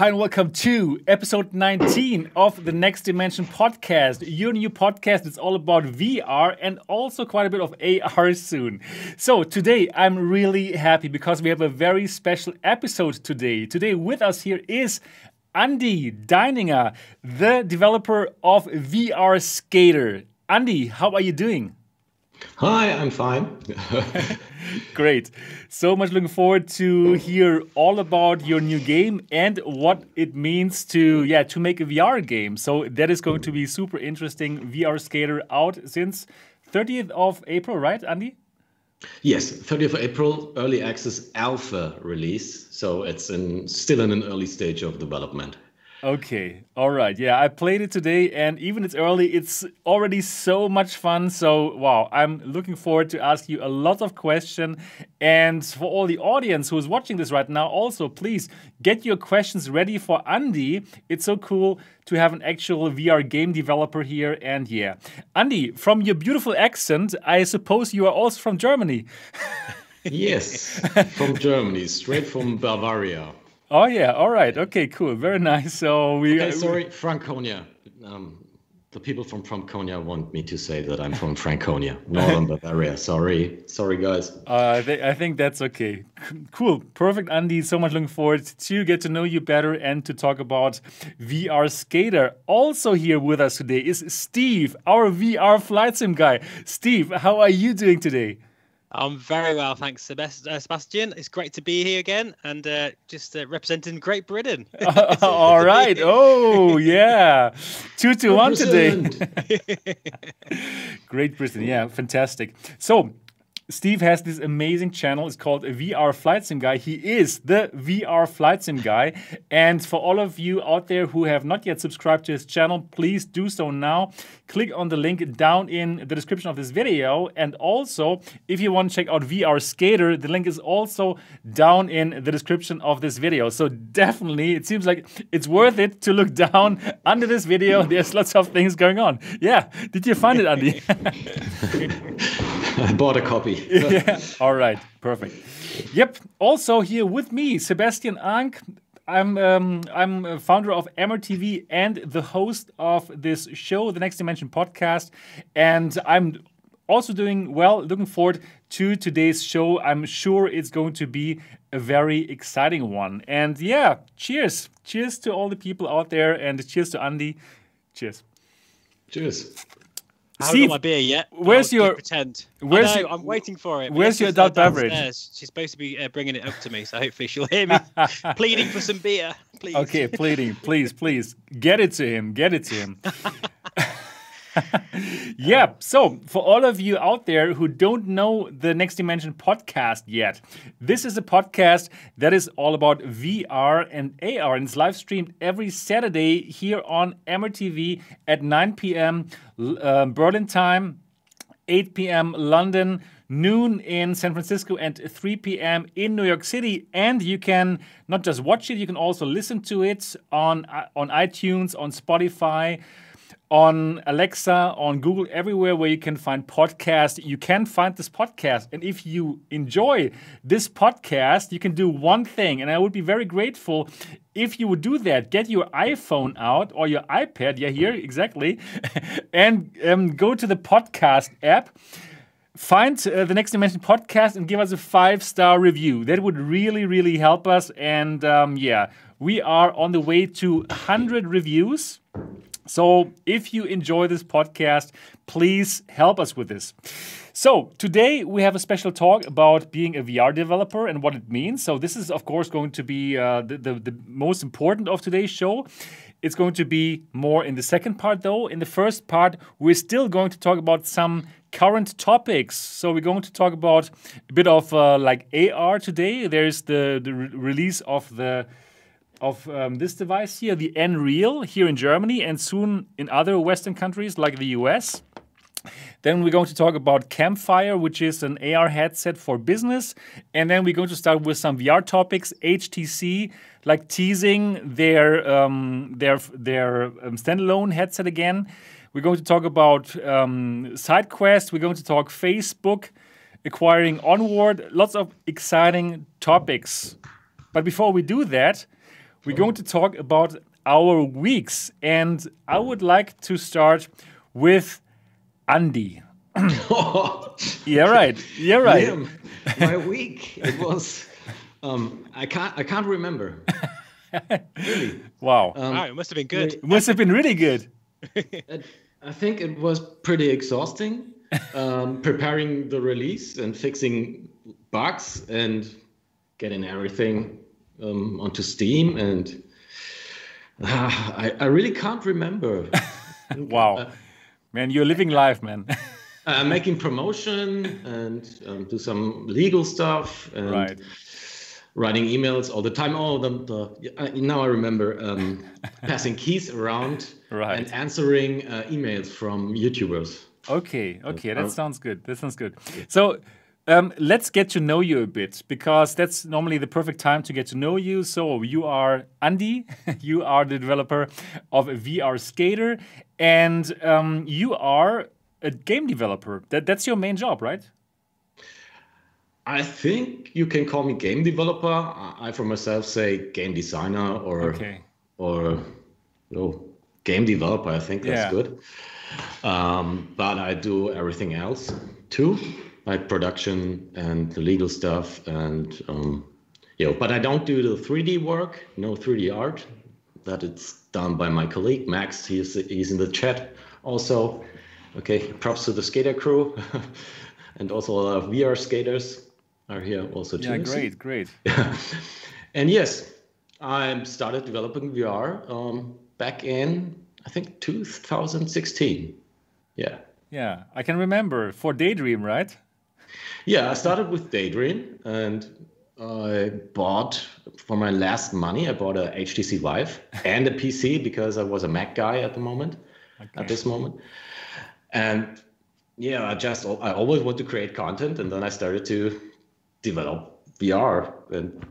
Hi, and welcome to episode 19 of the Next Dimension podcast. Your new podcast is all about VR and also quite a bit of AR soon. So, today I'm really happy because we have a very special episode today. Today, with us here is Andy Deininger, the developer of VR Skater. Andy, how are you doing? Hi, I'm fine. Great. So much looking forward to hear all about your new game and what it means to yeah, to make a VR game. So that is going to be super interesting. VR Skater out since 30th of April, right, Andy? Yes, 30th of April, early access alpha release. So it's in still in an early stage of development. Okay. All right. Yeah, I played it today and even it's early, it's already so much fun. So, wow, I'm looking forward to ask you a lot of questions. And for all the audience who is watching this right now, also please get your questions ready for Andy. It's so cool to have an actual VR game developer here. And yeah, Andy, from your beautiful accent, I suppose you are also from Germany. yes, from Germany, straight from Bavaria. Oh yeah, all right, okay, cool, very nice. So we. Okay, sorry, Franconia. Um, the people from Franconia want me to say that I'm from Franconia, Northern Bavaria. Sorry, sorry, guys. Uh, they, I think that's okay. Cool, perfect, Andy. So much looking forward to get to know you better and to talk about VR Skater. Also here with us today is Steve, our VR flight sim guy. Steve, how are you doing today? I'm very well, thanks, uh, Sebastian. It's great to be here again and uh, just uh, representing Great Britain. all right. Oh, yeah. Two to one today. Great Britain. Yeah, fantastic. So, Steve has this amazing channel. It's called VR Flight Sim Guy. He is the VR Flight Sim Guy. And for all of you out there who have not yet subscribed to his channel, please do so now. Click on the link down in the description of this video. And also, if you want to check out VR Skater, the link is also down in the description of this video. So definitely, it seems like it's worth it to look down under this video. There's lots of things going on. Yeah. Did you find it, Andy? I bought a copy. yeah. All right. Perfect. Yep. Also here with me, Sebastian Ang. I'm um, I'm a founder of MRTV and the host of this show, the Next Dimension podcast, and I'm also doing well. Looking forward to today's show. I'm sure it's going to be a very exciting one. And yeah, cheers, cheers to all the people out there, and cheers to Andy. Cheers. Cheers. I got my beer yet. Where's your pretend? Where's know, I'm waiting for it. Where's your adult beverage? She's supposed to be uh, bringing it up to me, so hopefully she'll hear me pleading for some beer. Please. Okay, pleading, please, please, get it to him. Get it to him. yeah. So, for all of you out there who don't know the Next Dimension podcast yet, this is a podcast that is all about VR and AR, and it's live streamed every Saturday here on MRTV at 9 p.m. Uh, Berlin time, 8 p.m. London noon in San Francisco and 3 p.m. in New York City. And you can not just watch it, you can also listen to it on uh, on iTunes, on Spotify, on Alexa, on Google, everywhere where you can find podcasts. You can find this podcast. And if you enjoy this podcast, you can do one thing. And I would be very grateful if you would do that. Get your iPhone out or your iPad, yeah, here, exactly, and um, go to the podcast app. Find uh, the Next Dimension podcast and give us a five star review. That would really, really help us. And um, yeah, we are on the way to 100 reviews. So, if you enjoy this podcast, please help us with this. So, today we have a special talk about being a VR developer and what it means. So, this is, of course, going to be uh, the, the, the most important of today's show. It's going to be more in the second part, though. In the first part, we're still going to talk about some current topics. So we're going to talk about a bit of uh, like AR today. There's the the re release of the of um, this device here, the Nreal here in Germany, and soon in other Western countries like the US. Then we're going to talk about Campfire, which is an AR headset for business. And then we're going to start with some VR topics. HTC, like teasing their um, their their um, standalone headset again. We're going to talk about um, SideQuest. We're going to talk Facebook acquiring Onward. Lots of exciting topics. But before we do that, we're going to talk about our weeks. And I would like to start with Andy. yeah, right. Yeah, right. Liam, my week. It was. Um, I can't. I can't remember. really. Wow. Um, wow, it must have been good. it must have been really good. it- I think it was pretty exhausting. Um, preparing the release and fixing bugs and getting everything um, onto Steam and ah, I, I really can't remember. Wow. Man, you're living life, man. uh, making promotion and um, do some legal stuff and Right. writing emails all the time. Oh, the, the now I remember um, passing keys around Right. and answering uh, emails from YouTubers. Okay, okay, that um, sounds good. That sounds good. So, um, let's get to know you a bit because that's normally the perfect time to get to know you. So, you are Andy, you are the developer of VR Skater, and um, you are a game developer. That, that's your main job, right? I think you can call me game developer. I, for myself say game designer or Okay. or oh, game developer. I think that's Yeah. good. Um, but I do everything else too, like production and the legal stuff, and um, you know. But I don't do the 3D work. No 3D art. That it's done by my colleague Max. He's he's in the chat also. Okay, props to the skater crew, and also a lot of VR skaters are here also too. Yeah, great, great. And yes, I started developing VR um, back in I think 2016. Yeah, Yeah, I can remember for Daydream, right? Yeah. I started with Daydream, and I bought for my last money. I bought a HTC Vive and a PC because I was a Mac guy at the moment. At this moment, and yeah, I just I always want to create content, and then I started to develop VR, and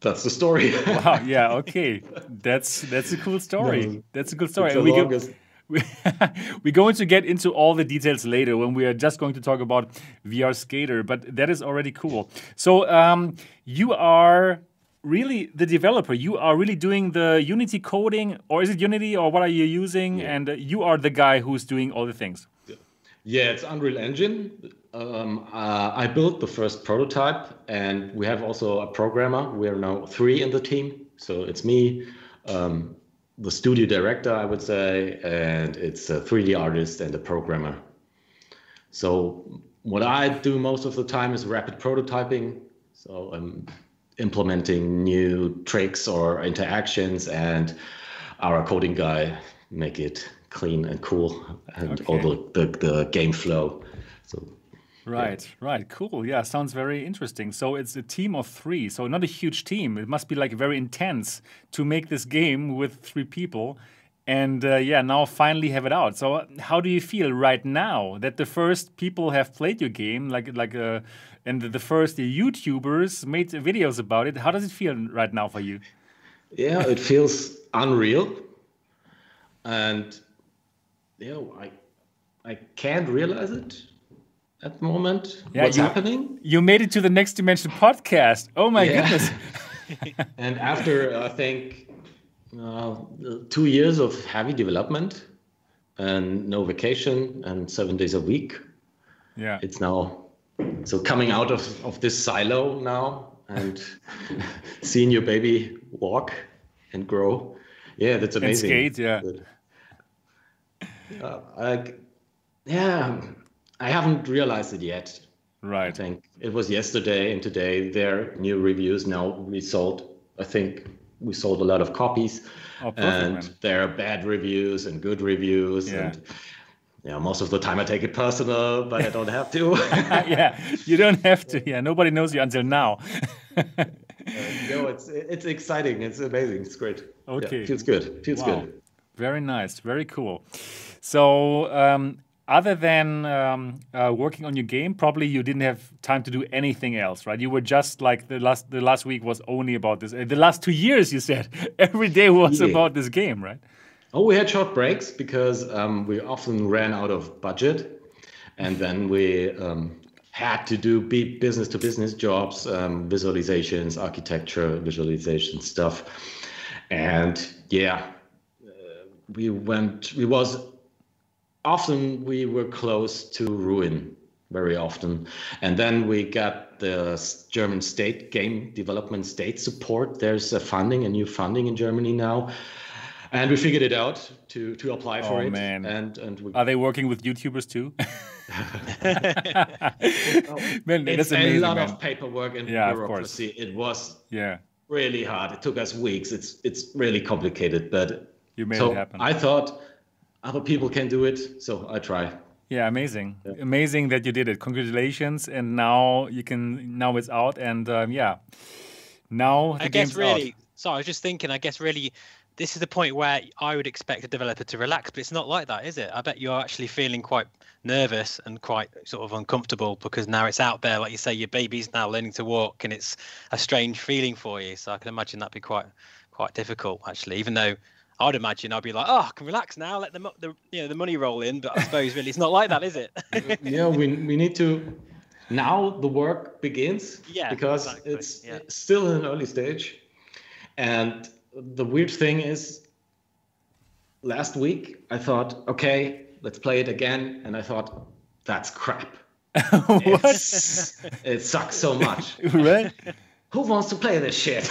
that's the story. Wow, yeah, okay. That's that's a cool story. No, that's a cool story. It's And the we longest- We're going to get into all the details later when we are just going to talk about VR Skater, but that is already cool. So, um, you are really the developer. You are really doing the Unity coding, or is it Unity, or what are you using? And uh, you are the guy who's doing all the things. Yeah, it's Unreal Engine. Um, uh, I built the first prototype, and we have also a programmer. We are now three in the team. So it's me, um, the studio director, I would say, and it's a 3D artist and a programmer. So what I do most of the time is rapid prototyping. So I'm implementing new tricks or interactions, and our coding guy make it clean and cool, and all the, the, the game flow. So Right, right, cool. Yeah, sounds very interesting. So it's a team of three, so not a huge team. It must be like very intense to make this game with three people. And uh, yeah, now finally have it out. So uh, how do you feel right now that the first people have played your game, like like uh, and the first YouTubers made videos about it? How does it feel right now for you? yeah, it feels unreal, and you know, I I can't realize it at the moment. Yeah, what's you- happening? You made it to the Next Dimension podcast. Oh my Yeah. goodness! and after I think uh, two years of heavy development and no vacation and seven days a week, Yeah, it's now so coming out of, of this silo now and seeing your baby walk and grow. Yeah, that's and amazing. skate. Yeah, Uh, I, yeah, I haven't realized it yet. Right. I think it was yesterday and today there are new reviews. Now we sold, I think we sold a lot of copies, Oh, perfect, and man. there are bad reviews and good reviews. Yeah. And yeah, most of the time I take it personal, but I don't have to. yeah, you don't have to. Yeah, nobody knows you until now. no, it's it's exciting. It's amazing. It's great. Yeah, Okay. feels good. Feels Wow. good. Very nice. Very cool. So, um, other than um, uh, working on your game, probably you didn't have time to do anything else, right? You were just like the last the last week was only about this. Uh, the last two years, you said every day was Yeah. about this game, right? Oh, we had short breaks because um, we often ran out of budget, and then we um, had to do big business to business jobs, um, visualizations, architecture, visualization stuff, and yeah, uh, we went. We was often we were close to ruin very often, and then we got the German state game development state support. There's a funding, a new funding in Germany now and we figured it out to to apply for Oh, it man. and and we Are they working with YouTubers too? man, it's that's a lot man. of paperwork and Yeah, bureaucracy it was Yeah, really hard it took us weeks it's it's really complicated but you made so it happen. i thought other people can do it so i try Yeah, amazing, amazing that you did it. Congratulations, and now you can now it's out, and um, yeah, now the I game's guess really. out. So I was just thinking. I guess really, this is the point where I would expect a developer to relax, but it's not like that, is it? I bet you're actually feeling quite nervous and quite sort of uncomfortable because now it's out there. Like you say, your baby's now learning to walk, and it's a strange feeling for you. So I can imagine that'd be quite quite difficult actually. Even though I'd imagine I'd be like, oh, I can relax now, let the the you know the money roll in. But I suppose really it's not like that, is it? yeah we, we need to now the work begins Yeah, because exactly, it's, yeah. still in an early stage and the weird thing is last week i thought okay let's play it again and i thought that's crap what? It's- it sucks so much right? who wants to play this shit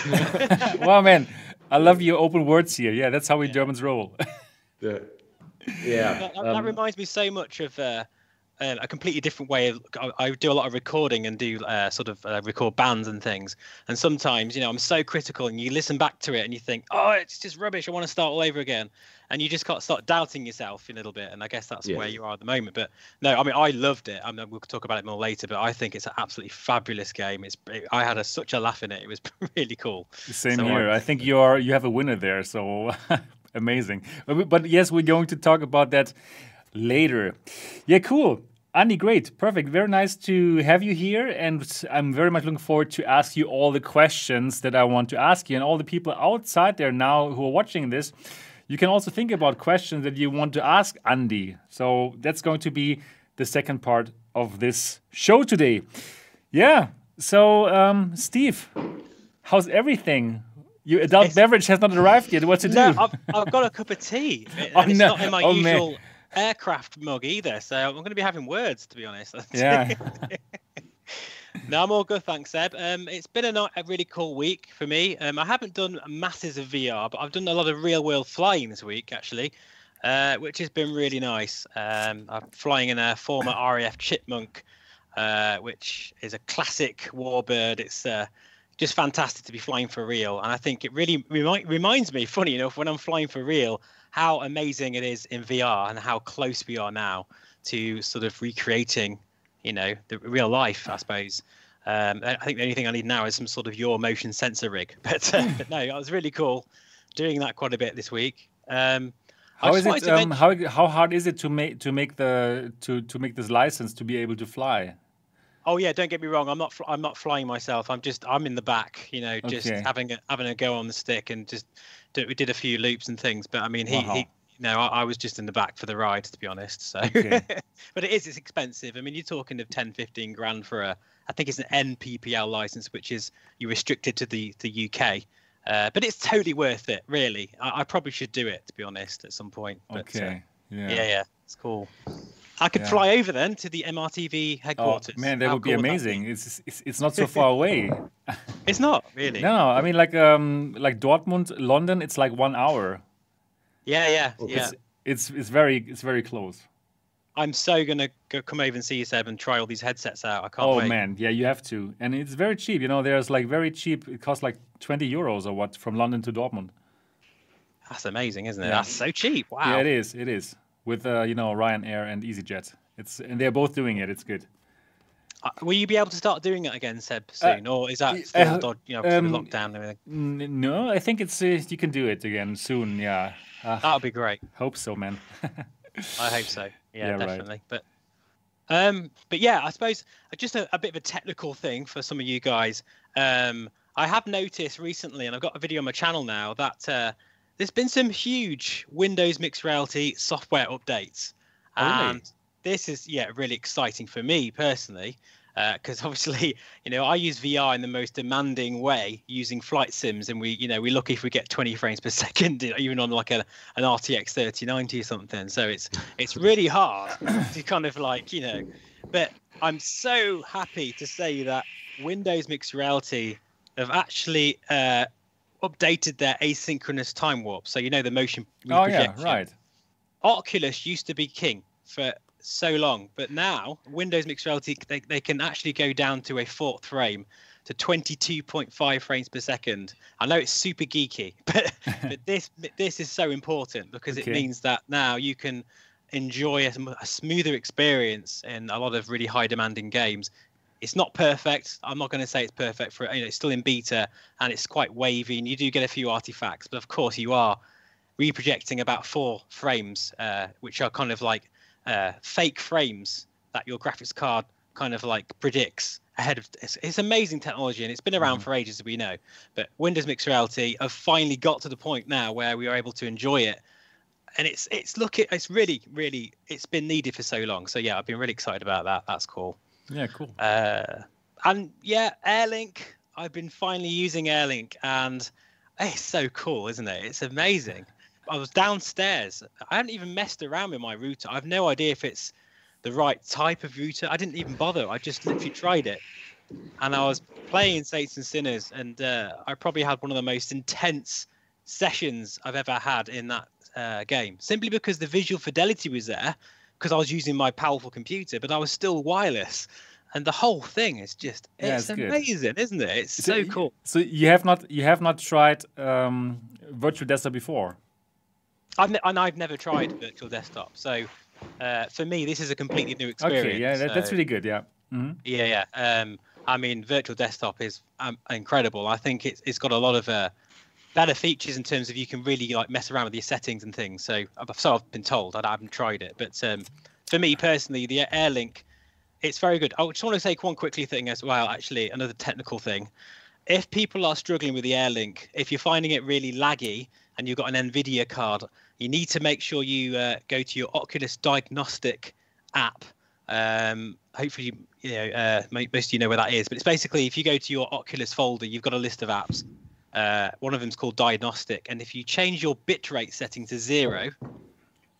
wow, man, I love your open words here. Yeah, that's how we Germans roll. yeah yeah That, that, that um, reminds me so much of uh, uh, a completely different way. Of, I, I do a lot of recording and do uh, sort of uh, record bands and things. And sometimes, you know, I'm so critical, and you listen back to it and you think, oh, it's just rubbish. I want to start all over again. And you just got to start doubting yourself a little bit. And I guess that's Yeah. where you are at the moment. But no, I mean, I loved it. I mean, we'll talk about it more later. But I think it's an absolutely fabulous game. It's I had a, such a laugh in it. It was really cool. Same So, here. uh, I think you are you have a winner there. So amazing. But, but yes, we're going to talk about that later. Yeah, cool. Andy, great, perfect. Very nice to have you here, and I'm very much looking forward to ask you all the questions that I want to ask you, and all the people outside there now who are watching this. You can also think about questions that you want to ask Andy. So that's going to be the second part of this show today. Yeah. So, um, Steve, how's everything? Your adult It's- beverage has not arrived yet. What to do? No, I've, I've got a cup of tea. and Oh, it's no. not in my Oh, man. Aircraft mug either, so I'm going to be having words, to be honest. yeah. no, I'm all good, thanks, Seb. Um, it's been a, ni- a really cool week for me. Um, I haven't done masses of VR, but I've done a lot of real world flying this week, actually, uh, which has been really nice. Um, I'm flying in a former RAF Chipmunk, uh, which is a classic warbird. It's uh, just fantastic to be flying for real. And I think it really remi- reminds me, funny enough, when I'm flying for real, how amazing it is in VR and how close we are now to sort of recreating, you know, the real life, I suppose. Um, I think the only thing I need now is some sort of your motion sensor rig. But, uh, but no, it was really cool doing that quite a bit this week. Um, How is it? Um, how how hard is it to make to make the to to make this license to be able to fly? Oh yeah, don't get me wrong. I'm not. Fl- I'm not flying myself. I'm just. I'm in the back. You know, just Okay. having a having a go on the stick and just. Do, we did a few loops and things, but I mean, he. Wow. he you know, I, I was just in the back for the ride, to be honest. So, Okay. but it is. It's expensive. I mean, you're talking of 10, 15 grand for a. I think it's an NPPL license, which is you're restricted to the the UK. Uh, but it's totally worth it, really. I, I probably should do it, to be honest, at some point. But, uh, Okay. yeah, yeah, it's cool. I could Yeah. fly over then to the MRTV headquarters. Oh man, that How would be cool that amazing. It's, it's it's not so far away. It's not really. No. I mean, like um, like Dortmund, London, it's like one hour. Yeah, yeah, yeah. It's it's it's very it's very close. I'm so gonna go come over and see you, Seb, and try all these headsets out. I can't Oh wait. man, yeah, you have to, and it's very cheap. You know, there's like very cheap. It costs like twenty euros or what from London to Dortmund. That's amazing, isn't it? Yeah. That's so cheap. Wow. Yeah, it is. It is with uh, you know Ryanair and EasyJet. It's and they're both doing it. It's good. Uh, will you be able to start doing it again, Seb, soon, or is that still uh, dod- you know, um, lockdown and everything? N- No, I think it's uh, you can do it again soon. Yeah, uh, That would be great. hope so, man. I hope so. Yeah, yeah definitely. Right. But um, but yeah, I suppose just a, a, bit of a technical thing for some of you guys. Um, I have noticed recently, and I've got a video on my channel now that uh, there's been some huge Windows Mixed Reality software updates, oh, and really? this is yeah really exciting for me personally because uh, obviously you know I use VR in the most demanding way using flight sims, and we you know we look if we get 20 frames per second even on like a an RTX 3090 or something. So it's it's really hard to kind of like you know, but I'm so happy to say that Windows Mixed Reality have actually uh, updated their asynchronous time warp. So you know the motion. Oh yeah, right. Oculus used to be king for so long. But now Windows Mixed Reality they, they can actually go down to a fourth frame to 22.5 frames per second. I know it's super geeky, but but this this is so important because okay. it means that now you can enjoy a, a, smoother experience in a lot of really high demanding games. It's not perfect. I'm not going to say it's perfect for you know it's still in beta and it's quite wavy and you do get a few artifacts, but of course you are reprojecting about four frames, uh, which are kind of like uh, fake frames that your graphics card kind of like predicts ahead of it's, it's amazing technology and it's been around mm. for ages as we know but windows mixed reality have finally got to the point now where we are able to enjoy it and it's it's look it's really really it's been needed for so long so yeah i've been really excited about that that's cool yeah cool uh and yeah airlink i've been finally using airlink and it's so cool isn't it it's amazing I was downstairs. I haven't even messed around with my router. I've no idea if it's the right type of router. I didn't even bother. I just literally tried it, and I was playing Saints and Sinners, and uh, I probably had one of the most intense sessions I've ever had in that uh, game. Simply because the visual fidelity was there, because I was using my powerful computer, but I was still wireless. And the whole thing is just—it's yeah, it's amazing, good. isn't it? It's so, so, cool. So you have not you have not tried um, virtual desktop before? I've and I've never tried virtual desktop, so uh, for me this is a completely new experience. Okay, yeah, that, so, that's really good. Yeah. Mm-hmm. Yeah, yeah. Um, I mean, virtual desktop is um, incredible. I think it's it's got a lot of uh, better features in terms of you can really like mess around with your settings and things. So, so I've been told. I haven't tried it, but um, for me personally, the AirLink, it's very good. I just want to say one quickly thing as well. Actually, another technical thing. If people are struggling with the AirLink, if you're finding it really laggy and you've got an NVIDIA card, you need to make sure you uh, go to your Oculus Diagnostic app. Um, hopefully, you know uh, most of you know where that is. But it's basically if you go to your Oculus folder, you've got a list of apps. Uh, one of them is called Diagnostic, and if you change your bitrate setting to zero,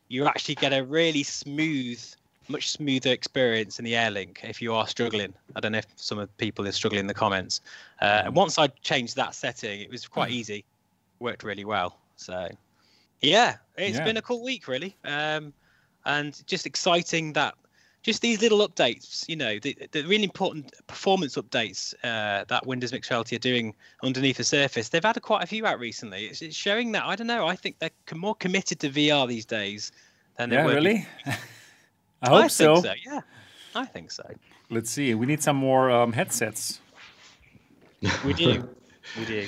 you actually get a really smooth, much smoother experience in the AirLink. If you are struggling, I don't know if some of the people are struggling in the comments. Uh, and once I changed that setting, it was quite easy, worked really well. So yeah, it's yeah. been a cool week, really, um, and just exciting that just these little updates, you know, the, the really important performance updates uh, that Windows Mixed Reality are doing underneath the surface. They've had quite a few out recently. It's, it's showing that I don't know. I think they're more committed to VR these days than yeah, they were. really. I hope I so. so. Yeah, I think so. Let's see. We need some more um, headsets. We do. we do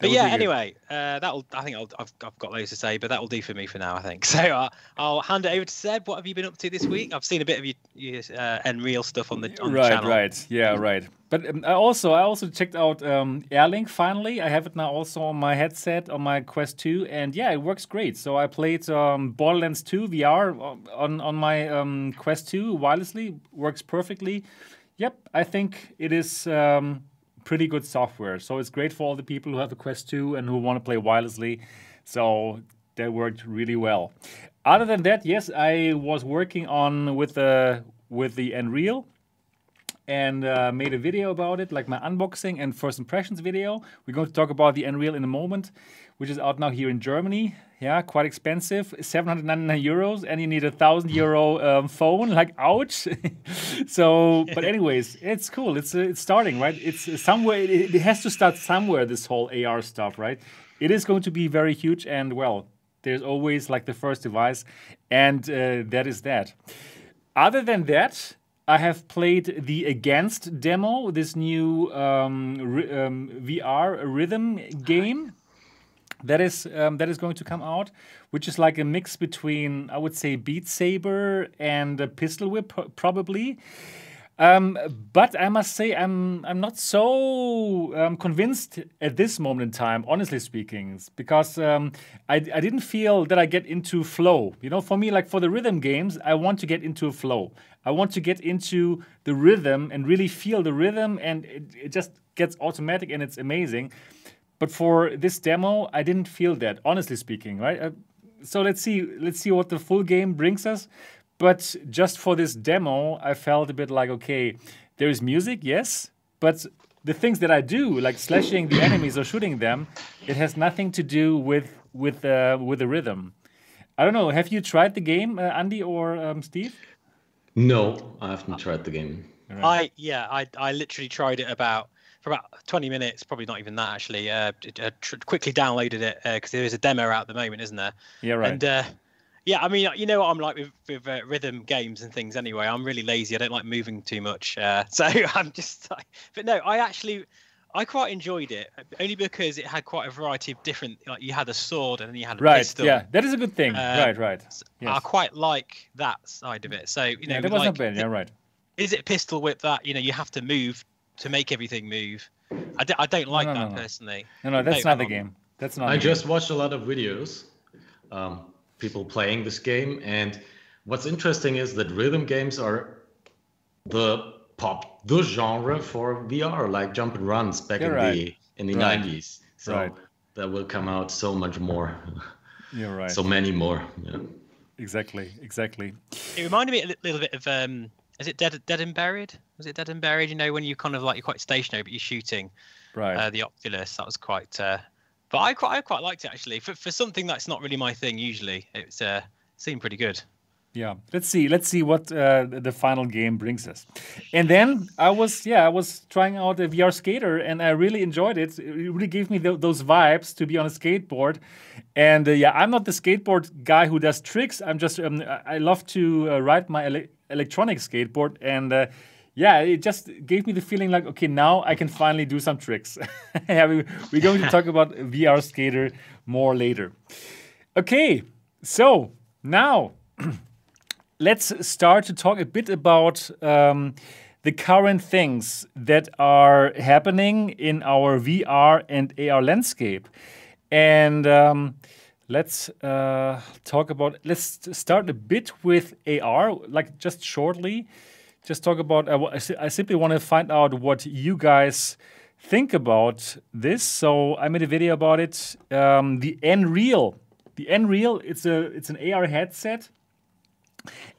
but yeah, anyway, uh, that'll. I think I'll, I've I've got loads to say, but that'll do for me for now. I think. So uh, I'll hand it over to Seb. What have you been up to this week? I've seen a bit of your, your uh, Nreal stuff on the on right, the channel. right, yeah, right. But um, I also I also checked out um, AirLink. Finally, I have it now also on my headset on my Quest 2, and yeah, it works great. So I played um, Borderlands 2 VR on on my um, Quest 2 wirelessly. Works perfectly. Yep, I think it is. Um, pretty good software. So it's great for all the people who have a Quest 2 and who want to play wirelessly. So that worked really well. Other than that, yes, I was working on with the with the Nreal and uh, made a video about it, like my unboxing and first impressions video. We're going to talk about the Nreal in a moment, which is out now here in Germany. Yeah, quite expensive, 799 euros, and you need a thousand euro um, phone. Like, ouch. so, but anyways, it's cool. It's uh, it's starting right. It's somewhere. It, it has to start somewhere. This whole AR stuff, right? It is going to be very huge, and well, there's always like the first device, and uh, that is that. Other than that, I have played the Against demo, this new um, um, VR rhythm game that is um, that is going to come out, which is like a mix between I would say Beat Saber and a Pistol Whip probably. Um, but I must say I'm I'm not so um, convinced at this moment in time, honestly speaking, because um, I, I didn't feel that I get into flow. You know, for me, like for the rhythm games, I want to get into a flow. I want to get into the rhythm and really feel the rhythm, and it, it just gets automatic and it's amazing. But for this demo, I didn't feel that, honestly speaking, right? Uh, so let's see, let's see what the full game brings us. But just for this demo, I felt a bit like, okay, there is music, yes, but the things that I do, like slashing the enemies or shooting them, it has nothing to do with with uh, with the rhythm. I don't know. Have you tried the game, uh, Andy or um, Steve? No, I haven't tried the game. Right. I yeah, I I literally tried it about for about 20 minutes, probably not even that actually. Uh, uh tr- quickly downloaded it because uh, there is a demo out at the moment, isn't there? Yeah, right. And uh, yeah, I mean, you know what I'm like with, with uh, rhythm games and things. Anyway, I'm really lazy. I don't like moving too much, uh, so I'm just. Like, but no, I actually, I quite enjoyed it only because it had quite a variety of different. Like you had a sword and then you had a right, pistol. Yeah, that is a good thing. Uh, right, right. Yes. I quite like that side of it. So you know, yeah, that was like, bad. Yeah, right. Is it pistol whip that you know you have to move to make everything move? I d- I don't like no, no, that no, personally. No, no, that's no, not the game. That's not. I just game. watched a lot of videos. Um, people playing this game. And what's interesting is that rhythm games are the pop the genre for VR, like jump and runs back You're in right. the in the right. 90s. So right. that will come out so much more. You're right. So many more. Yeah. Exactly. Exactly. It reminded me a little bit of um, is it Dead Dead and Buried? Was it Dead and Buried? You know, when you kind of like you're quite stationary, but you're shooting. Right. Uh, the Oculus. That was quite. Uh, but I quite I quite liked it actually for for something that's not really my thing. Usually, it's uh seemed pretty good. Yeah, let's see. Let's see what uh, the final game brings us. And then I was, yeah, I was trying out a VR skater, and I really enjoyed it. It really gave me th those vibes to be on a skateboard. And uh, yeah, I'm not the skateboard guy who does tricks. I'm just, um, I love to uh, ride my ele electronic skateboard, and uh, yeah, it just gave me the feeling like, okay, now I can finally do some tricks. yeah, we, we're going to talk about VR Skater more later. Okay, so now let's start to talk a bit about um, the current things that are happening in our VR and AR landscape. And um, let's uh, talk about, let's start a bit with AR, like just shortly just talk about. I simply want to find out what you guys think about this. So I made a video about it. Um, the Nreal, the Nreal, it's a it's an AR headset,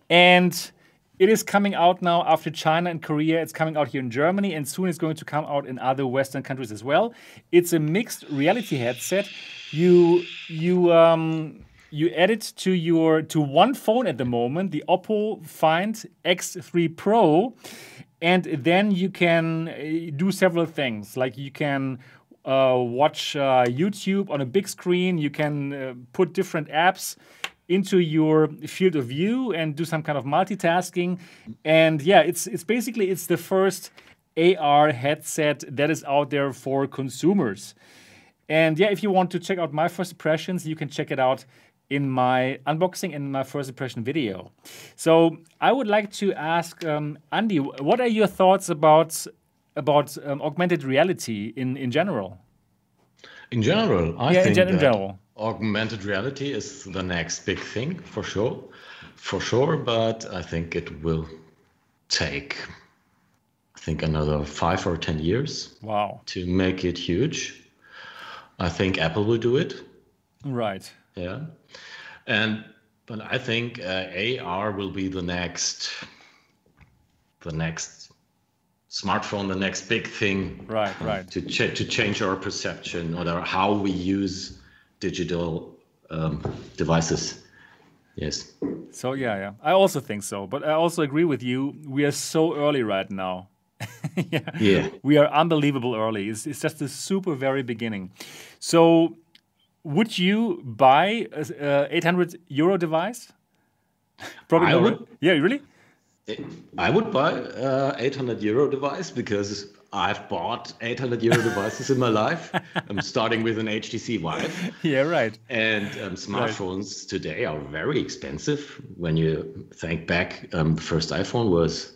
and it is coming out now after China and Korea. It's coming out here in Germany, and soon it's going to come out in other Western countries as well. It's a mixed reality headset. You you um, you add it to your to one phone at the moment, the Oppo Find X3 Pro, and then you can uh, do several things. Like you can uh, watch uh, YouTube on a big screen. You can uh, put different apps into your field of view and do some kind of multitasking. And yeah, it's it's basically it's the first AR headset that is out there for consumers. And yeah, if you want to check out my first impressions, you can check it out in my unboxing and my first impression video. So I would like to ask um, Andy, what are your thoughts about about um, augmented reality in in general? In general, I yeah, think in, in general. Augmented reality is the next big thing for sure, for sure. But I think it will take, I think another five or ten years. Wow. To make it huge, I think Apple will do it. Right. Yeah. And but I think uh, AR will be the next, the next smartphone, the next big thing. Right, right. To ch- to change our perception or how we use digital um, devices. Yes. So yeah, yeah. I also think so, but I also agree with you. We are so early right now. yeah. yeah. We are unbelievable early. It's, it's just the super very beginning. So would you buy a, 800 euro device? Probably I not. Would, yeah, really? I would buy a 800 euro device because I've bought 800 euro devices in my life. I'm starting with an HTC Vive. Yeah, right. And um, smartphones right. today are very expensive. When you think back, um, the first iPhone was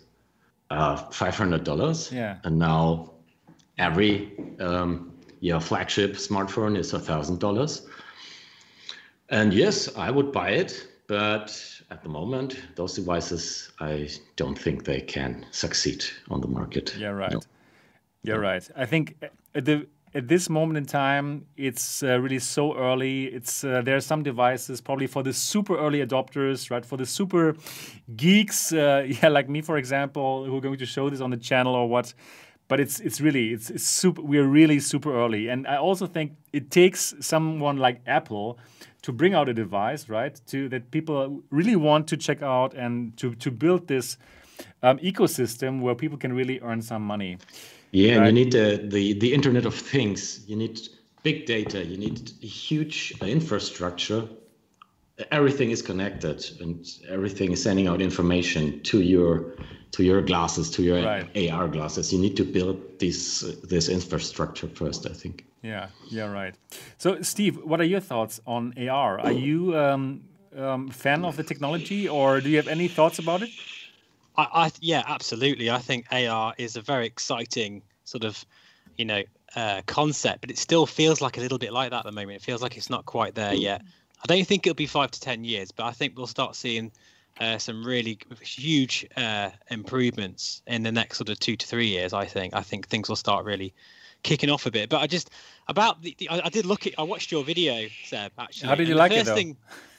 uh, $500. Yeah. And now every um, yeah, flagship smartphone is $1,000. And yes, I would buy it, but at the moment, those devices, I don't think they can succeed on the market. Yeah, right. No. You're right. I think at the at this moment in time, it's uh, really so early. It's uh, there are some devices probably for the super early adopters, right? For the super geeks, uh, yeah, like me, for example, who are going to show this on the channel or what. But it's it's really it's, it's super. We're really super early, and I also think it takes someone like Apple to bring out a device, right? To that people really want to check out and to to build this um, ecosystem where people can really earn some money. Yeah, right? you need the, the the Internet of Things. You need big data. You need a huge infrastructure. Everything is connected, and everything is sending out information to your to your glasses, to your right. AR glasses. You need to build this this infrastructure first. I think. Yeah. Yeah. Right. So, Steve, what are your thoughts on AR? Are you um, um, fan of the technology, or do you have any thoughts about it? I, I, yeah, absolutely. I think AR is a very exciting sort of, you know, uh, concept, but it still feels like a little bit like that at the moment. It feels like it's not quite there yet. I don't think it'll be five to ten years, but I think we'll start seeing uh, some really huge uh, improvements in the next sort of two to three years. I think. I think things will start really kicking off a bit. But I just about the, the I, I, did look at. I watched your video, Seb. Actually, how did you like it? Though? Thing,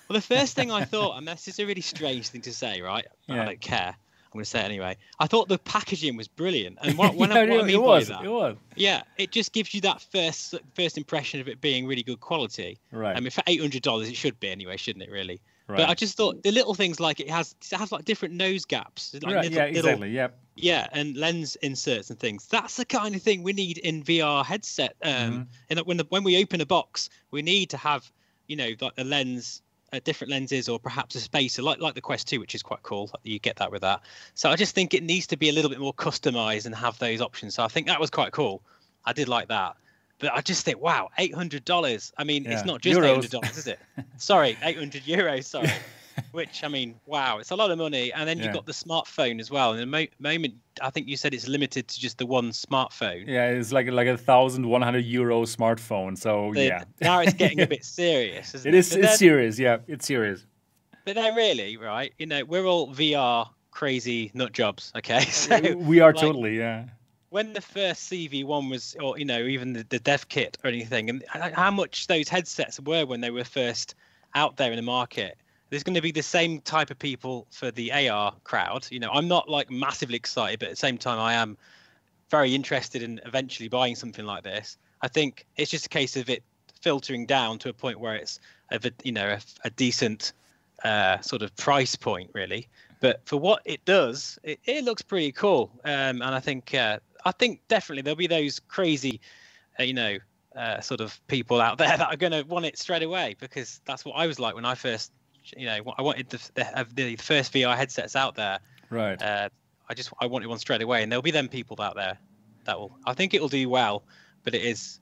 well, the first thing I thought, and this is a really strange thing to say, right? Yeah. I don't care. I'm going to say it anyway. I thought the packaging was brilliant, and what, when yeah, I, what I mean it was, by that, it was. yeah, it just gives you that first first impression of it being really good quality. Right. I mean, for eight hundred dollars, it should be anyway, shouldn't it? Really. Right. But I just thought the little things like it has it has like different nose gaps, like right, little, yeah, little. Yep. yeah, and lens inserts and things. That's the kind of thing we need in VR headset. Um, Mm-hmm. and when the when we open a box, we need to have you know like a lens uh, different lenses or perhaps a spacer like like the Quest 2 which is quite cool. You get that with that. So I just think it needs to be a little bit more customized and have those options. So I think that was quite cool. I did like that. But I just think wow $800 I mean Yeah. it's not just Euros. $800 is it? Sorry 800 euros sorry which I mean wow it's a lot of money and then Yeah. you've got the smartphone as well and the mo- moment I think you said it's limited to just the one smartphone Yeah, it's like like a thousand one hundred euro smartphone. So The- yeah, now it's getting a bit serious isn't it it, is. It's serious. Yeah, it's serious. But then, really, right? You know, we're all VR crazy nut jobs. Okay, so we are like, totally. Yeah. when the first CV1 was, or you know, even the, the dev kit or anything, and how much those headsets were when they were first out there in the market. There's going to be the same type of people for the AR crowd. You know, I'm not like massively excited, but at the same time, I am very interested in eventually buying something like this. I think it's just a case of it filtering down to a point where it's a you know a, a decent uh, sort of price point, really. But for what it does, it, it looks pretty cool. Um, and I think uh, I think definitely there'll be those crazy, uh, you know, uh, sort of people out there that are going to want it straight away because that's what I was like when I first, you know, I wanted the the, the first VR headsets out there. Right. Uh, I just I wanted one straight away, and there'll be them people out there that will. I think it will do well, but it is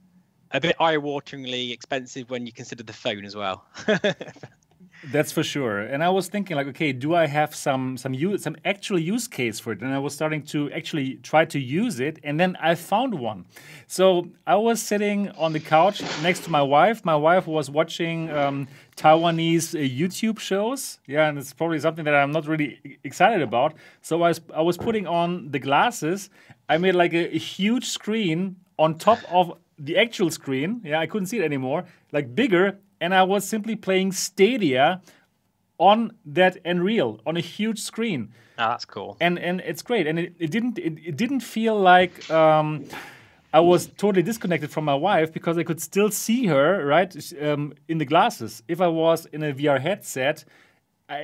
a bit eye-wateringly expensive when you consider the phone as well. That's for sure. And I was thinking, like, okay, do I have some some use, some actual use case for it? And I was starting to actually try to use it, and then I found one. So I was sitting on the couch next to my wife. My wife was watching um, Taiwanese uh, YouTube shows. Yeah, and it's probably something that I'm not really excited about. So I was I was putting on the glasses. I made like a, a huge screen on top of the actual screen. Yeah, I couldn't see it anymore. Like bigger, and I was simply playing Stadia on that Nreal on a huge screen, Ah, that's cool. and and it's great. And it, it didn't it, it didn't feel like um, I was totally disconnected from my wife because I could still see her right um, in the glasses. If I was in a VR headset,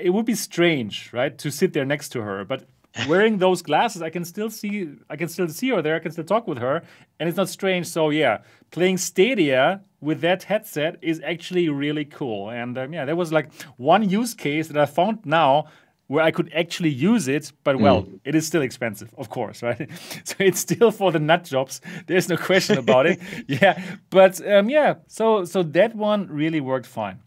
it would be strange, right, to sit there next to her, but. Wearing those glasses, I can still see. I can still see her there. I can still talk with her, and it's not strange. So yeah, playing Stadia with that headset is actually really cool. And um, yeah, there was like one use case that I found now where I could actually use it, but well, mm. it is still expensive, of course, right? so it's still for the nut jobs. There's no question about it. Yeah, but um, yeah, so so that one really worked fine.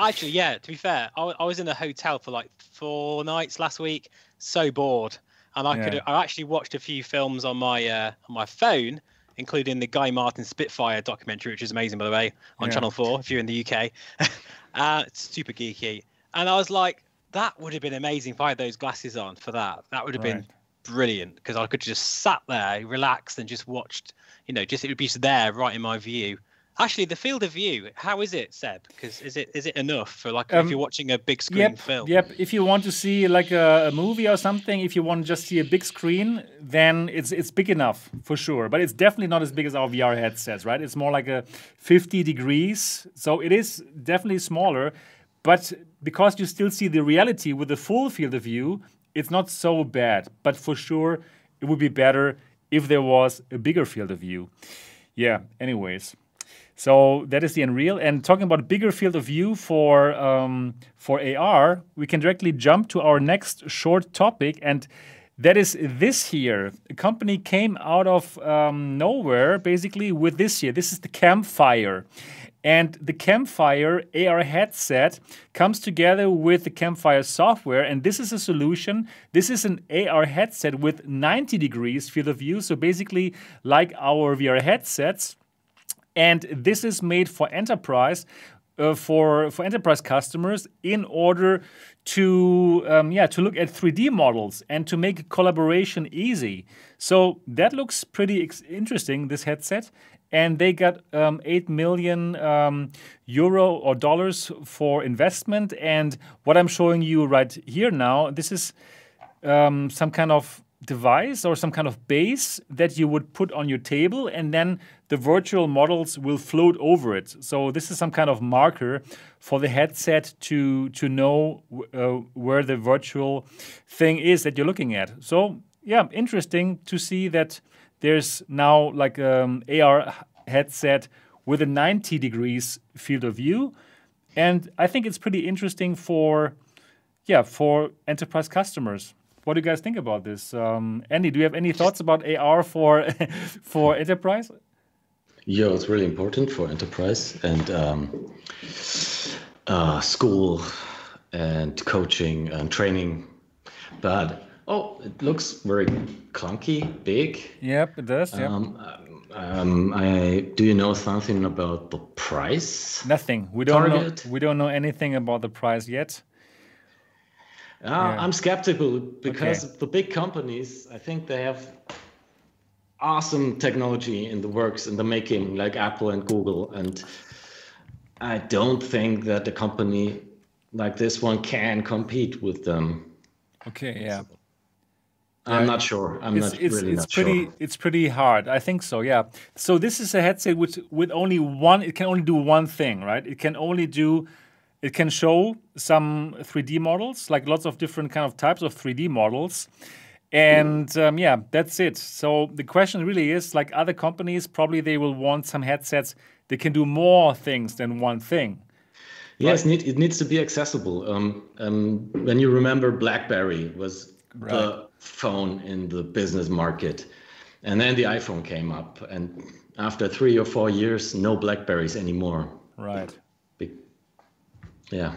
Actually, yeah. To be fair, I, I was in a hotel for like four nights last week. So bored, and I yeah. could I actually watched a few films on my uh, on my phone, including the Guy Martin Spitfire documentary, which is amazing by the way, on yeah. Channel Four if you're in the UK. uh, it's super geeky, and I was like, that would have been amazing if I had those glasses on for that. That would have right. been brilliant because I could just sat there, relaxed, and just watched. You know, just it would be there, right in my view. Actually, the field of view, how is it, Seb? Because is it is it enough for like um, if you're watching a big screen yep, film? Yep. If you want to see like a, a, movie or something, if you want to just see a big screen, then it's it's big enough for sure. But it's definitely not as big as our VR headsets, right? It's more like a 50 degrees, so it is definitely smaller. But because you still see the reality with the full field of view, it's not so bad. But for sure, it would be better if there was a bigger field of view. Yeah, anyways. So that is the Nreal. And talking about bigger field of view for um, for AR, we can directly jump to our next short topic, and that is this here. A company came out of um, nowhere, basically, with this here. This is the Campfire. And the Campfire AR headset comes together with the Campfire software. And this is a solution. This is an AR headset with 90 degrees field of view. So basically, like our VR headsets. And this is made for enterprise. Uh, for for enterprise customers in order to um, yeah to look at 3D models and to make collaboration easy. So that looks pretty interesting. This headset, and they got um, 8 million um, euro or dollars for investment. And what I'm showing you right here now, this is um, some kind of device or some kind of base that you would put on your table, and then the virtual models will float over it. So this is some kind of marker for the headset to to know uh, where the virtual thing is that you're looking at. So yeah, interesting to see that there's now like um, AR headset with a 90 degrees field of view. And I think it's pretty interesting for, yeah, for enterprise customers. What do you guys think about this? Um, Andy, do you have any thoughts about AR for for enterprise? Yeah, it's really important for enterprise and um, uh, school and coaching and training. But oh, it looks very clunky, big. Yep, it does. Yep. Um, um, I do you know something about the price? Nothing. We don't target? know. We don't know anything about the price yet. Uh, yeah. I'm skeptical because okay. the big companies, I think they have awesome technology in the works in the making, like Apple and Google, and I don't think that a company like this one can compete with them. Okay. Yeah. I'm not sure. I'm it's, not it's, really it's not pretty, sure. It's pretty hard. I think so. Yeah. So this is a headset which with only one. It can only do one thing, right? It can only do. It can show some 3D models, like lots of different kind of types of 3D models, and um, yeah, that's it. So the question really is, like other companies, probably they will want some headsets that can do more things than one thing. Yes, right? it needs to be accessible. Um, um, when you remember, BlackBerry was right. the phone in the business market. And then the iPhone came up, and after three or four years, no Blackberries anymore. Right. Be- yeah.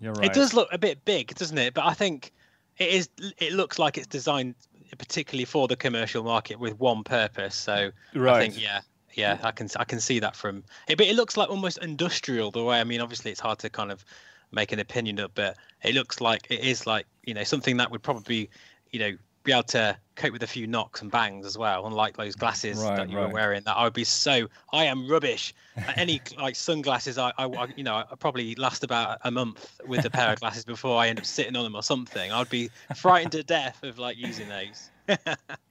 You're right. It does look a bit big, doesn't it? But I think it is. It looks like it's designed particularly for the commercial market with one purpose. So right. I think yeah, yeah, I can I can see that from it. But it looks like almost industrial the way. I mean, obviously it's hard to kind of make an opinion of, but it looks like it is like you know something that would probably you know be able to cope with a few knocks and bangs as well unlike those glasses right, that you right. were wearing that i would be so i am rubbish any like sunglasses. I, I, you know i probably last about a month with a pair of glasses before i end up sitting on them or something. I'd be frightened to death of like using those.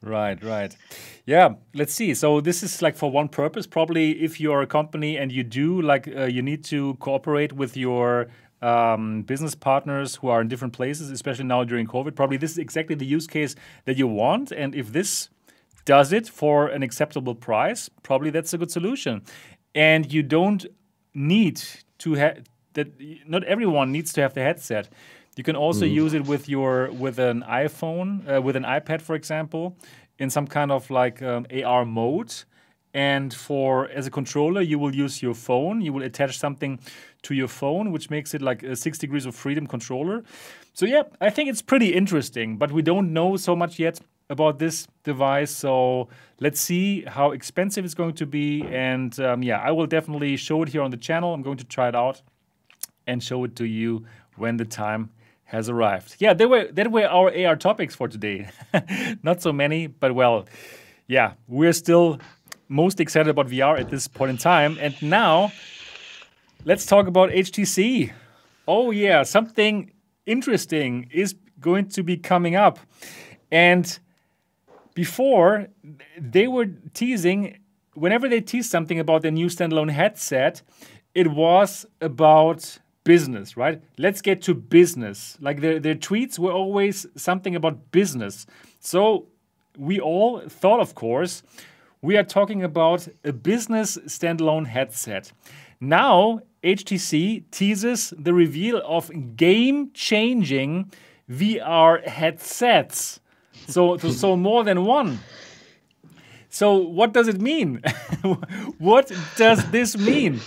Right right. Yeah let's see. So this is like for one purpose. Probably if you're a company and you do like uh, you need to cooperate with your um, business partners who are in different places, especially now during COVID. Probably this is exactly the use case that you want. And if this does it for an acceptable price, probably that's a good solution. And you don't need to have that not everyone needs to have the headset. You can also Mm. use it with your with an iPhone, uh, with an iPad, for example, in some kind of like um, AR mode. And for as a controller, you will use your phone. You will attach something to your phone, which makes it like a six degrees of freedom controller. So yeah, I think it's pretty interesting. But we don't know so much yet about this device. So let's see how expensive it's going to be. And um, yeah, I will definitely show it here on the channel. I'm going to try it out and show it to you when the time has arrived. Yeah, that were that were our AR topics for today. Not so many, but well, yeah, we're still most excited about VR at this point in time. And now let's talk about HTC. Oh yeah, something interesting is going to be coming up. And before they were teasing whenever they teased something about their new standalone headset it was about business right let's get to business like their, their tweets were always something about business so we all thought of course we are talking about a business standalone headset now htc teases the reveal of game changing vr headsets so, so, more than one. So, what does it mean? what does this mean?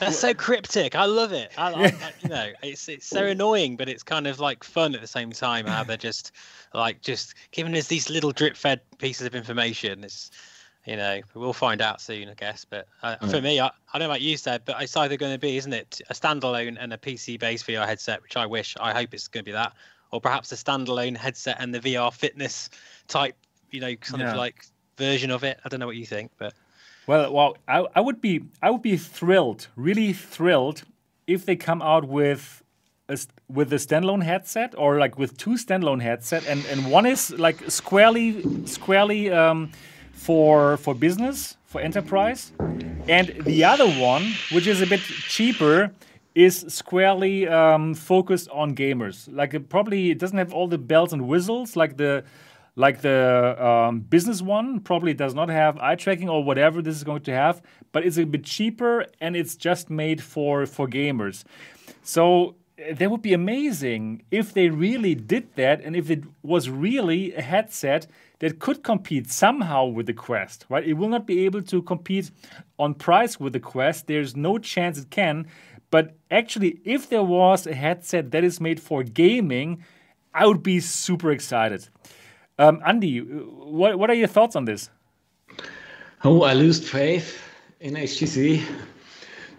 That's so cryptic. I love it. I, I, I, you know, it's it's so annoying, but it's kind of like fun at the same time. How they're just like just giving us these little drip-fed pieces of information. It's you know we'll find out soon, I guess. But uh, for me, I, I don't know what you said, but it's either going to be, isn't it, a standalone and a PC-based VR headset, which I wish, I hope it's going to be that, or perhaps a standalone headset and the VR fitness type, you know, kind Yeah. of like version of it. I don't know what you think, but Well, well, I, I would be, I would be thrilled, really thrilled, if they come out with a, with a standalone headset or like with two standalone headset, and and one is like squarely, squarely um, for for business, for enterprise, and the other one, which is a bit cheaper, is squarely um, focused on gamers. Like it probably it doesn't have all the bells and whistles like the like the um, business one probably does not have eye tracking or whatever this is going to have, but it's a bit cheaper and it's just made for for gamers. So that would be amazing if they really did that and if it was really a headset that could compete somehow with the Quest, right? It will not be able to compete on price with the Quest. There's no chance it can. But actually, if there was a headset that is made for gaming, I would be super excited. Um, Andy, what, what are your thoughts on this? Oh, I lose faith in HTC.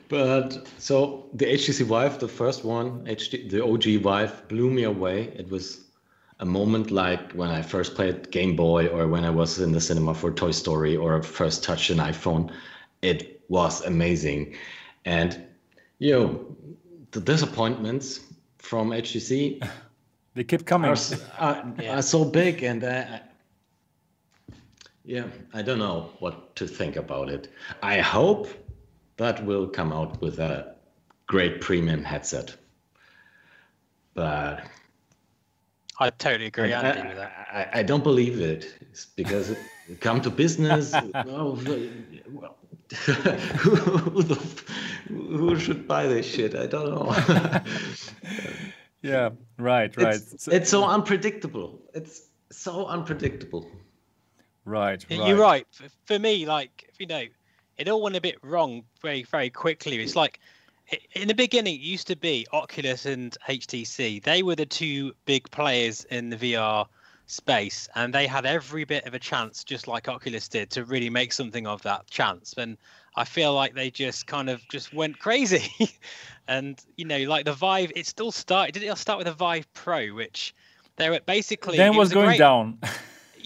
But so the HTC Vive, the first one, HD, the OG Vive, blew me away. It was a moment like when I first played Game Boy or when I was in the cinema for Toy Story or first touched an iPhone. It was amazing. And, you know, the disappointments from HTC They keep coming. are, s- are, are so big and uh, yeah i don't know what to think about it i hope that will come out with a great premium headset but I totally agree, I, Andy, with that. I, I don't believe it It's because it, come to business oh, well, who, who should buy this shit i don't know yeah, right, right. it's, So- it's so unpredictable it's so unpredictable right, right. You're right. For, for me, like you know, it all went a bit wrong very, very quickly. It's like in the beginning, it used to be Oculus and HTC. They were the two big players in the VR space, and they had every bit of a chance, just like Oculus did, to really make something of that chance. And I feel like they just kind of just went crazy. and you know, like the Vive, it still started. Did it start with a Vive Pro, which they were basically then it was a going great- down.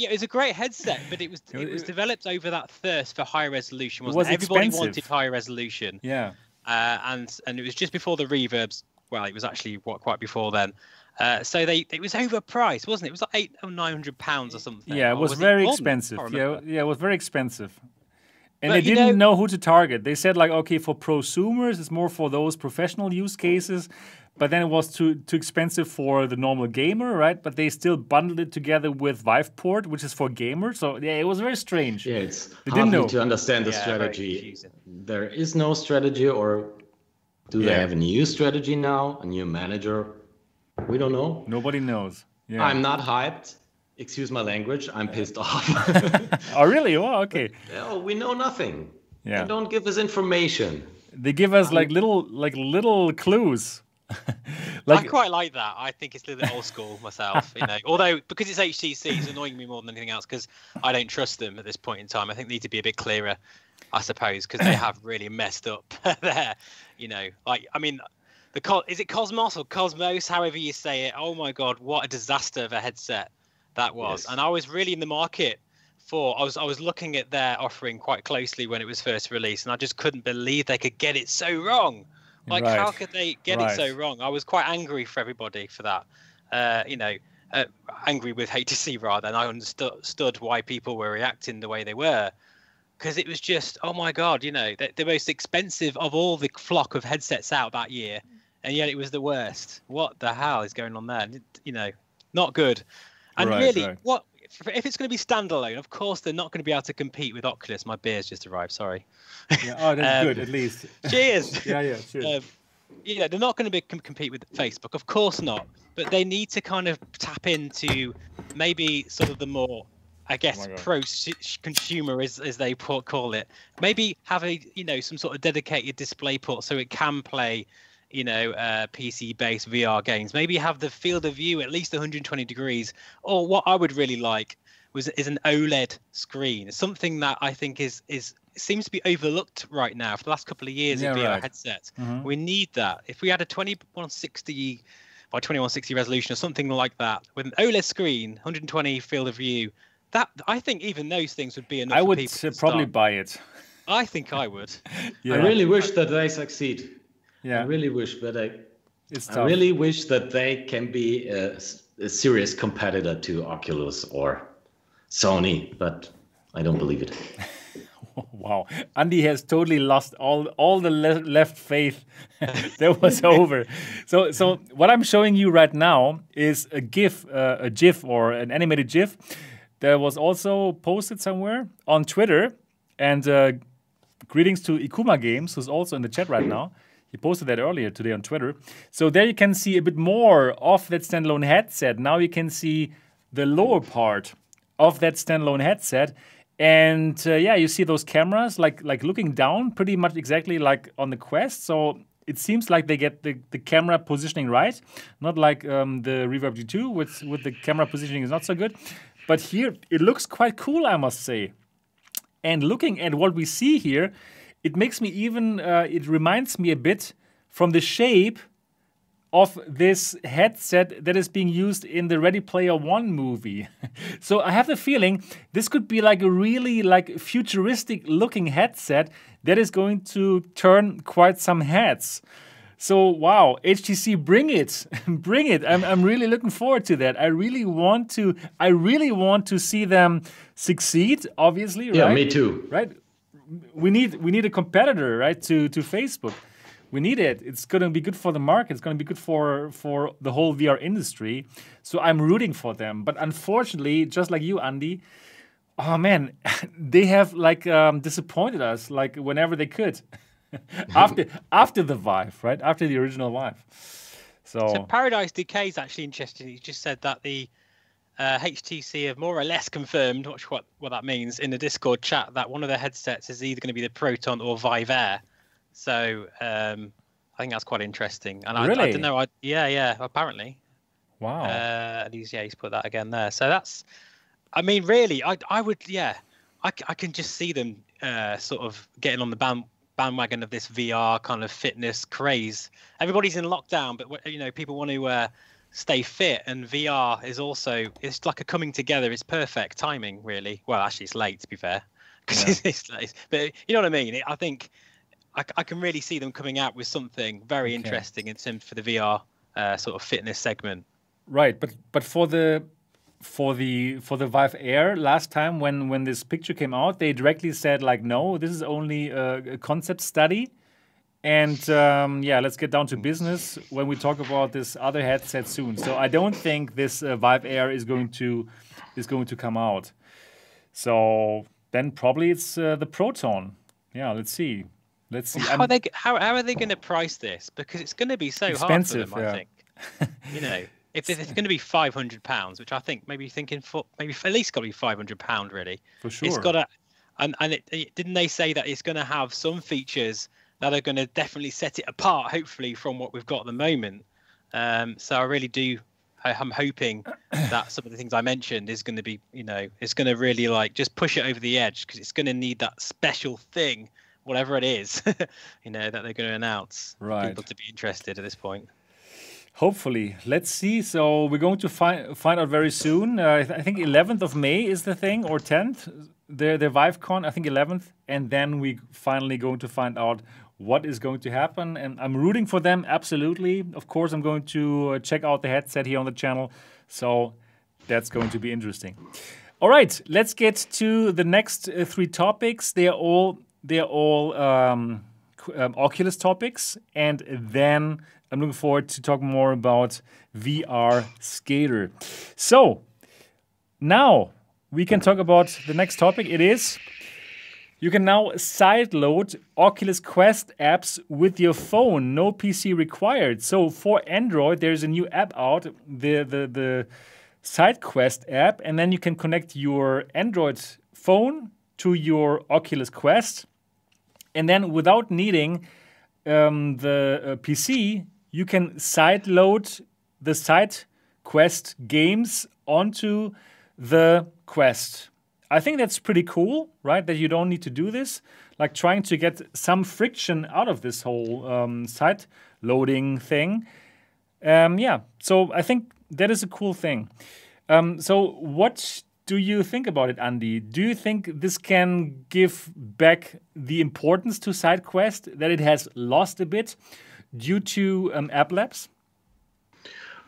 yeah, it was a great headset, but it was It it was was- developed over that thirst for high resolution. Wasn't was it? Everybody expensive. wanted high resolution, yeah. uh, and and it was just before the reverbs. Well, it was actually what quite before then. Uh, so they it was overpriced, wasn't it? It was like eight or nine hundred pounds or something. Yeah, it or was very more than that? I expensive. Yeah, yeah, it was very expensive. And But they didn't know, who to target. They said like, okay, for prosumers, it's more for those professional use cases. But then it was too too expensive for the normal gamer, right? But they still bundled it together with Viveport, which is for gamers. So yeah, it was very strange. Yeah, it's They didn't hard know. to understand the Yeah, strategy. There is no strategy, or Do Yeah. they have a new strategy now? A new manager? We don't know. Nobody knows. Yeah. I'm not hyped. Excuse my language. I'm pissed off. oh, really? Oh, okay. no, we know nothing. Yeah. They don't give us information. They give us like little, like little clues. I quite like that. I think it's a little bit old school myself, you know. Although because it's HTC, it's annoying me more than anything else because I don't trust them at this point in time. I think they need to be a bit clearer, I suppose, because they have really messed up there. You know, like I mean, the co- is it Cosmos or Cosmos, however you say it. Oh my God, what a disaster of a headset that was! Yes. And I was really in the market for. I was I was looking at their offering quite closely when it was first released, and I just couldn't believe they could get it so wrong. Like, how could they get it so wrong? I was quite angry for everybody for that. Uh, you know, uh, angry with HTC rather, and I understood why people were reacting the way they were, because it was just, oh my god, you know, the, the most expensive of all the flock of headsets out that year, and yet it was the worst. What the hell is going on there? You know, not good. And Right, really, right. what if if it's going to be standalone? Of course, they're not going to be able to compete with Oculus. My beer's just arrived. Sorry. yeah, oh, that's Um, good at least. Cheers. yeah, yeah, Cheers. Um, yeah, they're not going to be com- compete with Facebook, of course not. But they need to kind of tap into maybe sort of the more, I guess, Oh pro-consumer as, as they put, call it. Maybe have a you know some sort of dedicated display port so it can play, you know, uh, PC-based VR games. Maybe have the field of view at least 120 degrees. Or what I would really like was is an OLED screen, something that I think is is seems to be overlooked right now for the last couple of years Yeah, of VR right. headsets. Mhm. We need that. If we had a 2160 by 2160 resolution or something like that with an OLED screen, 120 field of view, that I think even those things would be enough. I for would people to probably start. buy it. I think I would. Yeah, I really wish that they succeed. Yeah, I really wish, but I, it's I really wish that they can be a serious competitor to Oculus or Sony, but I don't believe it. Wow, Andy has totally lost all all the le- left faith. that was over. So so what I'm showing you right now is a GIF, uh, a GIF or an animated GIF that was also posted somewhere on Twitter. And uh, greetings to Ikuma Games, who's also in the chat right now. He posted that earlier today on Twitter. So there you can see a bit more of that standalone headset. Now you can see the lower part of that standalone headset. And uh, yeah, you see those cameras like like looking down, pretty much exactly like on the Quest. So it seems like they get the, the camera positioning right, not like um, the Reverb G2, with with the camera positioning is not so good. But here it looks quite cool, I must say. And looking at what we see here, it makes me even, uh, it reminds me a bit from the shape of this headset that is being used in the Ready Player One movie. so I have the feeling this could be like a really like futuristic looking headset that is going to turn quite some heads. So wow, HTC, bring it, bring it! I'm, I'm really looking forward to that. I really want to, I really want to see them succeed. Obviously, Yeah, right? me too. right? We need we need a competitor, right, to to Facebook. We need it. It's going to be good for the market. It's going to be good for for the whole VR industry. So I'm rooting for them. But unfortunately, just like you, Andy, oh man, they have like um, disappointed us like whenever they could. after after the Vive, right? After the original Vive. So, So Paradise Decay is actually interesting. You just said that the uh, HTC have more or less confirmed what, what what that means in the Discord chat that one of their headsets is either going to be the Proton or Vive Air. So um, I think that's quite interesting. And I, I Really? don't know. I, yeah, yeah. Apparently, wow. uh, and he's yeah, he's put that again there. So that's, I mean, really, I I would yeah, I, I can just see them uh, sort of getting on the band, bandwagon of this VR kind of fitness craze. Everybody's in lockdown, but you know, people want to uh, stay fit, and VR is also it's like a coming together. It's perfect timing, really. Well, actually, it's late to be fair, because Yeah. it's, it's. But you know what I mean. It, I think I can really see them coming out with something very Okay. interesting in terms for the VR uh, sort of fitness segment. Right, but but for the for the for the Vive Air last time when when this picture came out, they directly said like, no, this is only a concept study, and um, yeah, let's get down to business when we talk about this other headset soon. So I don't think this uh, Vive Air is going to is going to come out. So then probably it's uh, the Proton. Yeah, let's see. Let's see. How are they how, how are they going to price this? Because it's going to be so Expensive, hard for them. yeah. I think. you know, if it's going to be five hundred pounds, which I think maybe thinking for maybe at least got to be five hundred pound really. For sure. It's got to, and and it, it, didn't they say that it's going to have some features that are going to definitely set it apart, hopefully from what we've got at the moment. Um, so I really do. I, I'm hoping that some of the things I mentioned is going to be, you know, it's going to really like just push it over the edge because it's going to need that special thing, whatever it is, you know, that they're going to announce. for Right. People to be interested at this point. Hopefully, let's see. So we're going to find find out very soon. Uh, I th- I think 11th of May is the thing, or 10th. The the ViveCon, I think 11th, and then we finally going to find out what is going to happen. And I'm rooting for them absolutely. Of course, I'm going to uh, check out the headset here on the channel. So that's going to be interesting. All right, let's get to the next uh, three topics. They're all they're all um, um, Oculus topics, and then I'm looking forward to talk more about VR Skater. So now we can talk about the next topic. It is you can now sideload Oculus Quest apps with your phone, no PC required. So for Android, there's a new app out, the the the SideQuest app, and then you can connect your Android phone to your Oculus Quest, and then without needing um, the uh, PC, you can sideload the SideQuest games onto the Quest. I think that's pretty cool, right? That you don't need to do this. Like trying to get some friction out of this whole um, side loading thing. Um, yeah, so I think that is a cool thing. Um, so, what do you think about it, Andy? Do you think this can give back the importance to SideQuest that it has lost a bit due to um, App Labs?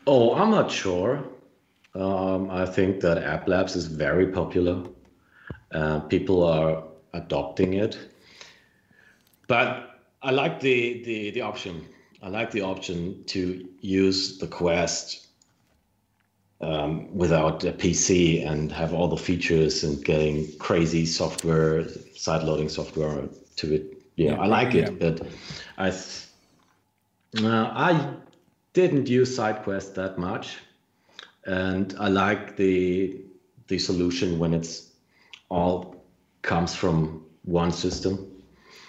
Oh, I'm not sure. Um, I think that App Labs is very popular. Uh, people are adopting it. But I like the, the, the option. I like the option to use the Quest um, without a PC and have all the features and getting crazy software, side loading software to it. Yeah, Yeah, I like yeah. it, but I uh, I didn't use SideQuest that much, and I like the the solution when it's all comes from one system.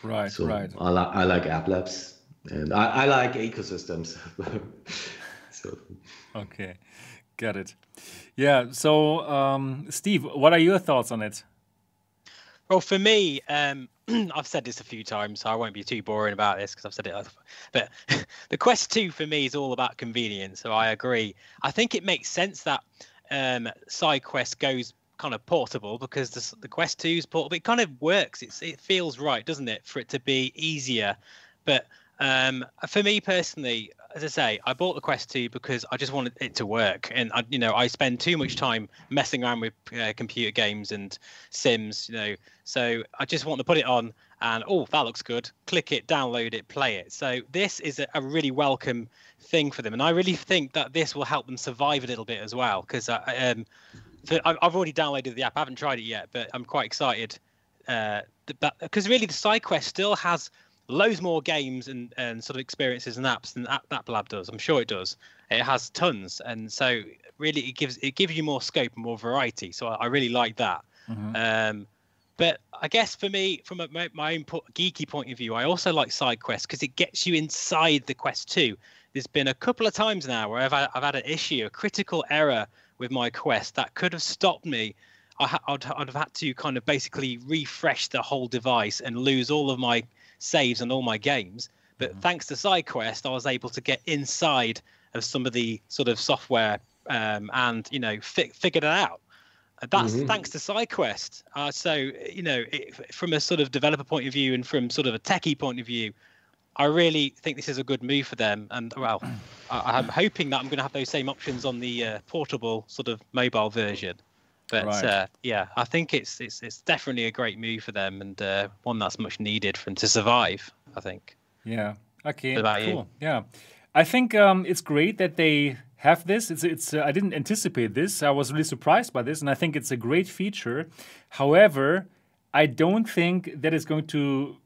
Right, So right. I, li- I like App Labs, and I, I like ecosystems. so Okay, got it. Yeah, so um, Steve, what are your thoughts on it? Well, for me, um, I've said this a few times, so I won't be too boring about this because I've said it. other- But the Quest 2 for me is all about convenience, so I agree. I think it makes sense that um, SideQuest goes kind of portable because the, the Quest 2 is portable. It kind of works. It's it feels right, doesn't it, for it to be easier. But um, for me personally, as I say, I bought the Quest 2 because I just wanted it to work, and I, you know, I spend too much time messing around with uh, computer games and Sims, you know. So I just want to put it on, and oh, that looks good. Click it, download it, play it. So this is a, a really welcome thing for them, and I really think that this will help them survive a little bit as well, because um, so I- I've already downloaded the app. I haven't tried it yet, but I'm quite excited. Uh, because really, the SideQuest still has loads more games and, and sort of experiences and apps than App, App Lab does. I'm sure it does. It has tons, and so really, it gives it gives you more scope and more variety. So I, I really like that. Um, but I guess for me, from a, my, my own po- geeky point of view, I also like side quests because it gets you inside the quest too. There's been a couple of times now where I've had, I've had an issue, a critical error with my quest that could have stopped me. I ha- I'd, I'd have had to kind of basically refresh the whole device and lose all of my saves and all my games. But thanks to SideQuest, I was able to get inside of some of the sort of software um, and you know fi- figured it out. That's Mhm. thanks to SideQuest. Uh, so you know, it, from a sort of developer point of view and from sort of a techie point of view, I really think this is a good move for them. And well, I, I'm hoping that I'm going to have those same options on the uh, portable sort of mobile version. But Right. uh, yeah, I think it's it's it's definitely a great move for them and uh, one that's much needed for them to survive. I think. Yeah. Okay. About you? cool. Yeah. I think um, it's great that they have this. It's it's. Uh, I didn't anticipate this. I was really surprised by this, and I think it's a great feature. However, I don't think that is going to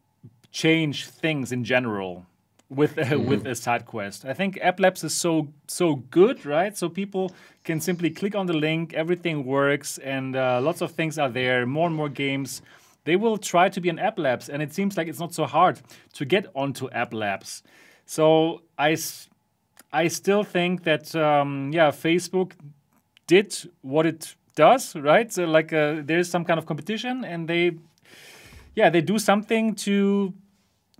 change things in general with uh, Mm-hmm. with a SideQuest. I think App Labs is so so good, right? So people can simply click on the link, everything works, and uh, lots of things are there. More and more games. They will try to be an App Labs, and it seems like it's not so hard to get onto App Labs. So I still think that um, yeah, Facebook did what it does, right? So like uh, there's some kind of competition, and they yeah they do something to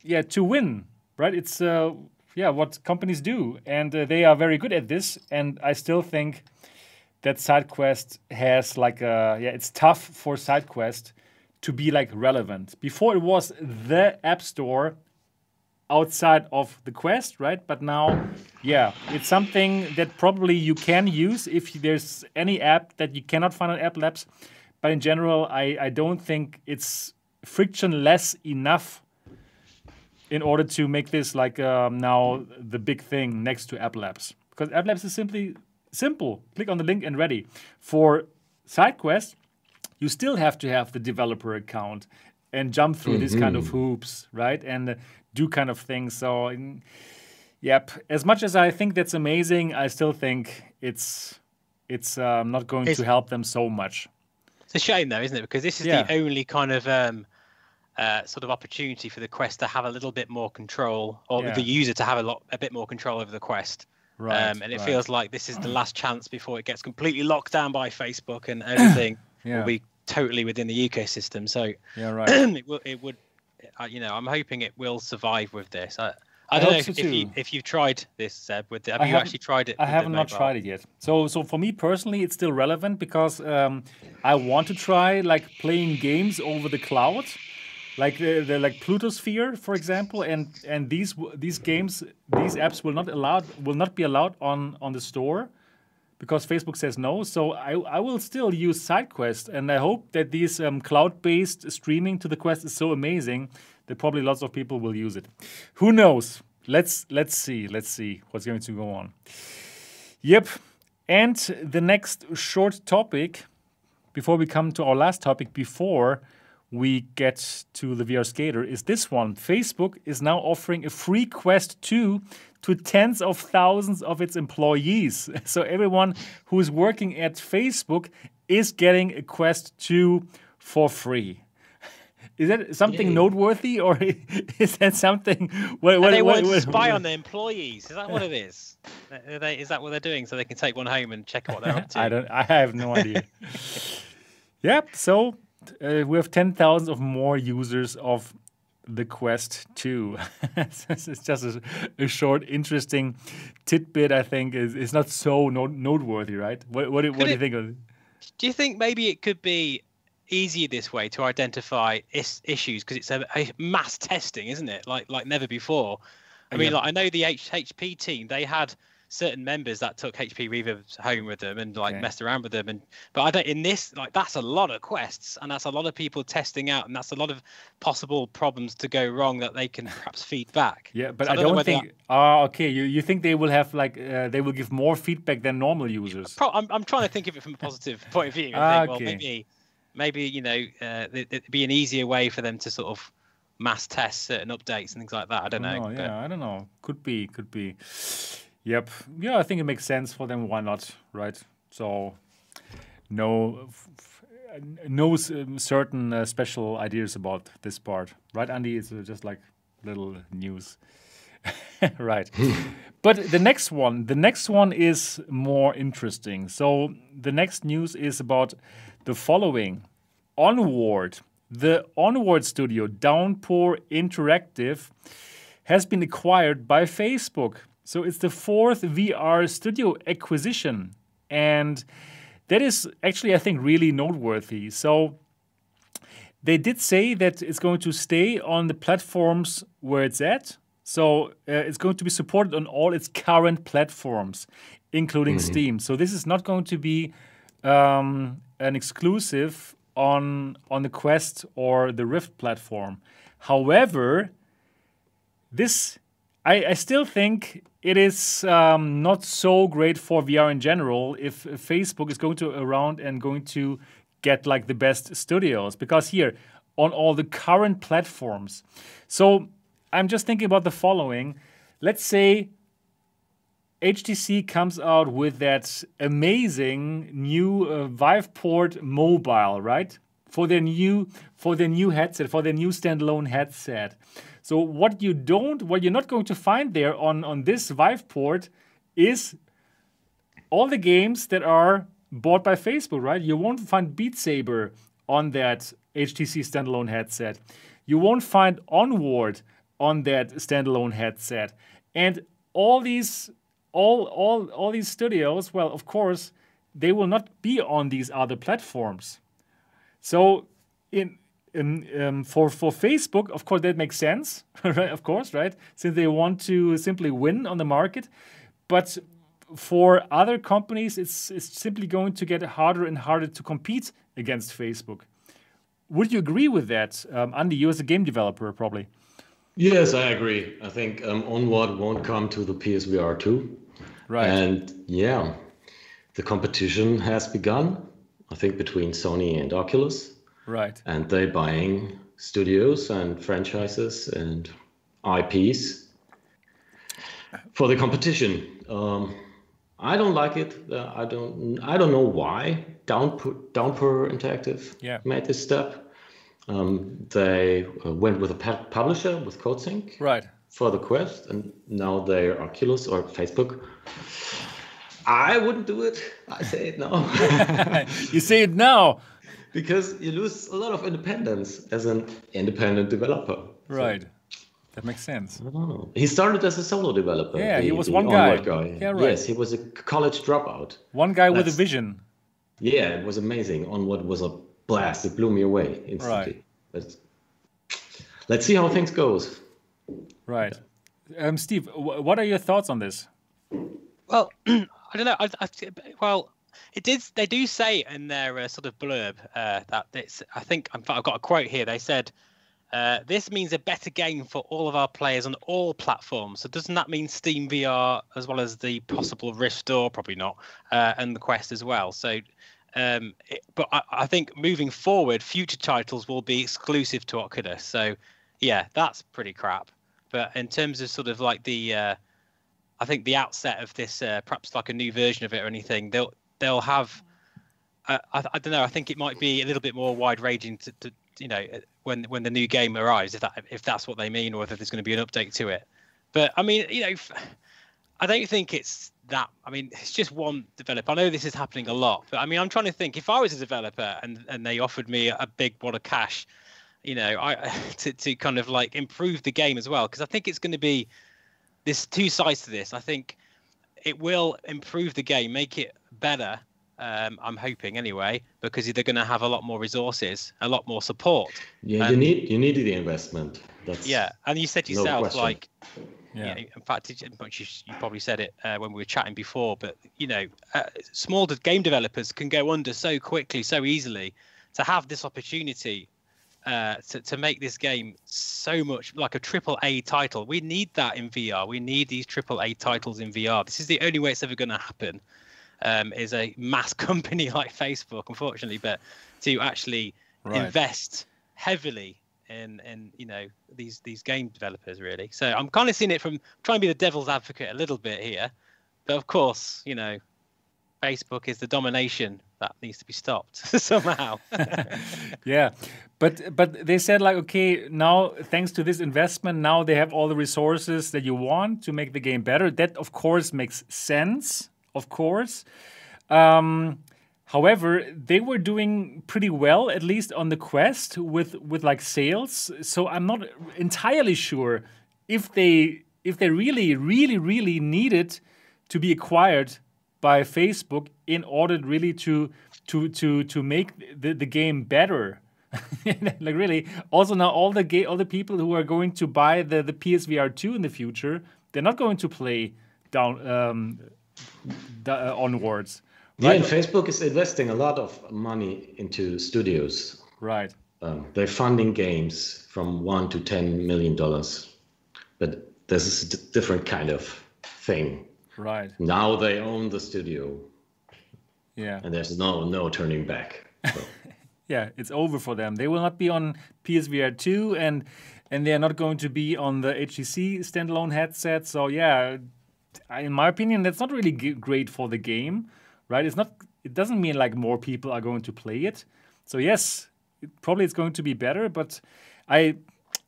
yeah to win right? It's uh yeah what companies do. And uh, they are very good at this. And i still think that sidequest has like a yeah it's tough for sidequest to be like relevant. Before it was the app store outside of the quest right? But now yeah it's something that probably you can use if there's any app that you cannot find on app labs. But in general i, I don't think it's frictionless enough in order to make this like um, now the big thing next to app labs because app labs is simply simple click on the link and ready for sidequest you still have to have the developer account and jump through this kind of hoops, right? And uh, do kind of things. So, mm, yep. As much as I think that's amazing, I still think it's it's um, not going It's- to help them so much. It's a shame though, isn't it? Because this is Yeah. the only kind of um, uh, sort of opportunity for the quest to have a little bit more control, or Yeah. the user to have a lot, a bit more control over the quest. Right. um, and it right. feels like this is the last chance before it gets completely locked down by Facebook and everything Yeah. will be totally within the ecosystem. So yeah, right. it will, it would, uh, you know, I'm hoping it will survive with this. I, I I don't know if, if you if you've tried this, Seb. With the, have I you actually tried it? I have not tried it yet. So, so for me personally, it's still relevant because um, I want to try like playing games over the cloud, like the, the like Plutosphere, for example. And and these these games, these apps will not allowed will not be allowed on on the store because Facebook says no. So I, I will still use SideQuest, and I hope that these um, cloud-based streaming to the Quest is so amazing that probably lots of people will use it. Who knows? Let's let's see. Let's see what's going to go on. Yep. And the next short topic, before we come to our last topic, before we get to the VR Skater, is this one. Facebook is now offering a free Quest 2 to tens of thousands of its employees. So everyone who is working at Facebook is getting a Quest 2 for free. Is that something Yay. noteworthy, or is that something? What, what, they what- want to spy on their employees. Is that what it is? They, is that what they're doing? So they can take one home and check what they're up to? I don't. I have no idea. yep. So uh, we have ten thousand of more users of the Quest 2. it's just a, a short, interesting tidbit. I think is is not so no- noteworthy, right? What what, do- what do you think of? it? Do you think maybe it could be easier this way to identify is- issues because it's a, a mass testing, isn't it? Like like never before. I mean, Yeah. like I know the H- HP team they had certain members that took HP Reverbs home with them and like Okay. messed around with them and but I don't in this like that's a lot of quests and that's a lot of people testing out and that's a lot of possible problems to go wrong that they can perhaps feed back. Yeah, but So I know don't, think. Ah, okay. You you think they will have like uh, they will give more feedback than normal users? Pro- I'm, I'm trying to think of it from a positive point of view. I Ah, think, well, okay. maybe, maybe you know, uh, it, it'd be an easier way for them to sort of mass test certain updates and things like that. I don't know. No, but- yeah, I don't know. Could be, could be. Yep. Yeah, I think it makes sense for them. Why not? Right. So, no, no s- um, certain uh, special ideas about this part, right, Andy? It's uh, just like little news. right. but the next one, the next one is more interesting. So the next news is about the following. Onward, the Onward studio, Downpour Interactive, has been acquired by Facebook. So it's the fourth VR studio acquisition. And that is actually, I think, really noteworthy. So they did say that it's going to stay on the platforms where it's at. So uh, it's going to be supported on all its current platforms, including Steam. So this is not going to be um, an exclusive on on the Quest or the Rift platform. However, this I, I still think it is um, not so great for VR in general if Facebook is going to around and going to get like the best studios because here on all the current platforms. So I'm just thinking about the following. Let's say HTC comes out with that amazing new uh, Viveport mobile, right? For their new for their new headset, for their new standalone headset. So what you don't, what you're not going to find there on on this Vive port is all the games that are bought by Facebook, right? You won't find Beat Saber on that HTC standalone headset. You won't find Onward on that standalone headset. And all these all all all these studios, well, of course, they will not be on these other platforms. So in in, um, for for Facebook, of course, that makes sense, right? Of course, right? Since they want to simply win on the market, but for other companies, it's it's simply going to get harder and harder to compete against Facebook. Would you agree with that, um, Andy? You as a game developer, probably. Yes, I agree. I think um, Onward won't come to the PSVR 2. Right. And yeah, the competition has begun, I think, between Sony and Oculus. Right. And they're buying studios and franchises and IPs for the competition. Um, I don't like it. Uh, I don't. I don't know why Downpour, Downpour Interactive Yeah. made this step. Um, they uh, went with a pu- publisher with Coatsink Right. for the Quest, and now they're Oculus or Facebook. I wouldn't do it. I say it now You say it now. Because you lose a lot of independence as an independent developer. So, Right. That makes sense. I don't know. He started as a solo developer. Yeah, he was one guy. Onward Yeah, right. Yes, he was a college dropout. One guy with a vision. Yeah, it was amazing. Onward was a blast. It blew me away instantly. Let's, let's see how things goes. Right. Um, Steve, wh- what are your thoughts on this? Well, I don't know. I, I, well, it did. They do say in their uh, sort of blurb uh, that it's. I think I've got a quote here. They said, uh, "This means a better game for all of our players on all platforms." So doesn't that mean Steam VR as well as the possible Rift Store? Probably not, uh, and the Quest as well. So. Um, it, but I, I think moving forward, future titles will be exclusive to Oculus. So, yeah, that's pretty crap. But in terms of sort of like the uh, I think the outset of this, uh, perhaps like a new version of it or anything, they'll they'll have. Uh, I, I don't know. I think it might be a little bit more wide ranging to, to you know uh, when when the new game arrives, if that if that's what they mean, or if there's going to be an update to it. But I mean, you know, I don't think it's that. I mean, it's just one developer. I know this is happening a lot, but I mean, I'm trying to think if I was a developer and and they offered me a big wad of cash, you know, I to to kind of like improve the game as well, because I think it's going to be there's two sides to this. I think it will improve the game, make it better. Um, I'm hoping anyway, because they're going to have a lot more resources, a lot more support. Yeah, you Um, need you need the investment. That's Yeah, and you said yourself, question. like, Yeah. yeah. in fact, you, you, you probably said it uh, when we were chatting before, but you know, uh, small game developers can go under so quickly, so easily. To have this opportunity uh, to to make this game so much like a triple A title, we need that in VR. We need these triple A titles in VR. This is the only way it's ever going to happen. Um, is a mass company like Facebook, unfortunately, but to actually Right. invest heavily in in you know these these game developers really. So I'm kind of seeing it from trying to be the devil's advocate a little bit here, but of course you know Facebook is the domination that needs to be stopped somehow. Yeah, but but they said like, okay, now thanks to this investment, now they have all the resources that you want to make the game better. That of course makes sense, of course. Um, however, they were doing pretty well, at least on the Quest, with with like sales. So I'm not entirely sure if they if they really really really needed to be acquired by Facebook in order really to to to to make the, the game better. like really, also now all the ga- all the people who are going to buy the the PSVR two in the future, they're not going to play down um, uh, onwards. yeah. And Facebook is investing a lot of money into studios. Right. Um, they're funding games from one to ten million dollars, but this is a different kind of thing. Right. Now they own the studio, Yeah. and there's no no turning back. So, yeah, it's over for them. They will not be on PSVR two, and and they are not going to be on the HTC standalone headset. So yeah, in my opinion, that's not really great for the game, right? It's not. It doesn't mean like more people are going to play it. So yes, it, probably it's going to be better, but I.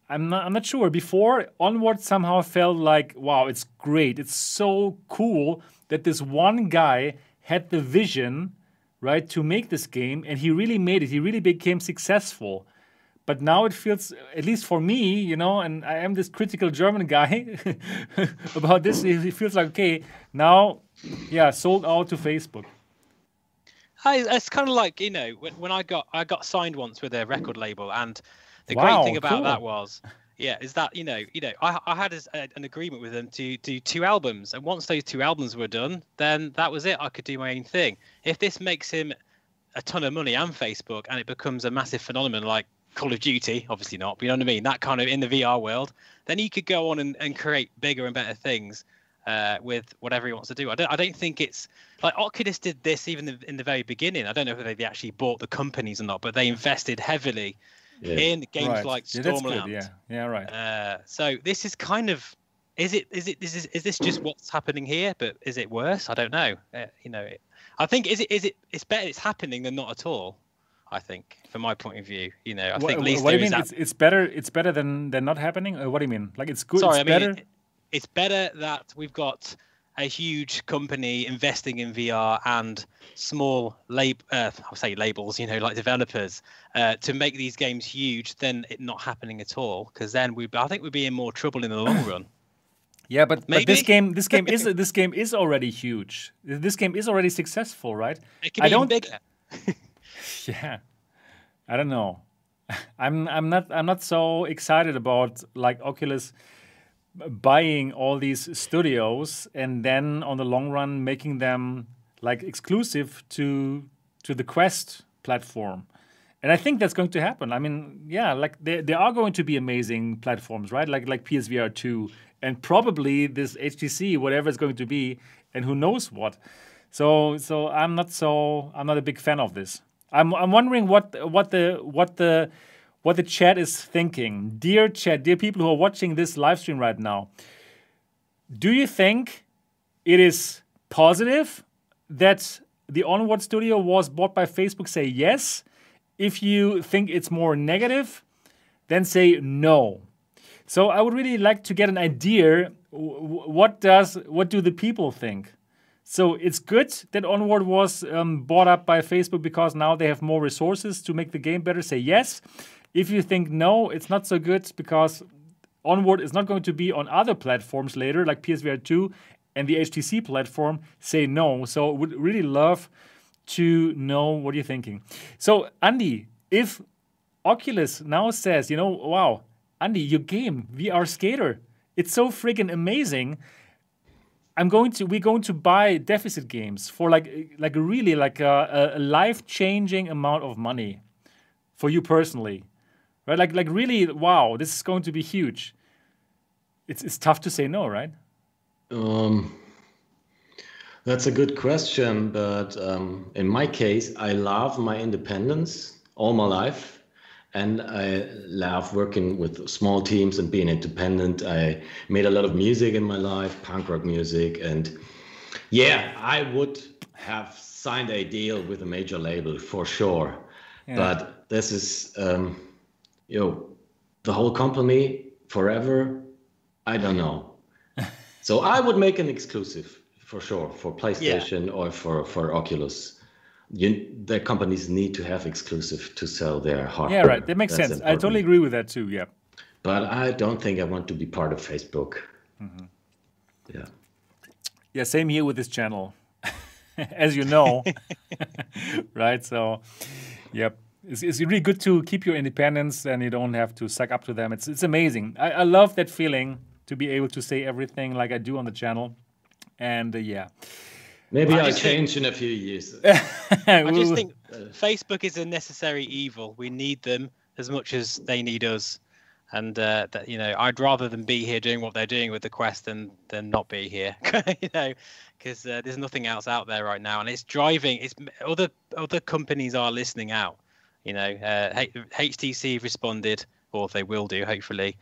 I'm not, I'm not sure. Before, Onward somehow felt like, wow, it's great. It's so cool that this one guy had the vision, right, to make this game, and he really made it. He really became successful. But now it feels, at least for me, you know, and I am this critical German guy about this. It feels like okay, now, yeah, sold out to Facebook. I, it's kind of like you know when, when I got I got signed once with a record label, and the wow, great thing about cool. that was yeah is that you know you know i, I had a, an agreement with them to do two albums and once those two albums were done then that was it i could do my own thing if this makes him a ton of money and facebook and it becomes a massive phenomenon like call of duty obviously not but you know what i mean that kind of in the vr world then he could go on and, and create bigger and better things uh, with whatever he wants to do. I don't. I don't think it's like Oculus did this even in the very beginning. I don't know if they actually bought the companies or not, but they invested heavily yeah. in games right. like Stormland. Yeah, yeah, yeah, right. Uh, so this is kind of is it is it is this, is this just what's happening here? But is it worse? I don't know. Uh, you know, it, I think is it is it it's better it's happening than not at all. I think, from my point of view, you know, I what, think at what do you mean? It's, it's, better. It's better than than not happening. Or what do you mean? Like it's good. Sorry, it's I mean, better. It, it's better that we've got a huge company investing in VR and small lab, uh, I'll say labels, you know, like developers, uh, to make these games huge, than it not happening at all. Because then we, I think we'd be in more trouble in the long run. Yeah, but, but this game, this game is this game is already huge. This game is already successful, right? It can be I don't, bigger. yeah, I don't know. I'm I'm not I'm not so excited about like Oculus buying all these studios and then on the long run making them like exclusive to to the Quest platform. And I think that's going to happen. I mean, yeah, like there, there are going to be amazing platforms, right? Like like PSVR 2 and probably this HTC, whatever it's going to be, and who knows what. So so I'm not so I'm not a big fan of this. I'm I'm wondering what what the what the what the chat is thinking. Dear chat, dear people who are watching this live stream right now, do you think it is positive that the Onward Studio was bought by Facebook? Say yes. If you think it's more negative, then say no. So I would really like to get an idea. What does what do the people think? So it's good that Onward was um, bought up by Facebook because now they have more resources to make the game better. Say yes. If you think no, it's not so good because Onward is not going to be on other platforms later, like PSVR 2 and the HTC platform, say no. So would really love to know what you're thinking. So, Andy, if Oculus now says, you know, wow, Andy, your game, VR Skater, it's so freaking amazing. I'm going to we're going to buy deficit games for like like really like a, a life changing amount of money for you personally right? Like like really, wow, this is going to be huge. It's it's tough to say no, right? Um, that's a good question, but um, in my case, I love my independence all my life, and I love working with small teams and being independent. I made a lot of music in my life, punk rock music, and yeah, I would have signed a deal with a major label for sure. Yeah. But this is um, you know, the whole company forever. I don't know. so I would make an exclusive for sure for PlayStation yeah. or for for Oculus. You, the companies need to have exclusive to sell their hardware. Yeah, right. That makes That's sense. Important. I totally agree with that too. Yeah. But I don't think I want to be part of Facebook. Mm-hmm. Yeah. Yeah. Same here with this channel, as you know, right? So, yep it's, it's really good to keep your independence and you don't have to suck up to them. It's it's amazing. I, I love that feeling to be able to say everything like I do on the channel. And uh, yeah. Maybe I'll change think, in a few years. I just think Facebook is a necessary evil. We need them as much as they need us. And uh, that you know, I'd rather them be here doing what they're doing with the Quest than than not be here. you know, because uh, there's nothing else out there right now, and it's driving. It's other other companies are listening out You know, uh, HTC responded, or they will do, hopefully.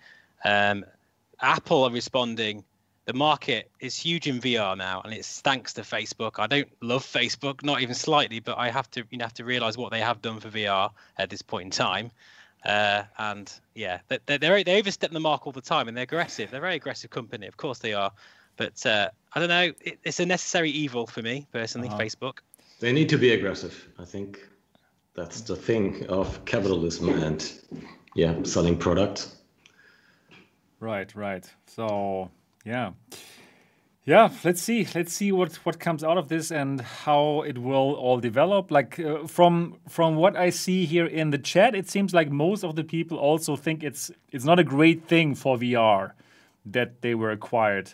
Um, Apple are responding. The market is huge in VR now, and it's thanks to Facebook. I don't love Facebook, not even slightly, but I have to, you know, have to realize what they have done for VR at this point in time. Uh, and yeah, they, they they overstep the mark all the time, and they're aggressive. They're a very aggressive company, of course they are. But uh, I don't know. It, it's a necessary evil for me personally. Uh-huh. Facebook. They need to be aggressive. I think that's the thing of capitalism and yeah, selling products. Right, right. So yeah. Yeah let's see. Let's see what what comes out of this and how it will all develop. Like uh, from from what i see here in the chat it seems like most of the people also think it's it's not a great thing for vr that they were acquired.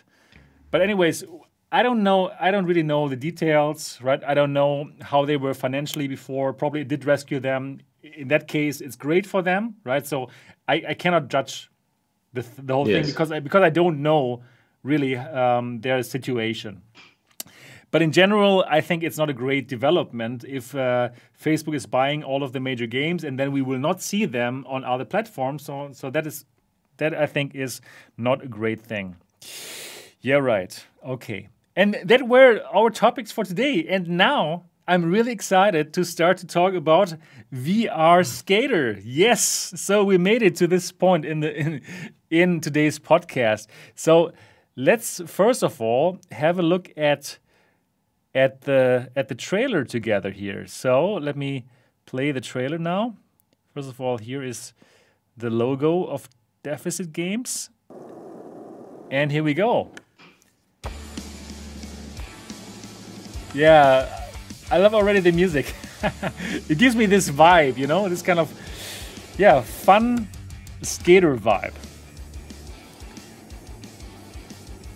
But anyways i don't know i don't really know the details right? I don't know how they were financially before. Probably it did rescue them. In that case it's great for them right? So i, I cannot judge the, the whole yes. thing because I, because i don't know really um, their situation. But in general, I think it's not a great development if uh, Facebook is buying all of the major games and then we will not see them on other platforms. So, so that is that I think is not a great thing. Yeah, right. Okay. And that were our topics for today. And now I'm really excited to start to talk about VR Skater. Yes, so we made it to this point in the in, in today's podcast. So let's first of all have a look at at the at the trailer together here. So let me play the trailer now. First of all, here is the logo of Deficit Games. And here we go. Yeah, I love already the music. it gives me this vibe, you know, this kind of yeah, fun skater vibe.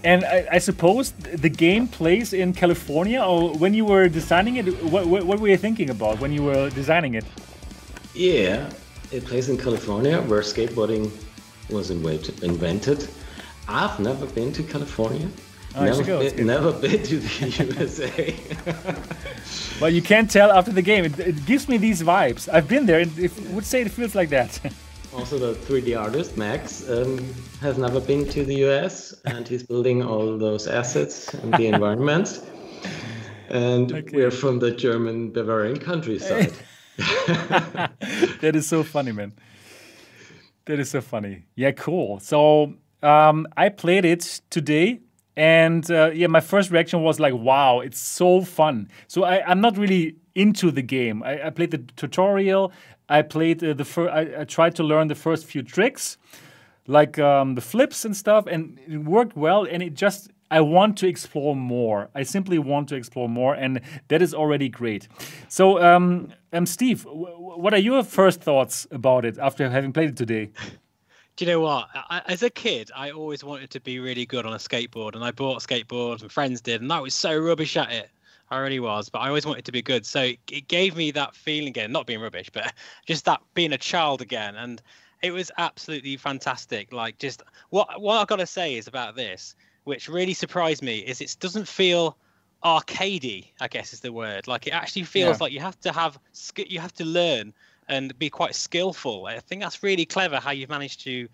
And I, I, suppose the game plays in California, or when you were designing it, what, what, what, were you thinking about when you were designing it? Yeah, it plays in California, where skateboarding was invented. I've never been to California. Oh, never, been, never been to the USA. well, you can't tell after the game. It, it, gives me these vibes. I've been there, and it would say it feels like that. also the 3D artist Max um, has never been to the US, and he's building all those assets and the environments. And okay. we're from the German Bavarian countryside. that is so funny, man. That is so funny. Yeah, cool. So um, I played it today, and uh, yeah, my first reaction was like, "Wow, it's so fun." So I, I'm not really into the game. I, I played the tutorial. I played uh, the first. I, I, tried to learn the first few tricks, like um, the flips and stuff, and it worked well. And it just I want to explore more. I simply want to explore more, and that is already great. So, um, um Steve, what are your first thoughts about it after having played it today? Do you know what? As a kid, I always wanted to be really good on a skateboard, and I bought skateboards, and friends did, and I was so rubbish at it. I really was, but I always wanted to be good. So it gave me that feeling again, not being rubbish, but just that being a child again. And it was absolutely fantastic. Like just what what I gotta say is about this, which really surprised me, is it doesn't feel arcadey. I guess is the word. Like it actually feels yeah. like you have to have you have to learn and be quite skillful. I think that's really clever how you've managed to,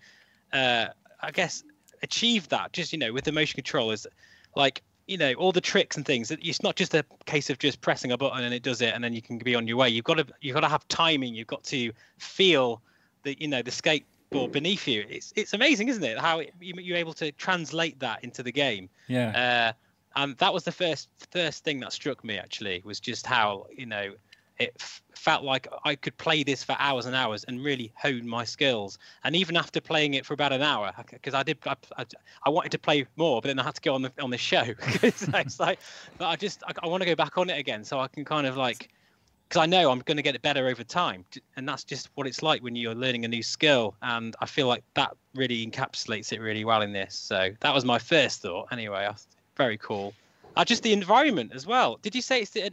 uh, I guess, achieve that. Just you know, with the motion controllers, like you know all the tricks and things. It's not just a case of just pressing a button and it does it and then you can be on your way. You've got to you've got to have timing. You've got to feel the you know the skateboard beneath you. It's it's amazing isn't it? How it, you're able to translate that into the game. Yeah. Uh, and that was the first first thing that struck me actually was just how you know it f- felt like I could play this for hours and hours and really hone my skills. And even after playing it for about an hour, because I did, I, I, I, wanted to play more, but then I had to go on the on the show. it's, it's like, but I just I, I want to go back on it again so I can kind of like, because I know I'm going to get it better over time, and that's just what it's like when you're learning a new skill. And I feel like that really encapsulates it really well in this. So that was my first thought. Anyway, very cool. Uh, just the environment as well. Did you say it's the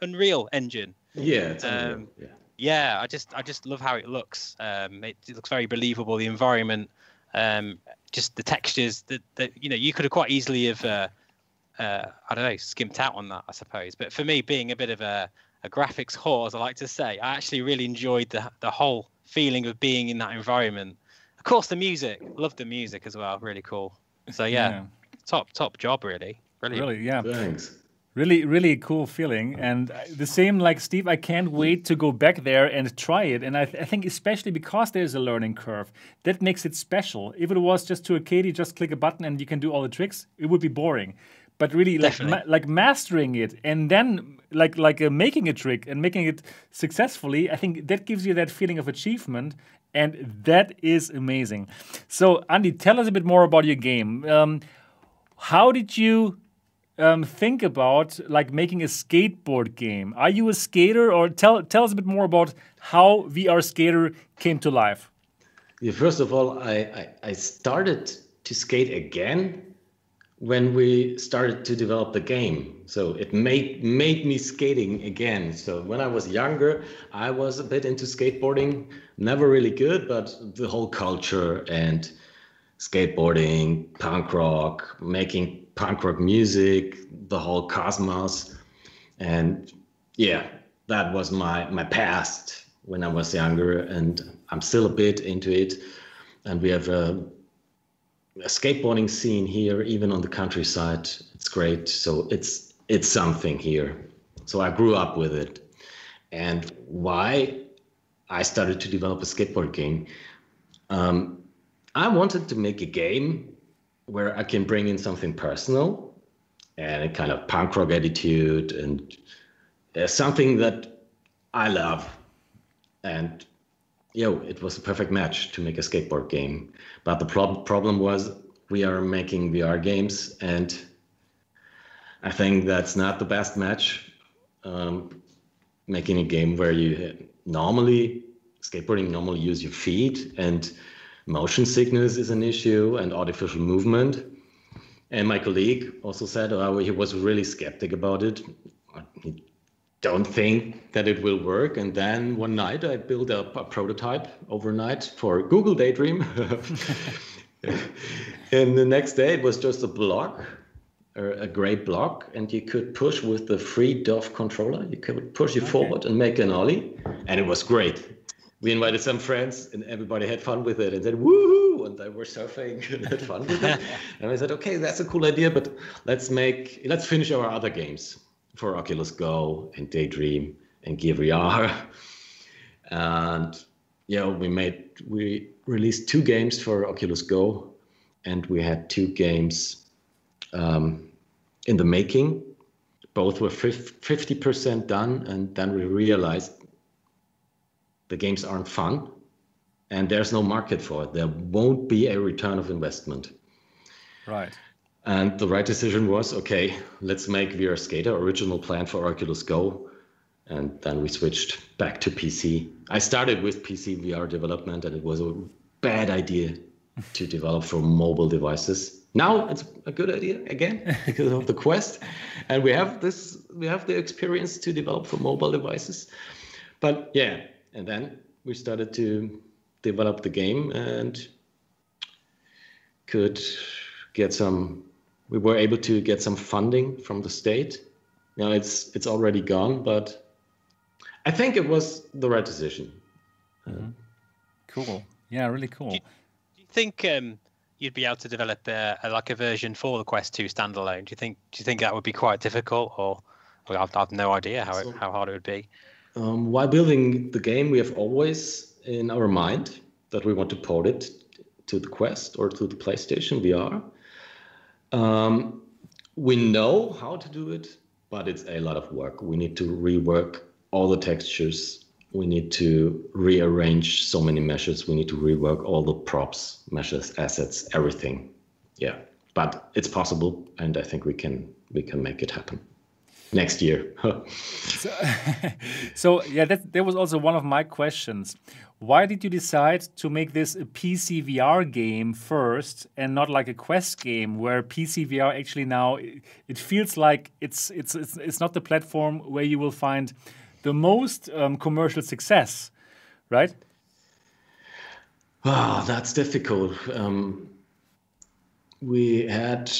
Unreal Engine? Yeah, um, yeah. Yeah, I just I just love how it looks. Um, it, it looks very believable. The environment, um, just the textures that that you know you could have quite easily have uh, uh, I don't know skimped out on that I suppose. But for me, being a bit of a a graphics whore, as I like to say. I actually really enjoyed the the whole feeling of being in that environment. Of course, the music, loved the music as well. Really cool. So yeah, yeah. top top job, really. Brilliant. Really, yeah. Thanks. Really, really cool feeling. And the same like Steve, I can't wait to go back there and try it. And I, th I think, especially because there's a learning curve, that makes it special. If it was just to arcadey, just click a button and you can do all the tricks, it would be boring. But really, like ma like mastering it and then like like uh, making a trick and making it successfully, I think that gives you that feeling of achievement, and that is amazing. So, Andy, tell us a bit more about your game. Um, how did you um, think about like making a skateboard game? Are you a skater, or tell tell us a bit more about how VR Skater came to life? Yeah, first of all, I, I, I started to skate again when we started to develop the game. So it made made me skating again. So when I was younger, I was a bit into skateboarding, never really good, but the whole culture and skateboarding, punk rock, making punk rock music, the whole cosmos, and yeah, that was my my past when I was younger, and I'm still a bit into it. And we have a, a skateboarding scene here, even on the countryside. It's great. So it's it's something here. So I grew up with it, and why I started to develop a skateboard game. Um, I wanted to make a game where I can bring in something personal and a kind of punk rock attitude and uh, something that I love. And yo, it was a perfect match to make a skateboard game. But the prob- problem was we are making VR games, and I think that's not the best match. Um, making a game where you normally skateboarding normally use your feet and motion sickness is an issue and artificial movement. And my colleague also said oh, he was really skeptic about it. He don't think that it will work. And then one night I built up a prototype overnight for Google Daydream. and the next day it was just a block, er, a gray block, and you could push with the 3DOF controller. You could push it okay. forward and make an ollie, and it was great we invited some friends and everybody had fun with it and said woohoo and they were surfing and had fun with it. And i said okay that's a cool idea but let's make let's finish our other games for oculus go and daydream and gear vr and yeah we made we released two games for oculus go and we had two games um, in the making. Both were 50% done and then we realized the games aren't fun and there's no market for it. There won't be a return of investment. Right. And the right decision was okay, let's make VR Skater original plan for Oculus Go. And then we switched back to PC. I started with PC VR development, and it was a bad idea to develop for mobile devices. Now it's a good idea again because of the Quest, and we have this. We have the experience to develop for mobile devices. But yeah, and then we started to develop the game and could get some we were able to get some funding from the state. Now it's it's already gone but i think it was the right decision. Mm-hmm. cool. Yeah really cool. Do you, do you think um, you'd be able to develop a, a, like a version for the quest 2 standalone? Do you think do you think that would be quite difficult or well, I've, I've no idea how, so, it, how hard it would be um, while building the game, we have always in our mind that we want to port it to the Quest or to the PlayStation VR. Um, we know how to do it, but it's a lot of work. We need to rework all the textures. We need to rearrange so many meshes. We need to rework all the props, meshes, assets, everything. Yeah, but it's possible, and I think we can we can make it happen next year. so, so, yeah, that, that was also one of my questions. Why did you decide to make this a PC VR game first and not like a Quest game where PC VR actually now it feels like it's it's it's, it's not the platform where you will find the most um, commercial success, right? Ah, oh, that's difficult. Um, we had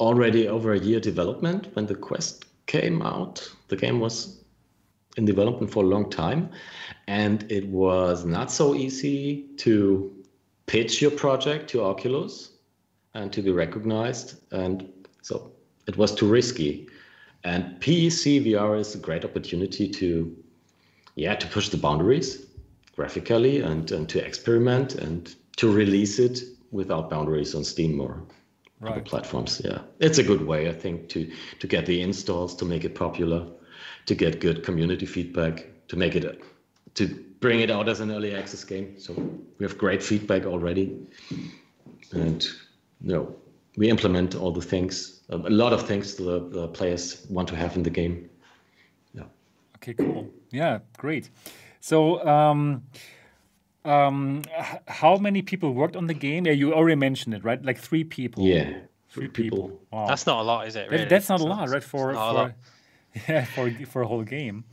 already over a year development when the Quest came out. The game was in development for a long time, and it was not so easy to pitch your project to Oculus and to be recognized, and so it was too risky. And PC VR is a great opportunity to, yeah, to push the boundaries graphically and, and to experiment and to release it without boundaries on Steam or right. other platforms. Yeah, it's a good way, I think, to to get the installs, to make it popular, to get good community feedback, to make it to bring it out as an early access game. So we have great feedback already, and you know, we implement all the things, a lot of things the, the players want to have in the game. Yeah. Okay. Cool. Yeah. Great. So. Um, um, how many people worked on the game? Yeah, you already mentioned it, right? Like three people. Yeah, three, people. people. Wow. That's not a lot, is it? Really? That's not that's a lot, right? For for yeah, for for a whole game.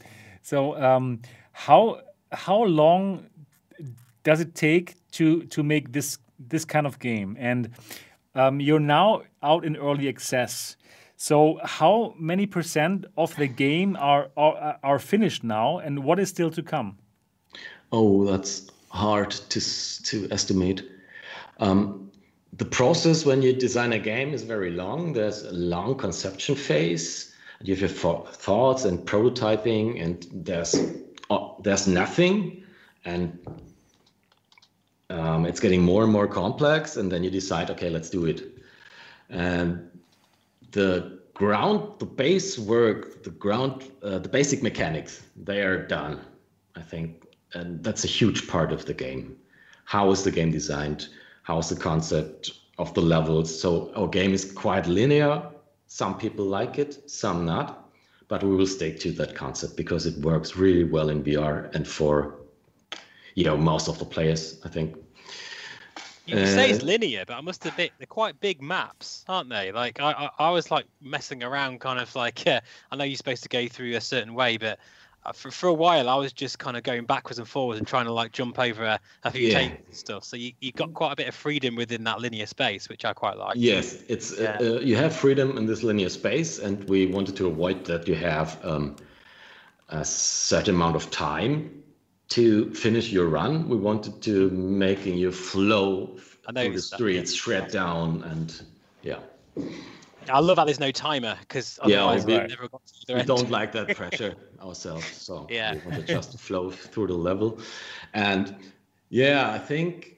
So um, how how long does it take to to make this this kind of game? And um, you're now out in early access. So how many percent of the game are are, are finished now, and what is still to come? Oh, that's hard to to estimate. Um, the process when you design a game is very long. There's a long conception phase. You have your thoughts and prototyping, and there's uh, there's nothing, and um, it's getting more and more complex. And then you decide, okay, let's do it. And the ground, the base work, the ground, uh, the basic mechanics, they are done. I think and that's a huge part of the game. How is the game designed? How is the concept of the levels? So our game is quite linear. Some people like it, some not, but we will stick to that concept because it works really well in VR and for you know most of the players, I think. You uh, say it's linear, but I must admit they're quite big maps, aren't they? Like I, I, I was like messing around, kind of like yeah. I know you're supposed to go through a certain way, but uh, for, for a while I was just kind of going backwards and forwards and trying to like jump over a, a few yeah. and stuff. So you, you got quite a bit of freedom within that linear space, which I quite like. Yes, it's uh, yeah. uh, you have freedom in this linear space, and we wanted to avoid that you have um, a certain amount of time to finish your run. We wanted to making you flow through the streets, shred down, and yeah. I love how there's no timer because yeah, we, we don't like that pressure ourselves. So yeah, we want to just flow through the level, and yeah, I think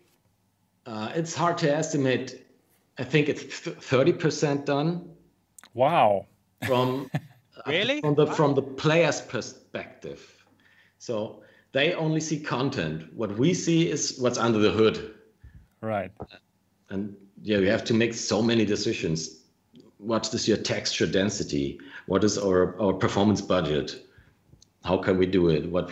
uh, it's hard to estimate. I think it's thirty percent done. Wow. From really uh, from the from the player's perspective, so they only see content. What we see is what's under the hood. Right. And yeah, we have to make so many decisions what is your texture density? What is our, our performance budget? How can we do it? What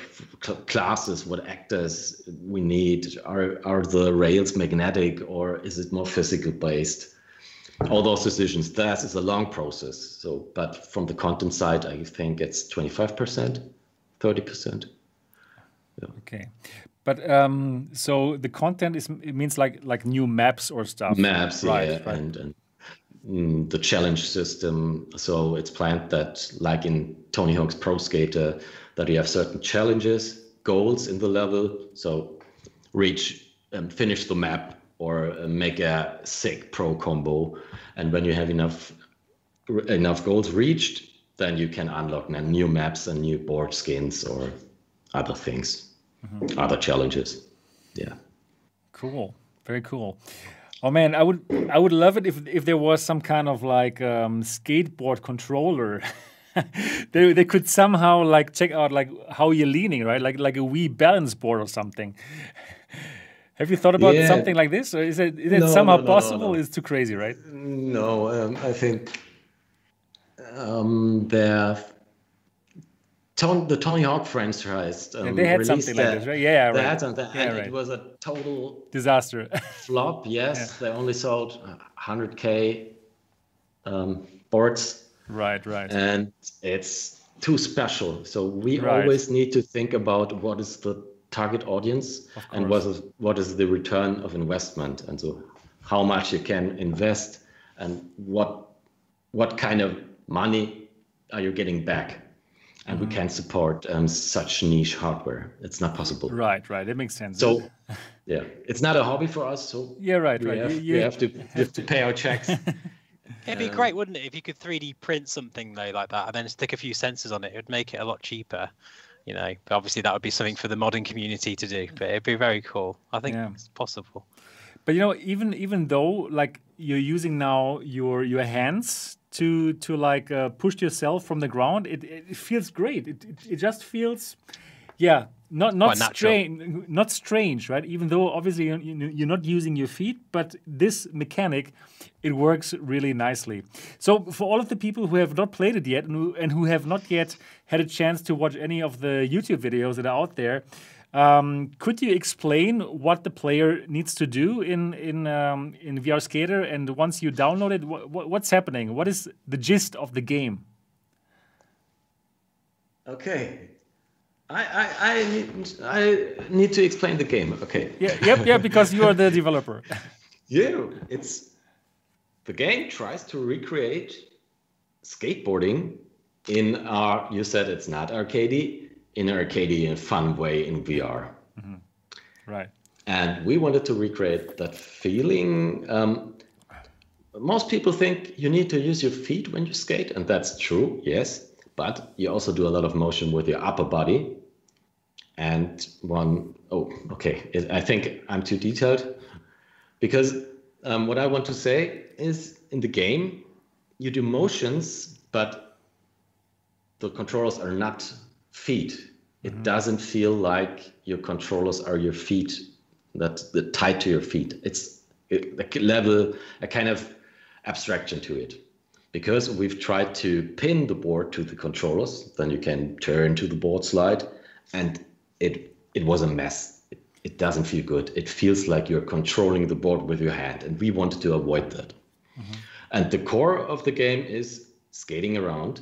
classes, what actors we need? Are, are the rails magnetic or is it more physical based? All those decisions, that is a long process. So, but from the content side, I think it's 25%, 30%. Yeah. Okay. But um, so the content is it means like like new maps or stuff. Maps, right, yeah, right. and and Mm, the challenge system. So it's planned that, like in Tony Hawk's Pro Skater, that you have certain challenges, goals in the level. So reach, and finish the map, or uh, make a sick pro combo. And when you have enough enough goals reached, then you can unlock new maps and new board skins or other things, mm-hmm. other challenges. Yeah. Cool. Very cool. Oh man, I would I would love it if if there was some kind of like um, skateboard controller. they they could somehow like check out like how you're leaning, right? Like like a Wii balance board or something. Have you thought about yeah. something like this, or is it is it no, somehow no, no, possible? It's too crazy, right? No, um, I think um, there Tony, the Tony Hawk franchise. Um, yeah, they had something that, like this, right? Yeah, they right. Had something, yeah, right. It was a total disaster. flop. Yes, yeah. they only sold 100k um, boards. Right, right. And it's too special. So we right. always need to think about what is the target audience and what is what is the return of investment, and so how much you can invest and what what kind of money are you getting back and mm-hmm. we can't support um, such niche hardware. It's not possible. Right, right. It makes sense. So, yeah, it's not a hobby for us. So yeah, right, we right. Have, you, we have to have, have to pay our checks. It'd be great, wouldn't it, if you could 3D print something though like that and then stick a few sensors on it? It would make it a lot cheaper. You know, but obviously that would be something for the modding community to do. But it'd be very cool. I think yeah. it's possible. But you know, even even though like you're using now your your hands to to like uh, push yourself from the ground, it it feels great. It it, it just feels, yeah, not not strange, not strange, right? Even though obviously you're, you're not using your feet, but this mechanic, it works really nicely. So for all of the people who have not played it yet and who, and who have not yet had a chance to watch any of the YouTube videos that are out there, um, could you explain what the player needs to do in in um, in VR Skater? And once you download it, wh wh what's happening? What is the gist of the game? Okay, I, I, I, need, I need to explain the game. Okay. Yeah, yep, yeah, because you are the developer. yeah, it's the game tries to recreate skateboarding in our. You said it's not arcadey, in arcadey in a fun way in VR. Mm-hmm. Right. And we wanted to recreate that feeling. Um, most people think you need to use your feet when you skate, and that's true, yes. But you also do a lot of motion with your upper body and one oh okay i think i'm too detailed because um, what i want to say is in the game you do motions but the controllers are not feet it mm-hmm. doesn't feel like your controllers are your feet that the tied to your feet it's a level a kind of abstraction to it because we've tried to pin the board to the controllers then you can turn to the board slide and it it was a mess. It, it doesn't feel good. It feels like you're controlling the board with your hand, and we wanted to avoid that. Mm-hmm. And the core of the game is skating around,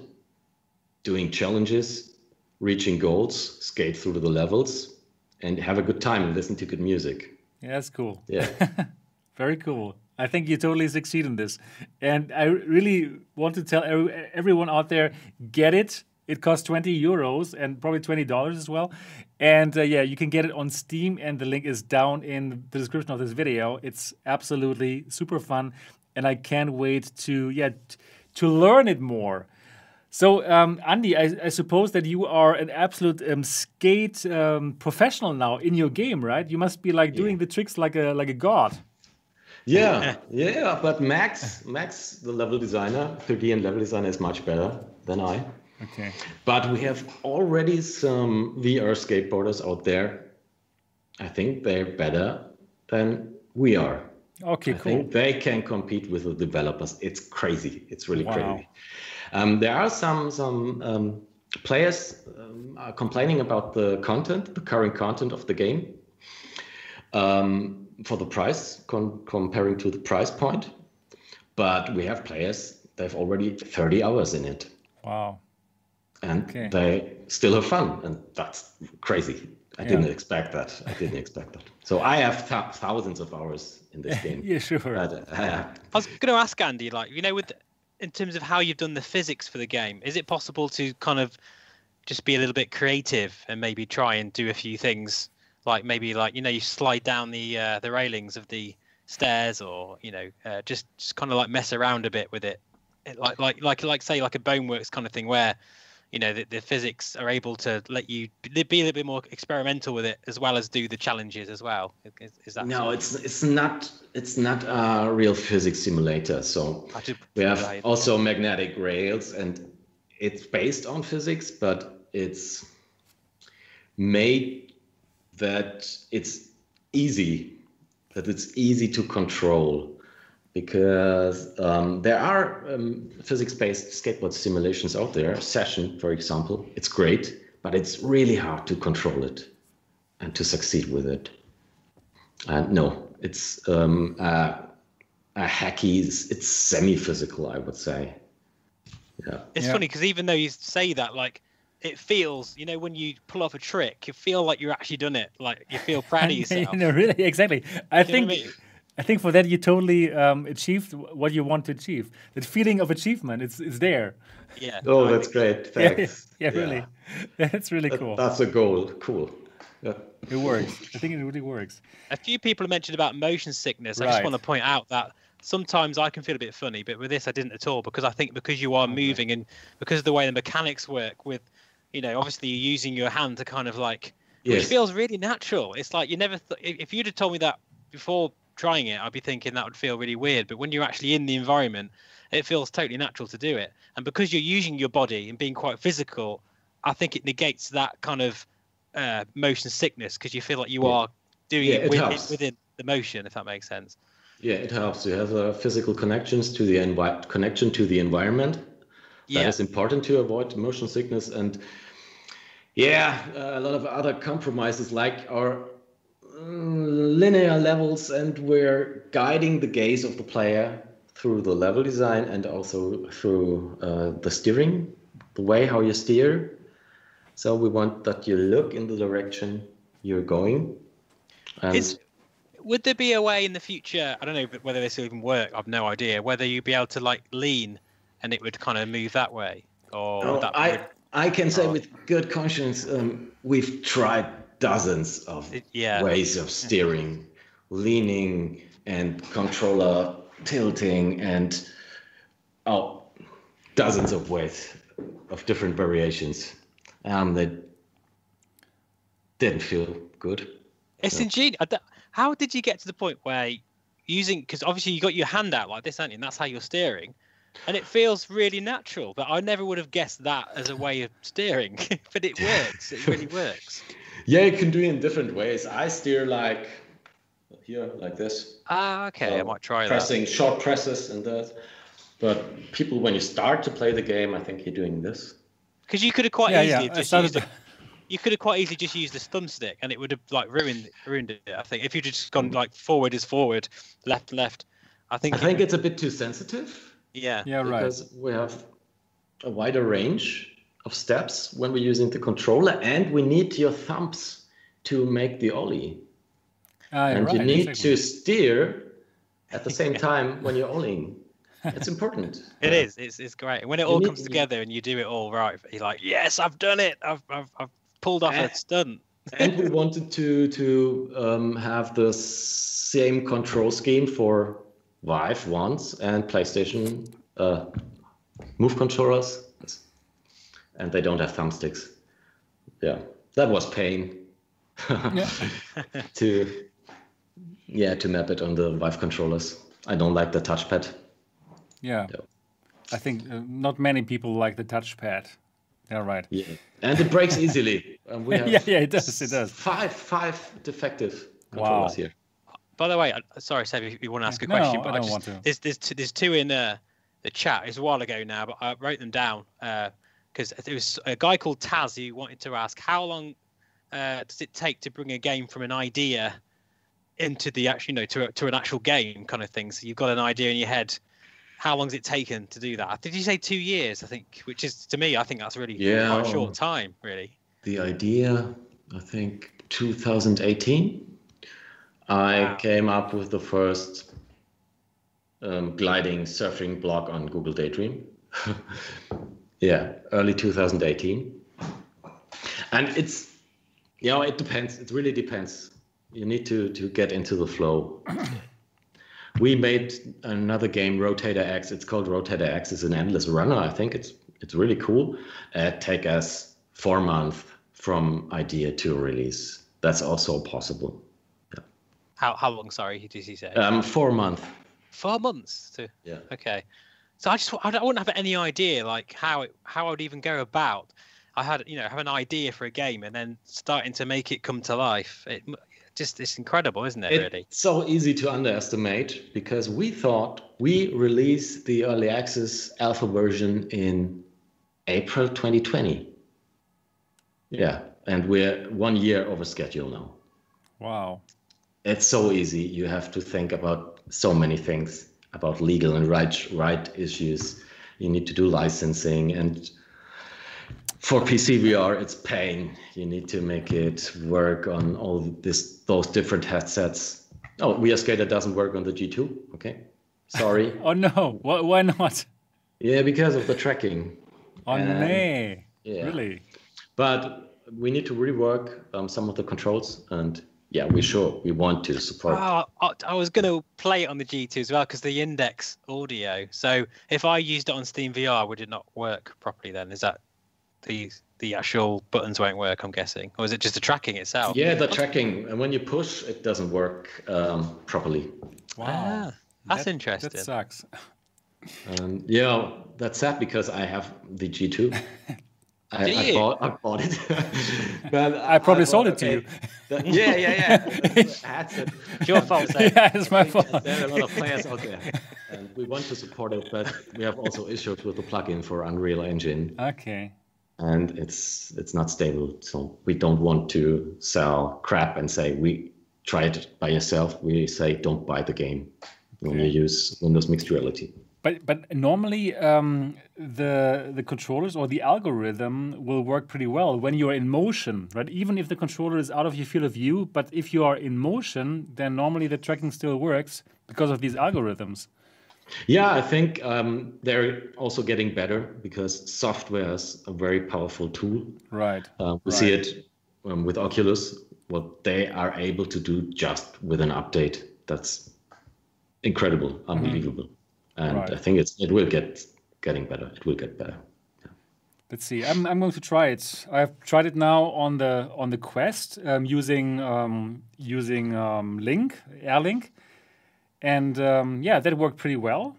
doing challenges, reaching goals, skate through the levels, and have a good time and listen to good music. Yeah, that's cool. Yeah. Very cool. I think you totally succeed in this. And I really want to tell everyone out there get it. It costs 20 euros and probably $20 as well. And uh, yeah, you can get it on Steam, and the link is down in the description of this video. It's absolutely super fun, and I can't wait to yeah to learn it more. So, um, Andy, I, I, suppose that you are an absolute um, skate um, professional now in your game, right? You must be like doing yeah. the tricks like a like a god. Yeah, yeah. But Max, Max, the level designer, 3D and level designer, is much better than I. Okay. But we have already some VR skateboarders out there. I think they're better than we are. Okay, I cool. Think they can compete with the developers. It's crazy. It's really wow. crazy. Um, there are some some um, players um, are complaining about the content, the current content of the game, um, for the price con- comparing to the price point. But we have players; they've already 30 hours in it. Wow and okay. they still have fun, and that's crazy. I yeah. didn't expect that. I didn't expect that. So I have th- thousands of hours in this game. yeah, sure. But, uh, I was going to ask Andy, like, you know, with in terms of how you've done the physics for the game, is it possible to kind of just be a little bit creative and maybe try and do a few things, like maybe like you know, you slide down the uh, the railings of the stairs, or you know, uh, just just kind of like mess around a bit with it, like like like like say like a Boneworks kind of thing where you know the, the physics are able to let you be a little bit more experimental with it as well as do the challenges as well. Is, is that no it's it's not it's not a real physics simulator. So we have right. also magnetic rails and it's based on physics but it's made that it's easy that it's easy to control because um, there are um, physics-based skateboard simulations out there. Session, for example, it's great, but it's really hard to control it and to succeed with it. And no, it's um, a, a hacky. It's, it's semi-physical, I would say. Yeah. It's yeah. funny because even though you say that, like it feels, you know, when you pull off a trick, you feel like you're actually done it. Like you feel proud of yourself. no, really, exactly. I you think I think for that you totally um, achieved what you want to achieve. That feeling of achievement, it's it's there. Yeah. Oh, that's great. Thanks. Yeah, yeah, really. That's really That- cool. That's a goal. Cool. Yeah. It works. I think it really works. A few people have mentioned about motion sickness. I just want to point out that sometimes I can feel a bit funny, but with this I didn't at all because I think because you are moving and because of the way the mechanics work with, you know, obviously you're using your hand to kind of like, which feels really natural. It's like you never, th- if if you'd have told me that before trying it, I'd be thinking that would feel really weird. But when you're actually in the environment, it feels totally natural to do it. And because you're using your body and being quite physical, I think it negates that kind of uh, motion sickness because you feel like you Yeah. are doing Yeah, it, it with, helps. within the motion, if that makes sense. Yeah, it helps. You have uh, physical connections to the envi- connection to the environment. Yeah. is important to avoid motion sickness and yeah, uh, a lot of other compromises like our linear levels and we're guiding the gaze of the player through the level design and also through uh, the steering, the way how you steer. So we want that you look in the direction you're going. And Is, would there be a way in the future? I don't know whether this will even work. I've no idea. Whether you'd be able to like lean and it would kind of move that way, or would that I, would- I can say Oh. with good conscience, um, we've tried dozens of yeah. ways of steering, leaning and controller tilting and oh, dozens of ways of different variations. Um, that didn't feel good. It's ingenious. How did you get to the point where using? Because obviously you got your hand out like this, aren't you? And that's how you're steering, and it feels really natural. But I never would have guessed that as a way of steering. but it works. It really works. Yeah, you can do it in different ways. I steer like here, like this. Ah, okay. I So might try that. pressing short presses and that. But people, when you start to play the game, I think you're doing this. Because you could have quite Yeah, easily yeah. Just used to- it. You could have quite easily just used the thumbstick, and it would have like ruined ruined it. I think if you'd just gone like forward is forward, left left. I think. I think would- it's a bit too sensitive yeah. Yeah, right. because we have a wider range of steps when we're using the controller, and we need your thumbs to make the ollie, Ah, and right, you need exactly. to steer at the same time when you're ollieing. It's important. It is. It's it's great. When it You all need- comes together and you do it all right, you're like, yes, I've done it. I've I've, I've pulled off Eh. a stunt. and we wanted to to um, have the same control scheme for Vive wands and PlayStation uh, Move controllers, and they don't have thumbsticks. Yeah, that was pain Yeah. to yeah to map it on the Vive controllers. I don't like the touchpad. Yeah. Yeah. I think uh, not many people like the touchpad. Yeah, right. Yeah, and it breaks easily. Um, we have Yeah, yeah, it does, it does. Five five defective Wow. controllers here. By the way, sorry, Seb, if you want to ask a No, question, I but I, don't just want to. there's there's two, there's two in uh, the chat. It's a while ago now, but I wrote them down because there was a guy called Taz who wanted to ask how long uh, does it take to bring a game from an idea into the actual, you know, to to an actual game kind of thing. So you've got an idea in your head. How long long's it taken to do that? Did you say two years? I think, which is to me, I think that's really Yeah. quite a short time, really. the idea, I think 2018, I Wow. came up with the first um, gliding surfing blog on Google Daydream. yeah, early 2018. And it's, you know, it depends. It really depends. You need to, to get into the flow. we made another game, Rotator X. It's called Rotator X. It's an endless runner. I think it's it's really cool. It take us four months from idea to release. That's also possible. How how long? Sorry, did he say? Um, four months. Four months to Yeah. Okay, so I just I I wouldn't have any idea like how it how I would even go about. I had you know have an idea for a game and then starting to make it come to life. It just it's incredible, isn't it? really? It's so easy to underestimate because we thought we released the early access alpha version in April 2020. Yeah, and we're one year over schedule now. Wow. It's so easy. You have to think about so many things about legal and right right issues. You need to do licensing and for PCVR, it's pain. You need to make it work on all this those different headsets. Oh, we VR Skater doesn't work on the G2. Okay, sorry. oh no, why, why not? Yeah, because of the tracking. Oh um, nay, yeah. really? But we need to rework um, some of the controls, and yeah, we sure we want to support. Oh, I was going to play it on the G2 as well because the index audio. So if I used it on Steam VR, would it not work properly? Then is that the the actual buttons won't work? I'm guessing, or is it just the tracking itself? Yeah, the tracking, and when you push, it doesn't work um, properly. Wow, ah, that's that, interesting. That sucks. Um, yeah, that's sad because I have the G2. I, I, bought, I bought it. but I probably I sold it to you. The, yeah, yeah, yeah. That's it. It's your fault. Yeah, it's my fault. There are a lot of players out there, and we want to support it, but we have also issues with the plugin for Unreal Engine. Okay. And it's it's not stable, so we don't want to sell crap and say we try it by yourself. We say don't buy the game when you use Windows Mixed Reality. But but normally um, the the controllers or the algorithm will work pretty well when you're in motion, right? Even if the controller is out of your field of view, but if you are in motion, then normally the tracking still works because of these algorithms. Yeah, I think um, they're also getting better because software is a very powerful tool. Right. Uh, we right. see it um, with Oculus, what they are able to do just with an update. That's incredible, unbelievable. Mm -hmm and right. I think it's it will get getting better. It will get better. Yeah. Let's see. I'm I'm going to try it. I've tried it now on the on the Quest um, using um, using um, Link AirLink, and um, yeah, that worked pretty well.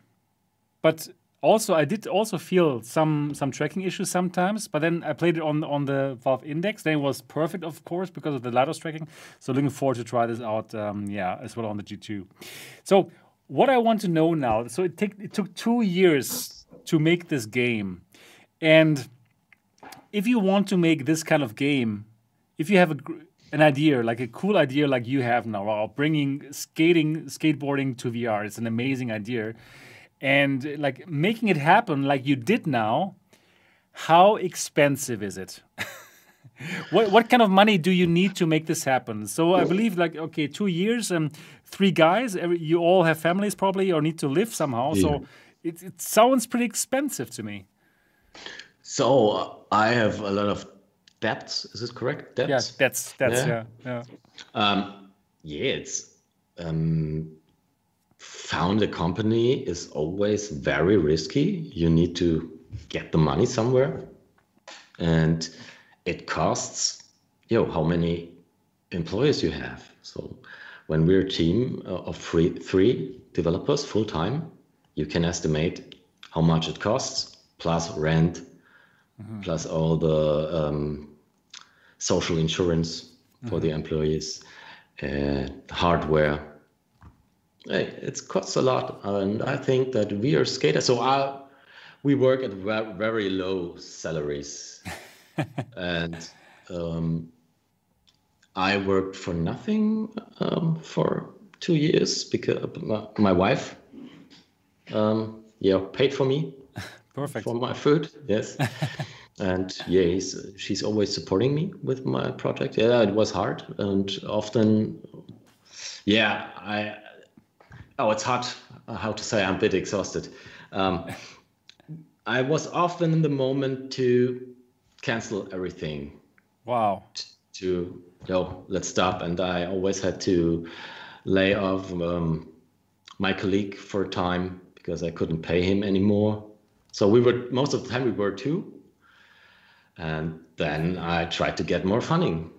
But also, I did also feel some some tracking issues sometimes. But then I played it on on the Valve Index. Then it was perfect, of course, because of the Lighthouse tracking. So looking forward to try this out. Um, yeah, as well on the G2. So what I want to know now, so it, take, it took two years to make this game. And if you want to make this kind of game, if you have a, an idea, like a cool idea like you have now, bringing skating, skateboarding to VR, it's an amazing idea. And like making it happen like you did now, how expensive is it? what what kind of money do you need to make this happen? So I believe like okay, two years and three guys. Every, you all have families probably or need to live somehow. Yeah. So it, it sounds pretty expensive to me. So uh, I have a lot of debts. Is this correct? Debts. Yeah, debts. Debts. Yeah. Yeah. Yeah. Um, yeah it's um, found a company is always very risky. You need to get the money somewhere, and it costs you know how many employees you have so when we're a team uh, of three, three developers full time you can estimate how much it costs plus rent mm-hmm. plus all the um, social insurance for mm-hmm. the employees uh, hardware it costs a lot and i think that we are skater so I, we work at very low salaries and um, I worked for nothing um, for two years because my, wife, um, yeah, paid for me. Perfect. For my food, yes. and yeah, she's always supporting me with my project. Yeah, it was hard and often, yeah, I. Oh, it's hard. How to say? I'm a bit exhausted. Um, I was often in the moment to cancel everything. Wow. To yo, let's stop. And I always had to lay off um, my colleague for a time because I couldn't pay him anymore. So we were most of the time we were two. And then I tried to get more funding.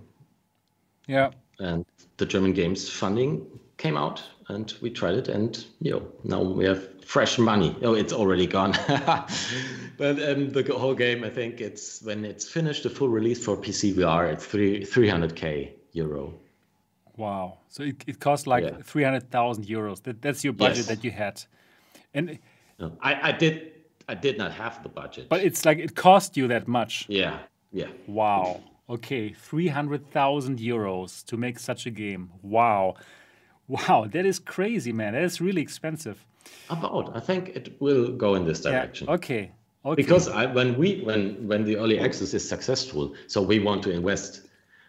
Yeah. And the German Games funding came out and we tried it and you know now we have fresh money. Oh it's already gone. But um, the whole game i think it's when it's finished the full release for pc vr it's three 300k euro. Wow. So it, it cost like yeah. 300000 euros. That, that's your budget yes. that you had. And no, I, I did i did not have the budget. But it's like it cost you that much. Yeah. Yeah. Wow. Okay. 300000 euros to make such a game. Wow Wow, that is crazy, man. That is really expensive. About, I think it will go in this direction. Yeah, okay. Okay. Because I, when we when when the early access is successful, so we want to invest.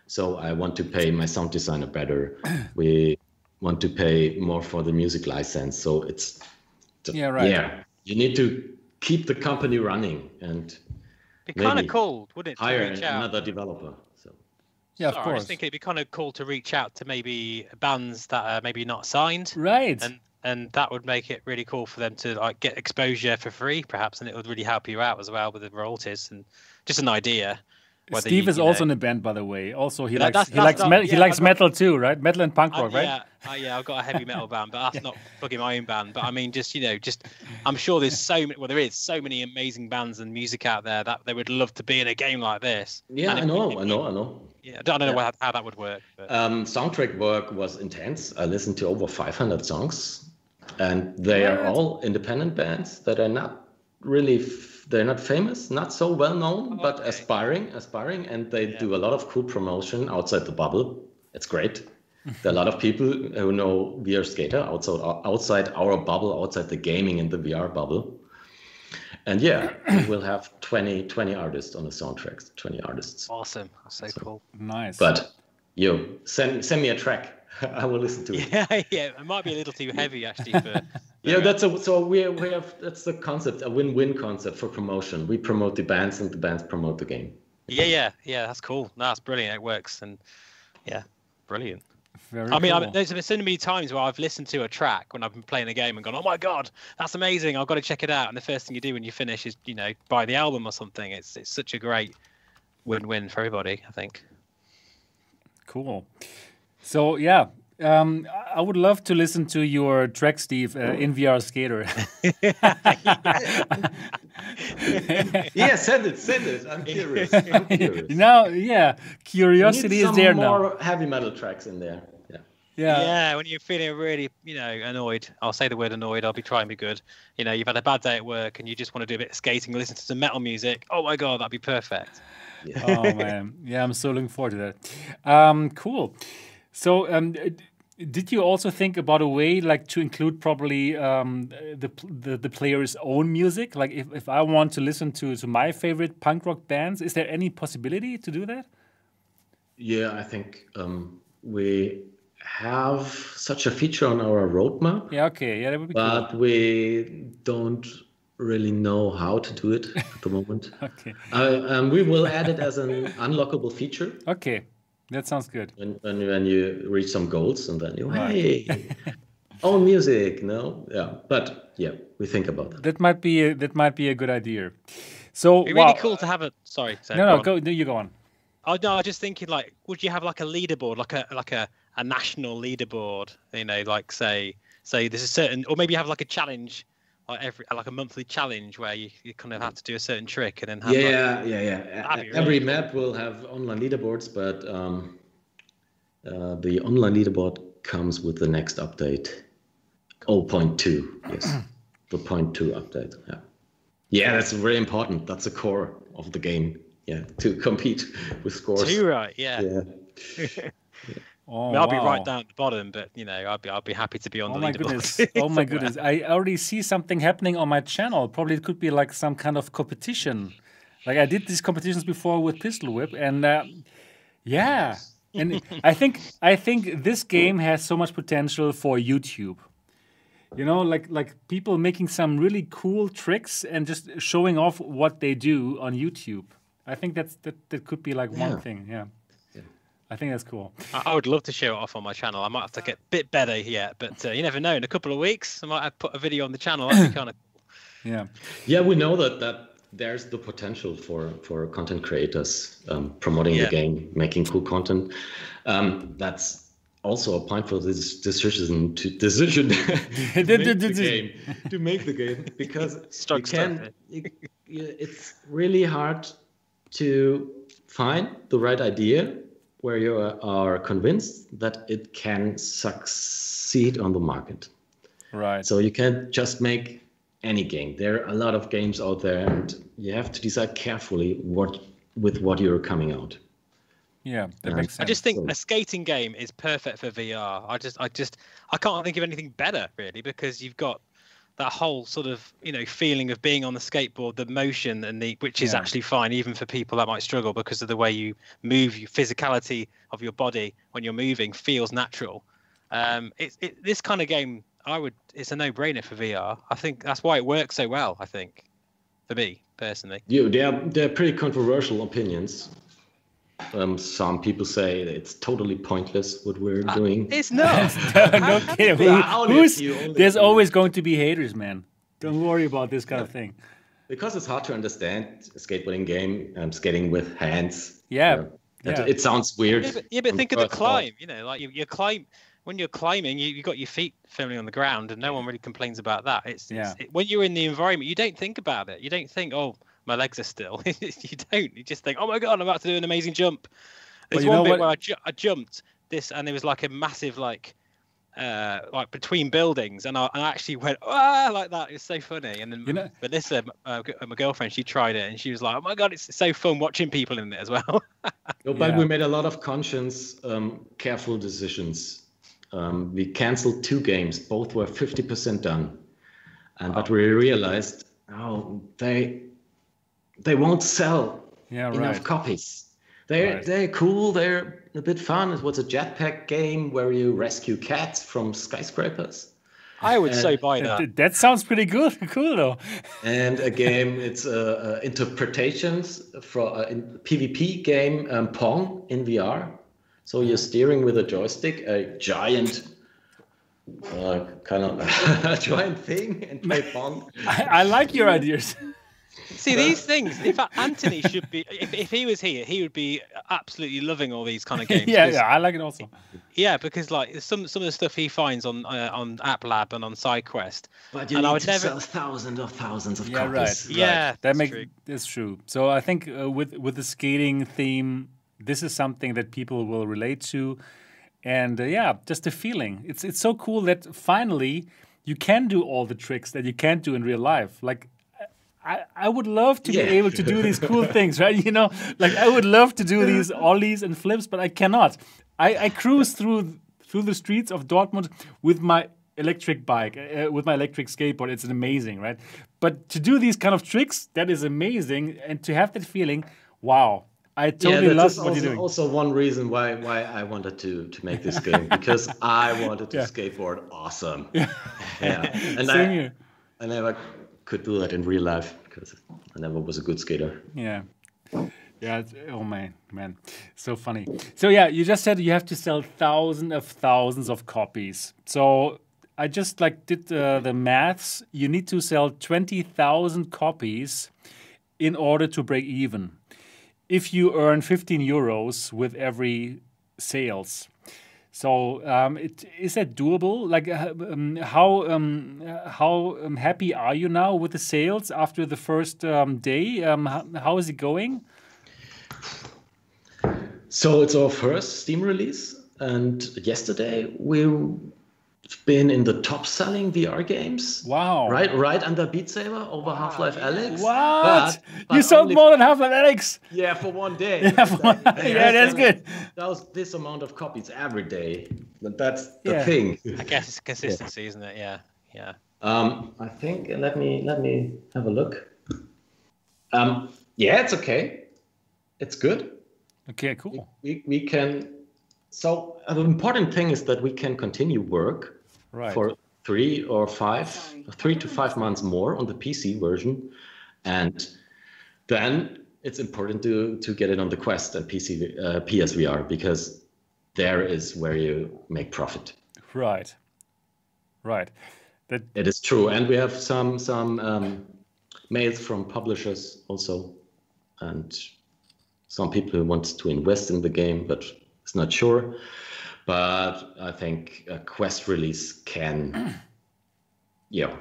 So I want to pay my sound designer better. we want to pay more for the music license. So it's yeah, right. Yeah, you need to keep the company running and be kind of cold, wouldn't it? Hire another developer. Yeah, of Sorry, course. I was thinking it'd be kind of cool to reach out to maybe bands that are maybe not signed, right? And and that would make it really cool for them to like get exposure for free, perhaps, and it would really help you out as well with the royalties and just an idea. Steve you, is you also know, in a band, by the way. Also, he That- likes that's- he that's likes not- me- he likes I'm metal too, right? Metal and punk I- rock, right? Yeah, uh, yeah, I've got a heavy metal band, but that's not fucking my own band. But I mean, just you know, just I'm sure there's so many. Well, there is so many amazing bands and music out there that they would love to be in a game like this. yeah, I know, if- I know, I know. Yeah, I don't, I don't know Yeah. how, how that would work. But. Um, soundtrack work was intense. I listened to over 500 songs, and they are all independent bands that are not really f- they're not famous, not so well known, oh, but aspiring, aspiring, and they Yeah. do a lot of cool promotion outside the bubble. It's great. there are a lot of people who know VR Skater outside outside our bubble, outside the gaming and the VR bubble. And yeah, we'll have 20, 20 artists on the soundtracks, 20 artists. Awesome. That's so cool. Nice. But you send send me a track. I will listen to it. Yeah, yeah. It might be a little too heavy actually for. Yeah, that's a so we we have that's the concept, a win-win concept for promotion. We promote the bands and the bands promote the game. Yeah, yeah, yeah. That's cool. No, that's brilliant. It works, and yeah, brilliant. Very I mean, cool. I, there's been so many times where I've listened to a track when I've been playing a game and gone, "Oh my god, that's amazing! I've got to check it out." And the first thing you do when you finish is, you know, buy the album or something. It's it's such a great win-win for everybody. I think. Cool. So yeah, um, I- I would love to listen to your track, Steve, uh, in VR Skater. Yeah, send it, send it. I'm curious. I'm curious. now, yeah, curiosity is some there now. more heavy metal tracks in there. Yeah. Yeah. yeah, when you're feeling really, you know, annoyed, I'll say the word annoyed. I'll be trying to be good. You know, you've had a bad day at work and you just want to do a bit of skating, listen to some metal music. Oh my god, that'd be perfect. oh man, yeah, I'm so looking forward to that. Um, cool. So, um, d- did you also think about a way like to include probably um, the, the the player's own music? Like, if, if I want to listen to to my favorite punk rock bands, is there any possibility to do that? Yeah, I think um, we have such a feature on our roadmap, Yeah. Okay. Yeah, that would be but we don't really know how to do it at the moment. Okay. Uh, um, we will add it as an unlockable feature Okay. That sounds good. when, when, when you reach some goals and then you, Right. hey, own music, no? Yeah, but yeah, we think about that. That might be a, that might be a good idea. So, It'd be wow. really cool to have a. Sorry. Seb, No, no, on. go. No, you go on. Oh no, I was just thinking like, would you have like a leaderboard, like a like a, a national leaderboard? You know, like say say there's a certain, or maybe have like a challenge, like every like a monthly challenge where you, you kind of have to do a certain trick and then have like, Yeah, yeah, yeah. That'd Every really map will have online leaderboards, but um, uh, the online leaderboard comes with the next update. 0.2, yes. the 0.2 update. Yeah. Yeah, that's very important. That's the core of the game. Yeah, to compete with scores. two right, yeah. Yeah. Oh, I mean, I'll be right down at the bottom, but you know, I'll be I'll be happy to be on Oh the my leaderboard. goodness! Oh my goodness! I already see something happening on my channel. Probably it could be like some kind of competition. Like I did these competitions before with Pistol Whip, and uh, yeah, and I think I think this game has so much potential for YouTube. You know, like like people making some really cool tricks and just showing off what they do on YouTube. I think that's that that could be like Yeah. one thing. Yeah. I think that's cool. I I would love to show it off on my channel. I might have to get a bit better yet, but uh, you never know. In a couple of weeks, I might have put a video on the channel. That'd be kind of cool. Yeah. Yeah, we know that that there's the potential for for content creators um, promoting Yeah. the game, making cool content. Um, that's also a point for this decision to decision to make the game to make the game because you can, you, you, it's really hard to find the right idea where you are, are convinced that it can succeed on the market. Right. So you can't just make any game. There are a lot of games out there, and you have to decide carefully what with what you're coming out. yeah, that Yeah. makes I just think So- a skating game is perfect for VR. I just, I just, I can't think of anything better really because you've got that whole sort of, you know, feeling of being on the skateboard, the motion and the, which is Yeah. actually fine even for people that might struggle because of the way you move, your physicality of your body when you're moving feels natural. Um, it's it, this kind of game. I would. It's a no-brainer for VR. I think that's why it works so well. I think, for me personally. Yeah, they're they're pretty controversial opinions. Um, some people say it's totally pointless what we're Uh, doing. It's not. no kidding. Who- Yeah, only a who's- few, only a there's few. always going to be haters, man. Don't worry about this kind of thing. because it's hard to understand a skateboarding game, um, skating with hands. Yeah, Uh, it, yeah. it sounds weird. Yeah, but, yeah, but think of the first thought. climb. You know, like you, you climb when you're climbing, you you got your feet firmly on the ground, and no one really complains about that. It's, Yeah. it's it, when you're in the environment, you don't think about it. You don't think, oh, my legs are still. you don't. You just think, oh my god, I'm about to do an amazing jump. There's you one bit what- where I, ju- I jumped this, and there was like a massive like. Uh, like between buildings, and I, I actually went ah like that. It's so funny. And then You know- Melissa, uh, my girlfriend, she tried it, and she was like, "Oh my god, it's so fun watching people in it as well." No, but Yeah. we made a lot of conscious, um, careful decisions. Um, we canceled two games; both were fifty percent done, and but we realized, oh, they they won't sell Yeah, enough right. copies. They're Right. they're cool. They're a bit fun. It was a jetpack game where you rescue cats from skyscrapers, I would so Uh, buy that. That sounds pretty good. Cool though. and a game. it's uh, uh, interpretations for a in PvP game um, Pong in VR. So you're steering with a joystick, a giant, uh, kind of a giant thing, and play Pong. I, I like your ideas. See these things. In fact, Anthony should be. If, if he was here, he would be absolutely loving all these kind of games. yeah, 'cause- yeah, I like it also. yeah, because like some some of the stuff he finds on uh, on App Lab and on SideQuest. But you And I would to never- sell thousands of thousands of Yeah, copies. right. Yeah, that makes true. that's true. So I think uh, with with the skating theme, this is something that people will relate to, and uh, yeah, just the feeling. It's it's so cool that finally you can do all the tricks that you can't do in real life. Like. I, I would love to Yeah. be able to do these cool things, right? You know, like I would love to do these ollies and flips, but I cannot. I, I cruise through through the streets of Dortmund with my electric bike, uh, with my electric skateboard. It's amazing, right? But to do these kind of tricks, that is amazing, and to have that feeling, wow! I totally yeah, love what also, you're doing. also one reason why why I wanted to to make this game because I wanted to Yeah. skateboard awesome. Yeah, and Same I, here. I never could do that in real life because I never was a good skater. Yeah. Yeah. Oh man, man, so funny. So yeah, you just said you have to sell thousands of thousands of copies. So I just like did uh, the maths. You need to sell twenty thousand copies in order to break even. If you earn fifteen euros with every sales. So um, it, is that doable? Like, uh, um, how um, how um, happy are you now with the sales after the first um, day? Um, how, how is it going? So it's our first Steam release, and yesterday we've been in the top selling VR games. Wow! Right, right under Beat Saber over Half-Life: Alyx. What? But- but you sold more than Half-Life: Alyx. Yeah, for one day. Yeah, for one- yeah, that's good. That was this amount of copies every day. But that's the Yeah. thing. I guess it's consistency, isn't it? Yeah, yeah. Um, I think. Let me let me have a look. Um, yeah, it's okay. It's good. Okay, cool. We we can. So uh, the important thing is that we can continue work Right. for three or five, three to five months more on the PC version, and then it's important to to get it on the Quest and PC uh, PSVR because there is where you make profit. Right. Right. That It is true, and we have some some um, mails from publishers also, and some people who want to invest in the game but is not sure. But I think a Quest release can, yeah,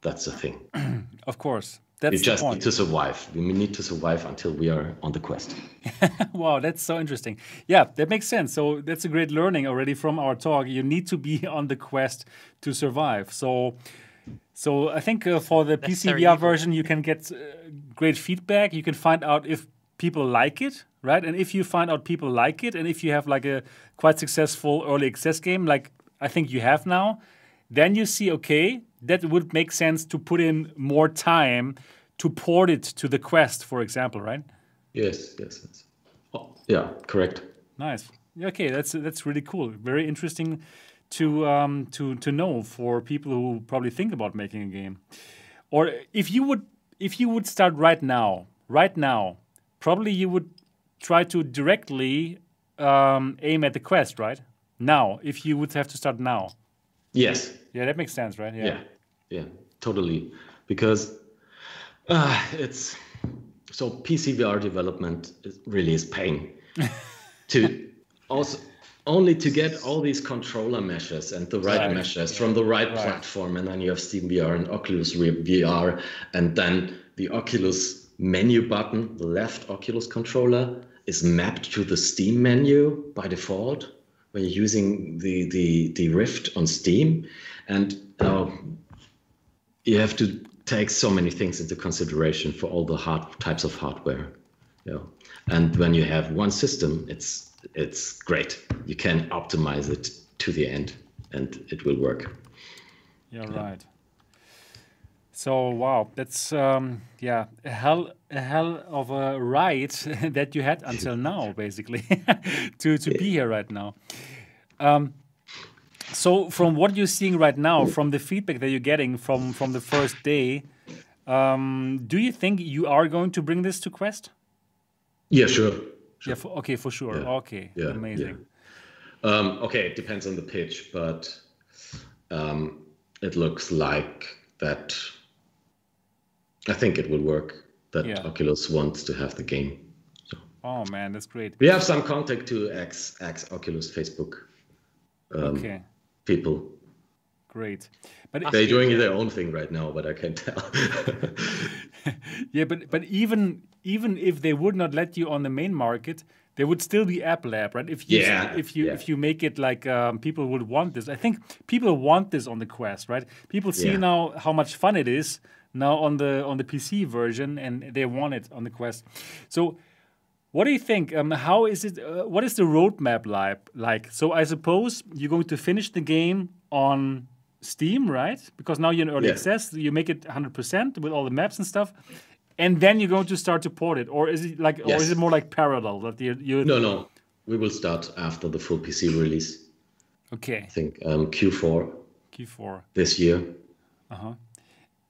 that's the thing. of course. We That's the just need to survive. We need to survive until we are on the Quest. Wow, that's so interesting. Yeah, that makes sense. So that's a great learning already from our talk. You need to be on the quest to survive. So, so I think uh, for the PC VR version, you can get uh, great feedback. You can find out if people like it, right? And if you find out people like it, and if you have like a quite successful early access game, like I think you have now, then you see okay, that would make sense to put in more time to port it to the Quest, for example, right? Yes, yes, yes. Oh, yeah, correct. Nice. Okay, that's that's really cool. Very interesting to um, to to know for people who probably think about making a game, or if you would if you would start right now, right now, probably you would try to directly um, aim at the quest, right? Now, if you would have to start now. Yes. Yeah, that makes sense, right? Yeah. Yeah, totally. Because uh, it's so PC VR development is, really is pain. to also only to get all these controller meshes and the right, Right. meshes from the right, Right. platform, and then you have Steam VR and Oculus VR, and then the Oculus menu button, the left Oculus controller, is mapped to the Steam menu by default when you're using the the the Rift on Steam, and uh, you have to take so many things into consideration for all the hard types of hardware. Yeah. And when you have one system, it's it's great. You can optimize it to the end and it will work. Yeah, right. So wow, that's um, yeah a hell a hell of a ride that you had until now, basically, to to be here right now. Um, so from what you're seeing right now, from the feedback that you're getting from from the first day, um, do you think you are going to bring this to Quest? Yeah, sure. Yeah, for, okay, for sure. Yeah. Okay, Yeah, amazing. Um, okay, it depends on the pitch, but um, it looks like that. I think it will work. That Yeah. Oculus wants to have the game. Oh man, that's great. We have some contact to ex ex Oculus Facebook um, Okay, people. great. But They're doing their own thing right now, but I can't tell. Yeah, but but even even if they would not let you on the main market, there would still be App Lab, right? If you Yeah, if you yeah. if you make it like um, people would want this, I think people want this on the Quest, right? People see Yeah. now how much fun it is now on the on the PC version, and they want it on the Quest. So. What do you think? Um, how is it? Uh, what is the roadmap like? Like, so I suppose you're going to finish the game on Steam, right? Because now you're in early Yeah. access, you make it 100% with all the maps and stuff, and then you're going to start to port it, or is it like, or is it more like parallel that you you? no, no, we will start after the full PC release. Okay, I think um, Q4 Q4, this year.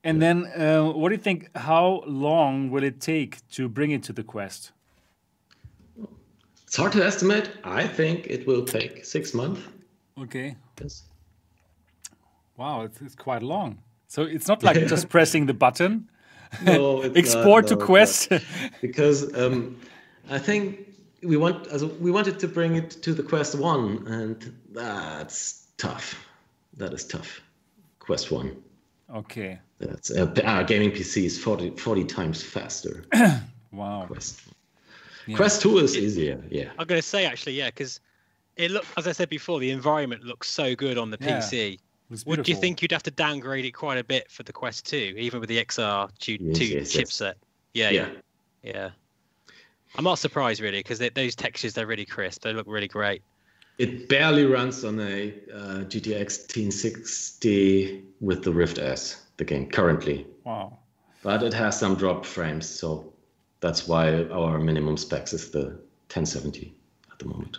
And then uh, what do you think? How long will it take to bring it to the Quest? It's hard to estimate. I think it will take six months. Okay, Yes. wow, it's, it's quite long. So it's not like just pressing the button, No, it's export not, to no, it's Quest. because um, I think we want also, we wanted to bring it to the Quest One, and that's tough. That is tough. Quest One. Okay, That's uh, p- uh, gaming PC is 40, 40 times faster. wow. Quest. Quest Two is easier. Yeah. I'm going to say actually, yeah, because it look as I said before, the environment looks so good on the Yeah, PC. Would you think you'd have to downgrade it quite a bit for the Quest 2, even with the XR two, Yes, two yes, yes. chipset? Yeah, Yeah. yeah, yeah. I'm not surprised really because those textures they're really crisp. They look really great. It barely runs on a uh, GTX 1060 with the Rift S, the game currently, Wow. but it has some drop frames, so that's why our minimum specs is the 1070 at the moment.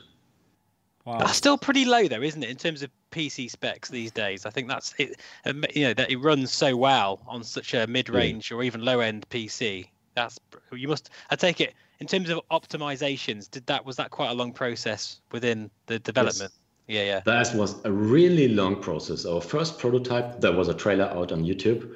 Wow. That's still pretty low though, isn't it, in terms of PC specs these days? I think that's it. um, You know that it runs so well on such a mid-range or even low-end PC. That's you must. I take it in terms of optimizations. Did that was that quite a long process within the development? Yeah, yeah. That was a really long process. Our first prototype, there was a trailer out on YouTube,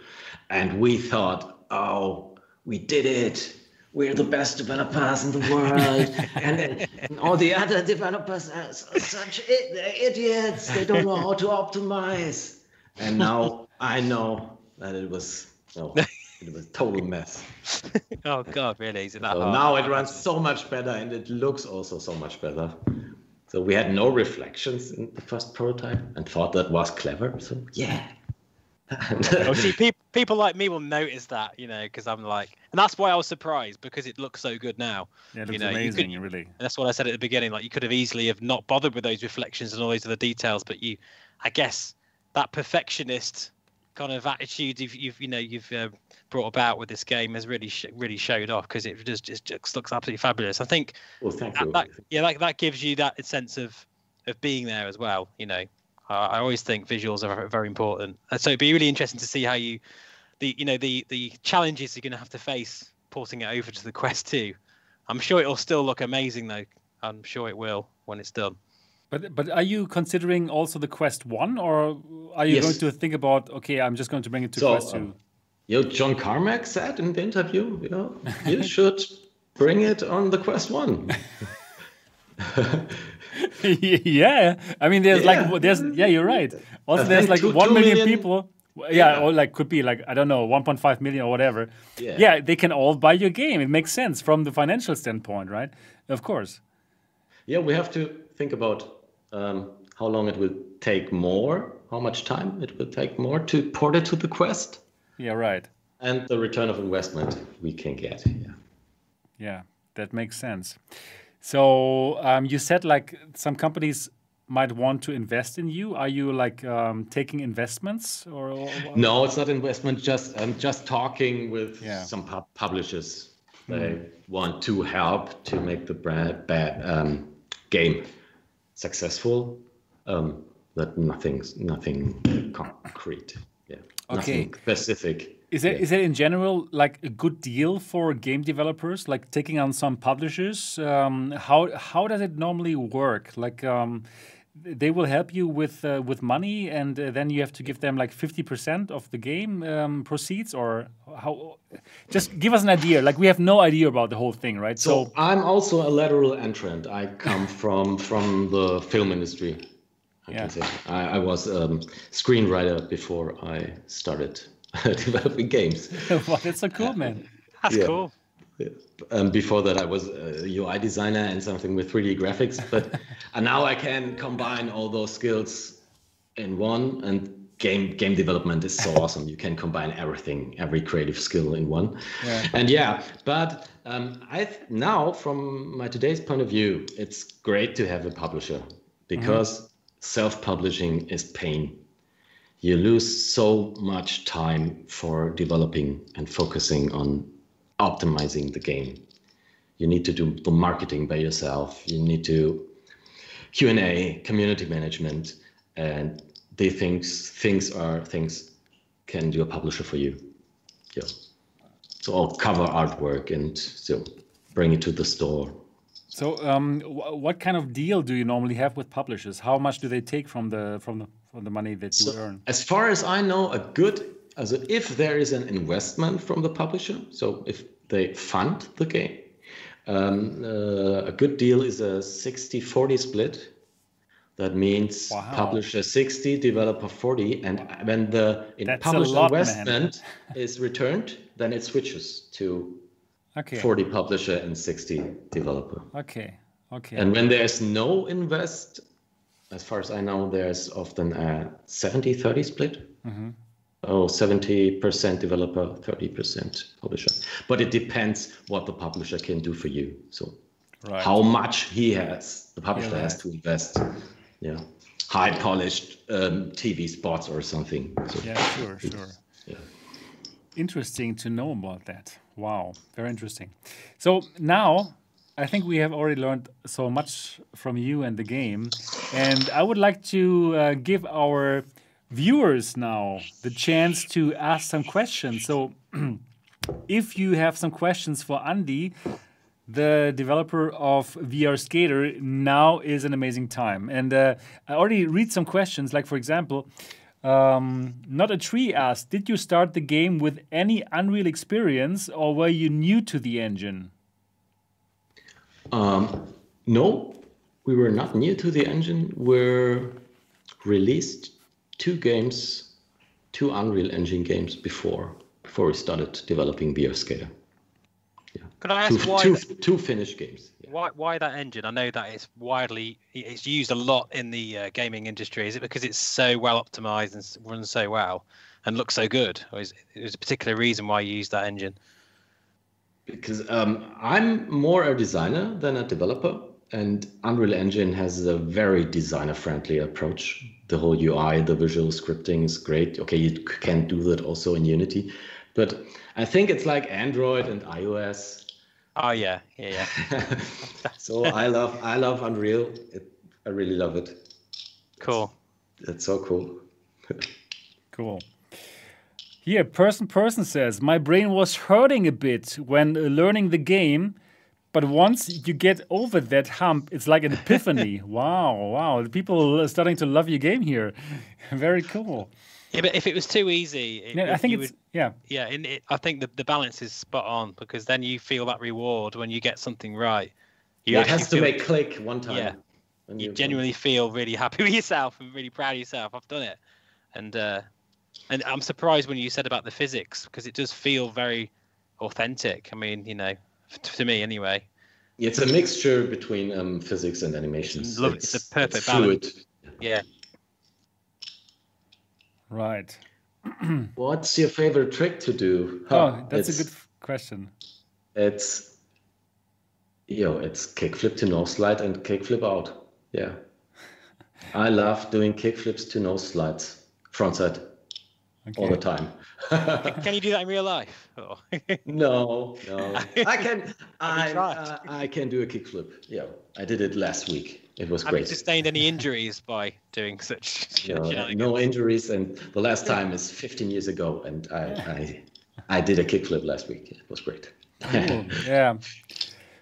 and we thought, oh, we did it. We're the best developers in the world. and, and all the other developers are such idiots. They don't know how to optimize. And now I know that it was, no, it was a total mess. Oh God, really? Is it that So hard? now it runs so much better and it looks also so much better. So we had no reflections in the first prototype and thought that was clever. So yeah. Oh, see, people people like me will notice that, you know, because I'm like, and that's why I was surprised because it looks so good now. Yeah, it you looks know, you could- really. And that's what I said at the beginning. Like you could have easily have not bothered with those reflections and all those other details, but you, I guess, that perfectionist kind of attitude you've, you've you know you've uh, brought about with this game has really sh- really showed off because it just, just just looks absolutely fabulous. I think well, thank that, you. that yeah that, that gives you that sense of of being there as well. You know, I, I always think visuals are very important. So it'd be really interesting to see how you, the you know the the challenges you're going to have to face porting it over to the Quest 2. I'm sure it'll still look amazing though. I'm sure it will when it's done. But but are you considering also the Quest One, or are you yes. going to think about okay, I'm just going to bring it to so, Quest Two? Um, you know, John Carmack said in the interview, you know, you should bring it on the Quest One. yeah, I mean, there's yeah. like there's yeah, you're right. Also, there's like two, one two million, million people. Yeah, yeah, or like could be like I don't know, 1.5 million or whatever. Yeah. yeah, they can all buy your game. It makes sense from the financial standpoint, right? Of course. Yeah, we have to think about um, how long it will take more, how much time it will take more to port it to the Quest. Yeah, right. And the return of investment we can get. Yeah. Yeah, that makes sense. So um, you said like some companies might want to invest in you. Are you like um, taking investments or, or, No, it's not investment. Just I'm just talking with yeah. some pub publishers. They mm. want to help to make the brand, bad, um, game successful, um, but nothing, nothing concrete. Yeah, okay. nothing specific. Is it yeah. is it in general like a good deal for game developers, like taking on some publishers? Um, how how does it normally work? Like. Um, they will help you with uh, with money, and uh, then you have to give them like fifty percent of the game um, proceeds, or how? Just give us an idea. Like we have no idea about the whole thing, right? So, so I'm also a lateral entrant. I come from from the film industry. I yeah. can say I, I was a um, screenwriter before I started developing games. well, that's so cool, man. That's yeah. cool. Um, before that, I was a UI designer and something with 3D graphics, but and now I can combine all those skills in one. And game game development is so awesome. You can combine everything, every creative skill in one. Yeah. And yeah, but um, I now, from my today's point of view, it's great to have a publisher because mm-hmm. self-publishing is pain. You lose so much time for developing and focusing on optimizing the game. You need to do the marketing by yourself. You need to Q&A, community management, and they things things are things can do a publisher for you. Yeah. So I'll cover artwork and so bring it to the store. So, um, what kind of deal do you normally have with publishers? How much do they take from the from the from the money that you so earn? As far as I know, a good as if there is an investment from the publisher, so if they fund the game, um, uh, a good deal is a 60-40 split. That means wow. publisher 60, developer 40, and when the in publisher lot, investment is returned, then it switches to okay. 40 publisher and 60 developer. Okay. Okay. And when there's no invest, as far as I know, there's often a 70 30 split. Mm-hmm oh 70% developer 30% publisher. But it depends what the publisher can do for you. So right. how much he has the publisher yeah, has to invest. Yeah. High polished um, tv spots or something. So yeah sure sure. yeah. interesting to know about that. Wow very interesting. So now I think we have already learned so much from you and the game, and I would like to uh, give our viewers now the chance to ask some questions. So, if you have some questions for Andy, the developer of VR Skater, now is an amazing time. And uh, I already read some questions, like for example, um, not a tree asked, did you start the game with any Unreal experience or were you new to the engine? Um, no, we were not new to the engine. We're released two games, two Unreal Engine games before before we started developing VR Skater. Yeah. Could I ask two, why two, two finished games? Yeah. Why why that engine? I know that it's widely it's used a lot in the uh, gaming industry. Is it because it's so well optimized and runs so well and looks so good, or is it a particular reason why you use that engine? Because um, I'm more a designer than a developer, and Unreal Engine has a very designer-friendly approach the whole UI, the visual scripting is great. Okay, you can do that also in Unity, but I think it's like Android and iOS. Oh yeah, yeah, yeah. so I love I love Unreal. It, I really love it. Cool. That's so cool. Cool. Here, person person says, my brain was hurting a bit when uh, learning the game, but once you get over that hump, it's like an epiphany. wow, wow! People are starting to love your game here. Very cool. Yeah, but if it was too easy, it, Yeah, I think you it's would, yeah. yeah. And it, I think the, the balance is spot on because then you feel that reward when you get something right. You Yeah, it has to feel- make click one time. Yeah. you you- genuinely feel really happy with yourself and really proud of yourself. I've done it, and uh, and I'm surprised when you said about the physics because it does feel very authentic. I mean, you know, f- to me anyway. It's a mixture between um, physics and animations. Love it. It's a perfect it's fluid. Yeah. Right. What's your favorite trick to do? Oh, Huh, that's a good question. It's yo, it's kickflip to nose slide and kickflip out. Yeah. I love doing kickflips to nose slides, frontside all the time. Can you do that in real life? Or- no, no. I can I uh, I can do a kickflip. Yeah. I did it last week. It was Have you great. sustained any injuries by doing such No, no injuries and the last time is 15 years ago and I I, I did a kickflip last week. It was great. Cool. yeah.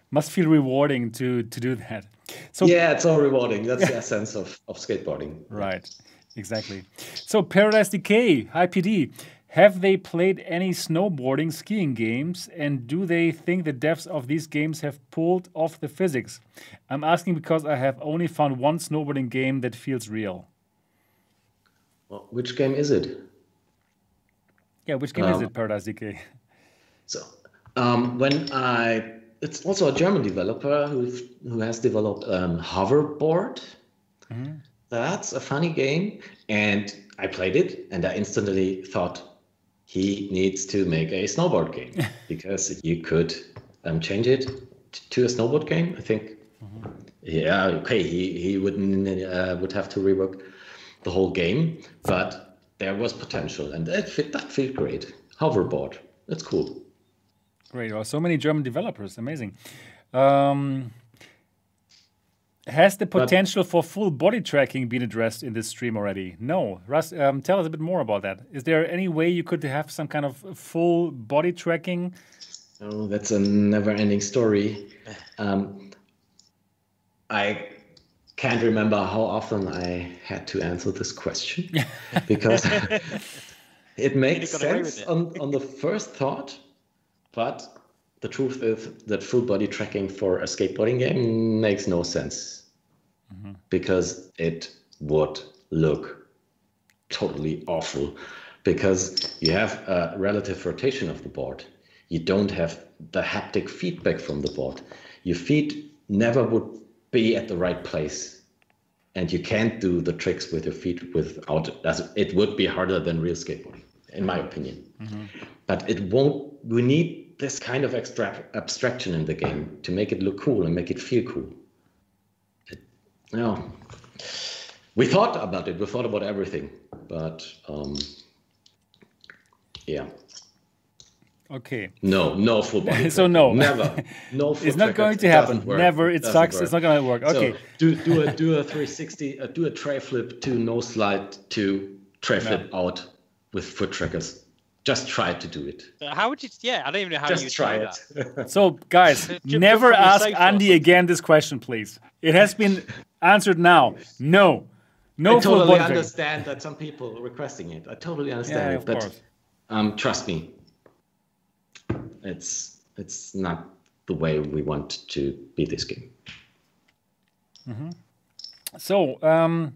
Must feel rewarding to to do that. So yeah, it's all rewarding. That's the essence of, of skateboarding. Right, exactly. So Paradise Decay, IPD, have they played any snowboarding skiing games and do they think the devs of these games have pulled off the physics? I'm asking because I have only found one snowboarding game that feels real. Well, which game is it? Yeah, which game is Um, it, Paradise Decay? So, um, when I, it's also a German developer who who has developed um, Hoverboard. That's a funny game, and I played it, and I instantly thought he needs to make a snowboard game because you could um, change it to a snowboard game. I think. Yeah, okay. He he would uh, would have to rework the whole game, but there was potential, and that fit that felt great. Hoverboard, that's cool. Great. Well, so many German developers. Amazing. Um, has the potential for full body tracking been addressed in this stream already? No. Russ, um, tell us a bit more about that. Is there any way you could have some kind of full body tracking? Oh, that's a never-ending story. Um, I can't remember how often I had to answer this question because it makes got away with sense it. on, on the first thought, but the truth is that full body tracking for a skateboarding game makes no sense mm-hmm. because it would look totally awful because you have a relative rotation of the board. You don't have the haptic feedback from the board. Your feet never would be at the right place. And you can't do the tricks with your feet without as it would be harder than real skateboarding, in my opinion. Mm-hmm. But it won't we need this kind of extra abstraction in the game to make it look cool and make it feel cool. It, no, we thought about it. We thought about everything, but um, yeah, Okay. no, no full body. So no. never. No. It's not going to happen. Never. It Doesn't sucks. work. It's not going to work. Okay. So do do a do a 360, uh, do a tre flip to no slide to tre flip out with foot trackers. Just try to do it. How would you? Yeah, I don't even know how you Just try do it. that. So, guys, Jump- jump never ask. Andy again this question, please. It has been answered now. No. No I full totally body understand that some people are requesting it. I totally understand Yeah, it, of but course. um, trust me, it's it's not the way we want to be this game. So, um,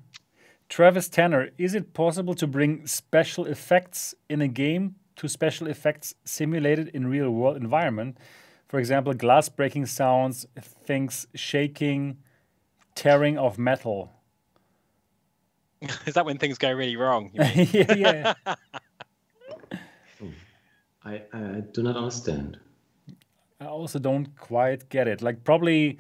Travis Tanner, is it possible to bring special effects in a game to special effects simulated in real world environment? For example, glass breaking sounds, things shaking, tearing of metal. Is that when things go really wrong? yeah, yeah. I, I do not understand. I also don't quite get it. Like probably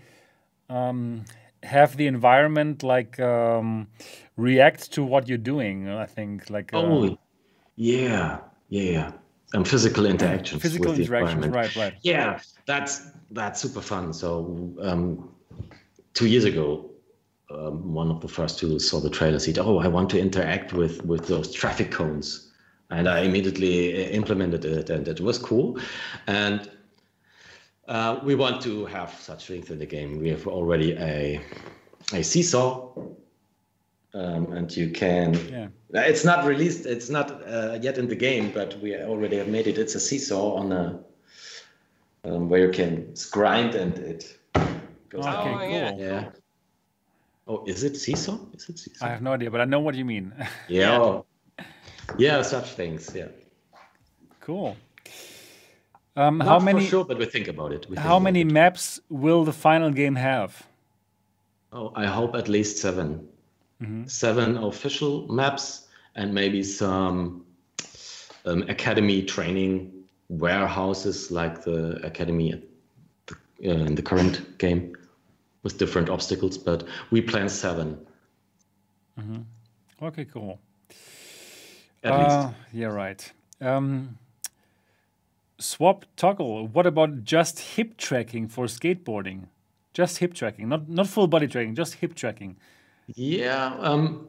um, have the environment like um, react to what you're doing. I think like uh, Oh, yeah, yeah, yeah. Um, physical interactions. physical interactions. Right, right. Yeah, that's that's super fun. So um, two years ago, um, one of the first who saw the trailer said, "Oh, I want to interact with with those traffic cones," and I immediately implemented it, and it was cool. And uh, we want to have such things in the game. We have already a a seesaw, um, and you can. Yeah. It's not released. It's not uh, yet in the game, but we already have made it. It's a seesaw on a um, where you can grind and it goes. Oh, yeah. cool. Yeah. Oh, is it seesaw? Is it seesaw? I have no idea, but I know what you mean. yeah. oh. Yeah, such things. Yeah. cool. Um, Not how for many sure, but we think about it. We think how many it. maps will the final game have? Oh, I hope at least 7 Mm-hmm. Seven official maps and maybe some um, academy training warehouses like the academy the, uh, in the current game with different obstacles. But we plan seven Okay, cool. at Uh, least. yeah, right. Um, swap toggle. What about just hip tracking for skateboarding? Just hip tracking, not not full body tracking, just hip tracking. Yeah. Um,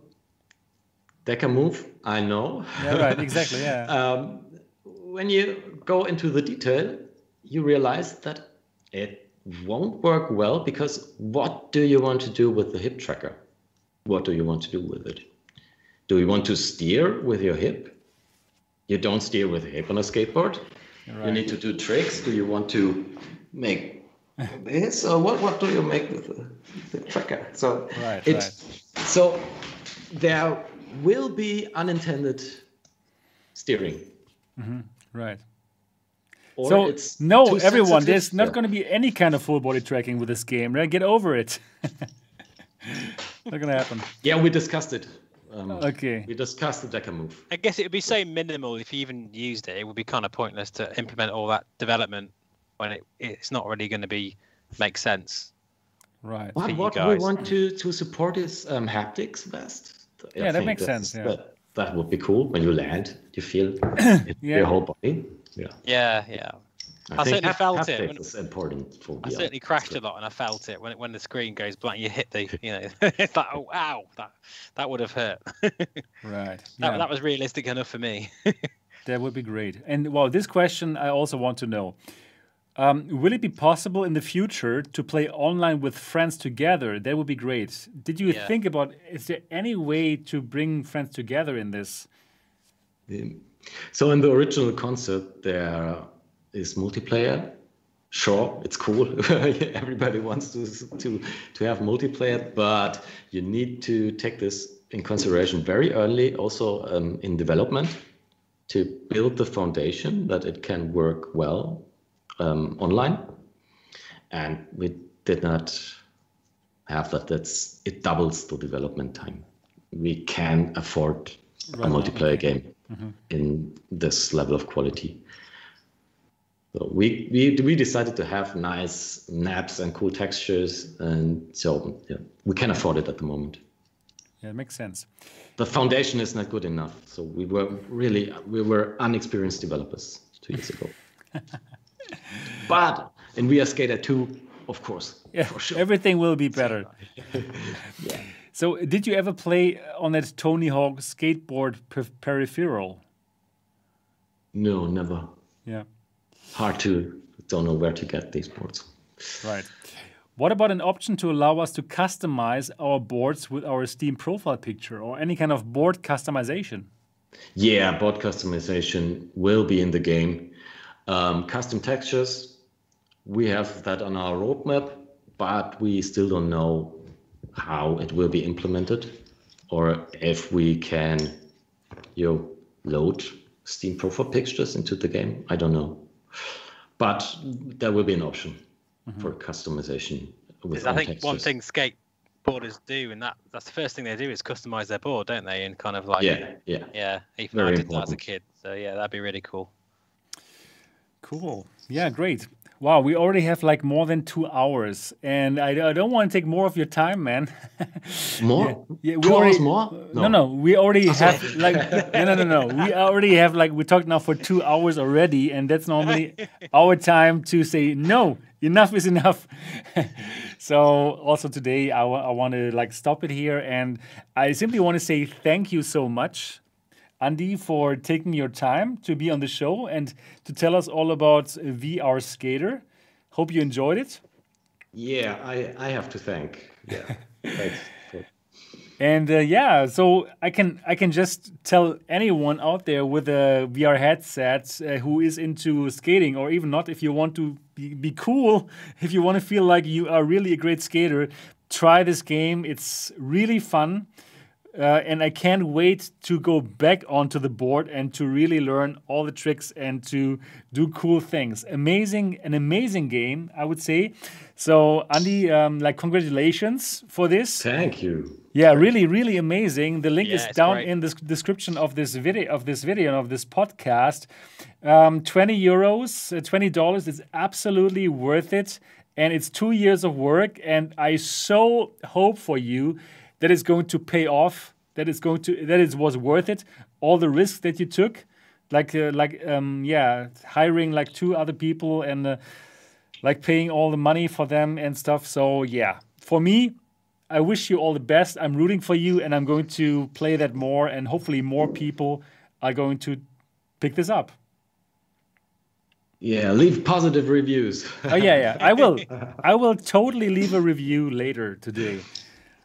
DecaMove, I know. Yeah, right. Exactly. Yeah. um, when you go into the detail, you realize that it won't work well because what do you want to do with the hip tracker? What do you want to do with it? Do you want to steer with your hip? You don't steer with a hip on a skateboard. You need to do tricks. Do you want to make this or what? What do you make with the, the tracker? So Right, it's so there will be unintended steering. right. Or So it's no, everyone, sensitive. there's not Yeah. going to be any kind of full body tracking with this game. Right? Get over it. not going to happen. Yeah, we discussed it. Um, Okay. We discussed the DecaMove. I guess it would be so minimal if you even used it. It would be kind of pointless to implement all that development when it, it's not really going to be make sense. Right. What, you what we want to, to support is um, haptics vest. I Yeah, that makes sense, yeah. That, that would be cool. When you land, you feel Yeah. your whole body. Yeah. Yeah, yeah. I think certainly felt it haptics when- is important for I VR. certainly crashed a lot and I felt it when it, when the screen goes blank. You hit the, you know, it's like, oh, ow, that that would have hurt. that, Right. Yeah. that was realistic enough for me. That would be great. And well, this question I also want to know. Um, will it be possible in the future to play online with friends together? That would be great. Did you Yeah. think about is there any way to bring friends together in this? So in the original concept, there is multiplayer. Sure, it's cool. Everybody wants to to to have multiplayer, but you need to take this in consideration very early, also um, in development, to build the foundation that it can work well um, online. And we did not have that. That's it doubles the development time. We can afford a multiplayer game in this level of quality. So we, we we decided to have nice naps and cool textures, and so yeah, we can afford it at the moment. Yeah, it makes sense. The foundation is not good enough, so we were really we were unexperienced developers two years ago. but in VR Skater too, of course, Yeah, for sure. everything will be better. yeah. So, did you ever play on that Tony Hawk skateboard per- peripheral? no, never. Yeah, Hard to don't know where to get these boards. right. What about an option to allow us to customize our boards with our Steam profile picture or any kind of board customization? Yeah, board customization will be in the game. Um, custom textures, we have that on our roadmap, but we still don't know how it will be implemented or if we can you know, load Steam profile pictures into the game. I don't know. But there will be an option mm-hmm. for customization with I own think one thing skateboarders do, and that that's the first thing they do is customize their board, don't they? And kind of like, Yeah, yeah. yeah. Even Very I did that as a kid, so yeah, that'd be really cool. Cool. Yeah, great. Wow, we already have like more than two hours, and I, I don't want to take more of your time, man. More? Yeah, we Two already, hours more? No, no, we already oh, have like no, no, no, no. We already have like we talked now for two hours already, and that's normally our time to say no. enough is enough. so also today I, I want to like stop it here and I simply want to say thank you so much Andy for taking your time to be on the show and to tell us all about VR Skater. Hope you enjoyed it. Yeah, I, I have to thank. Yeah, thanks. And uh, yeah, so I can I can just tell anyone out there with a VR headset uh, who is into skating, or even not, if you want to be, be cool, if you want to feel like you are really a great skater, try this game. It's really fun. Uh, and I can't wait to go back onto the board and to really learn all the tricks and to do cool things. Amazing, an amazing game, I would say. So, Andy, um, like, congratulations for this. Thank you. Yeah, really, really amazing. The link Yeah, is down great. in the description of this video, of this video, and of this podcast. Um, Twenty euros, uh, twenty dollars. It's absolutely worth it, and it's two years of work. And I so hope for you that it's going to pay off. That it's going to that it was worth it. All the risks that you took, like uh, like um, yeah, hiring like two other people and. Uh, like paying all the money for them and stuff. So yeah, for me, I wish you all the best. I'm rooting for you, and I'm going to play that more, and hopefully more people are going to pick this up. Yeah, leave positive reviews. Oh yeah, yeah. I will. I will totally leave a review later today.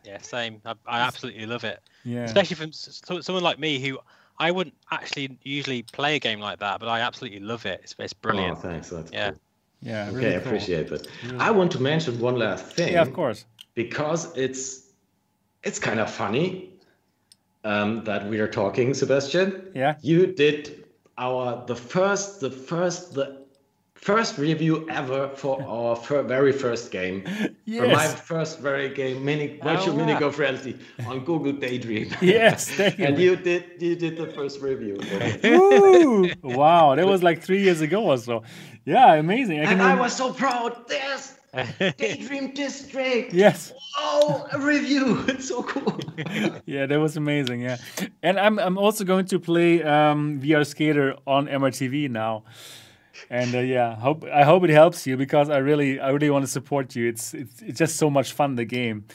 Yeah, same. I, I absolutely love it. Yeah. Especially from s- s- someone like me who I wouldn't actually usually play a game like that, but I absolutely love it. It's, it's Oh, brilliant. thanks. That's Yeah. cool. Yeah. Okay, really I cool. appreciate that. I want to mention one last thing. Yeah, of course. because it's it's kind of funny um, that we are talking, Sebastian. Yeah. You did our the first the first the first review ever for our fir- very first game. For my first very game, mini virtual wow. mini golf reality on Google Daydream. Yes. Thank you. and you did you did the first review. Woo! wow, that was like three years ago or so. Yeah, amazing. I and I was so proud. Yes. Daydream District. Yes. Oh, a review. It's so cool. Yeah, that was amazing. Yeah, and I'm I'm also going to play um, VR Skater on MRTV now, and uh, yeah, hope I hope it helps you because I really I really want to support you. It's it's it's just so much fun the game,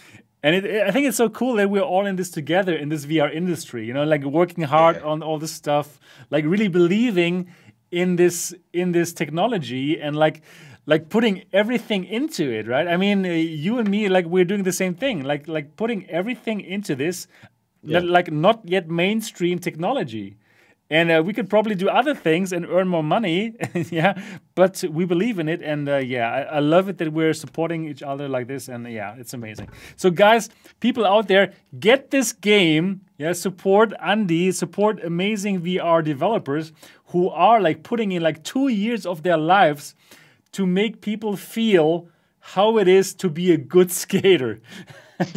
and it, I think it's so cool that we're all in this together in this VR industry. You know, like working hard Yeah. on all this stuff, like really believing in this in this technology and like like putting everything into it right i mean uh, you and me like we're doing the same thing like like putting everything into this Yeah. like not yet mainstream technology and uh, we could probably do other things and earn more money yeah but we believe in it. And uh, yeah I, I love it that we're supporting each other like this. And yeah it's amazing. So guys people out there get this game yeah support andy support amazing vr developers who are like putting in like two years of their lives to make people feel how it is to be a good skater.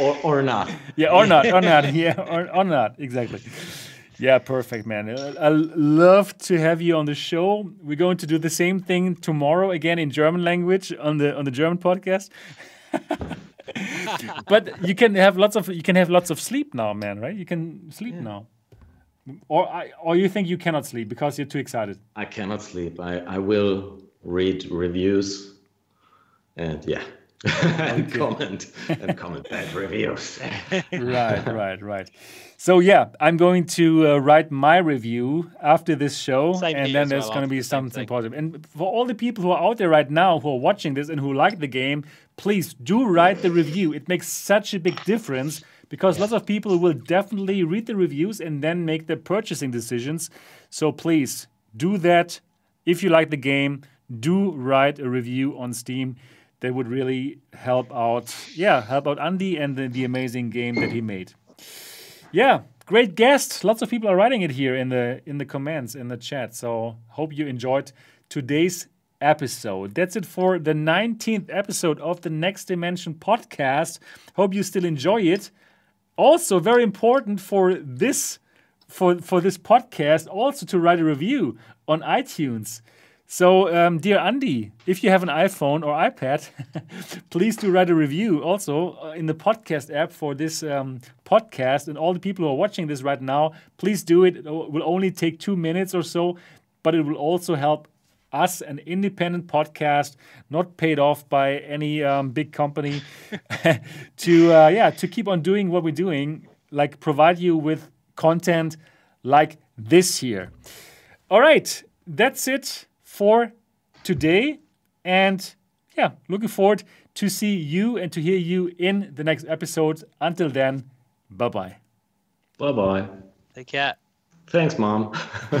Or or not. yeah, or not, or not, yeah, or, or not, exactly. Yeah, perfect, man. Uh, I I love to have you on the show. We're going to do the same thing tomorrow again in German language on the on the German podcast. but you can have lots of you can have lots of sleep now, man. Right? You can sleep now. Or I, or you think you cannot sleep because you're too excited. I cannot sleep. I, I will read reviews and yeah. and comment and comment bad reviews. right, right, right. So yeah, I'm going to uh, write my review after this show, Same and then there's well, going to be something positive. And for all the people who are out there right now who are watching this and who like the game, please do write the review. It makes such a big difference because lots of people will definitely read the reviews and then make their purchasing decisions. So please do that. If you like the game, do write a review on Steam. That would really help out. Yeah, help out Andy and the, the amazing game that he made. Yeah, great guest. Lots of people are writing it here in the in the comments in the chat. So hope you enjoyed today's episode. That's it for the 19th episode of the Next Dimension podcast. Hope you still enjoy it. Also, very important for this for for this podcast also to write a review on iTunes. So, um, dear Andy, if you have an iPhone or iPad, please do write a review also uh, in the podcast app for this um, podcast. And all the people who are watching this right now, please do it. It will only take two minutes or so, but it will also help us, an independent podcast, not paid off by any um, big company, to uh, yeah to keep on doing what we're doing, like provide you with content like this here. All right, that's it for today, and yeah, looking forward to see you and to hear you in the next episode. Until then, bye bye. Bye bye. Take care. Thanks, mom.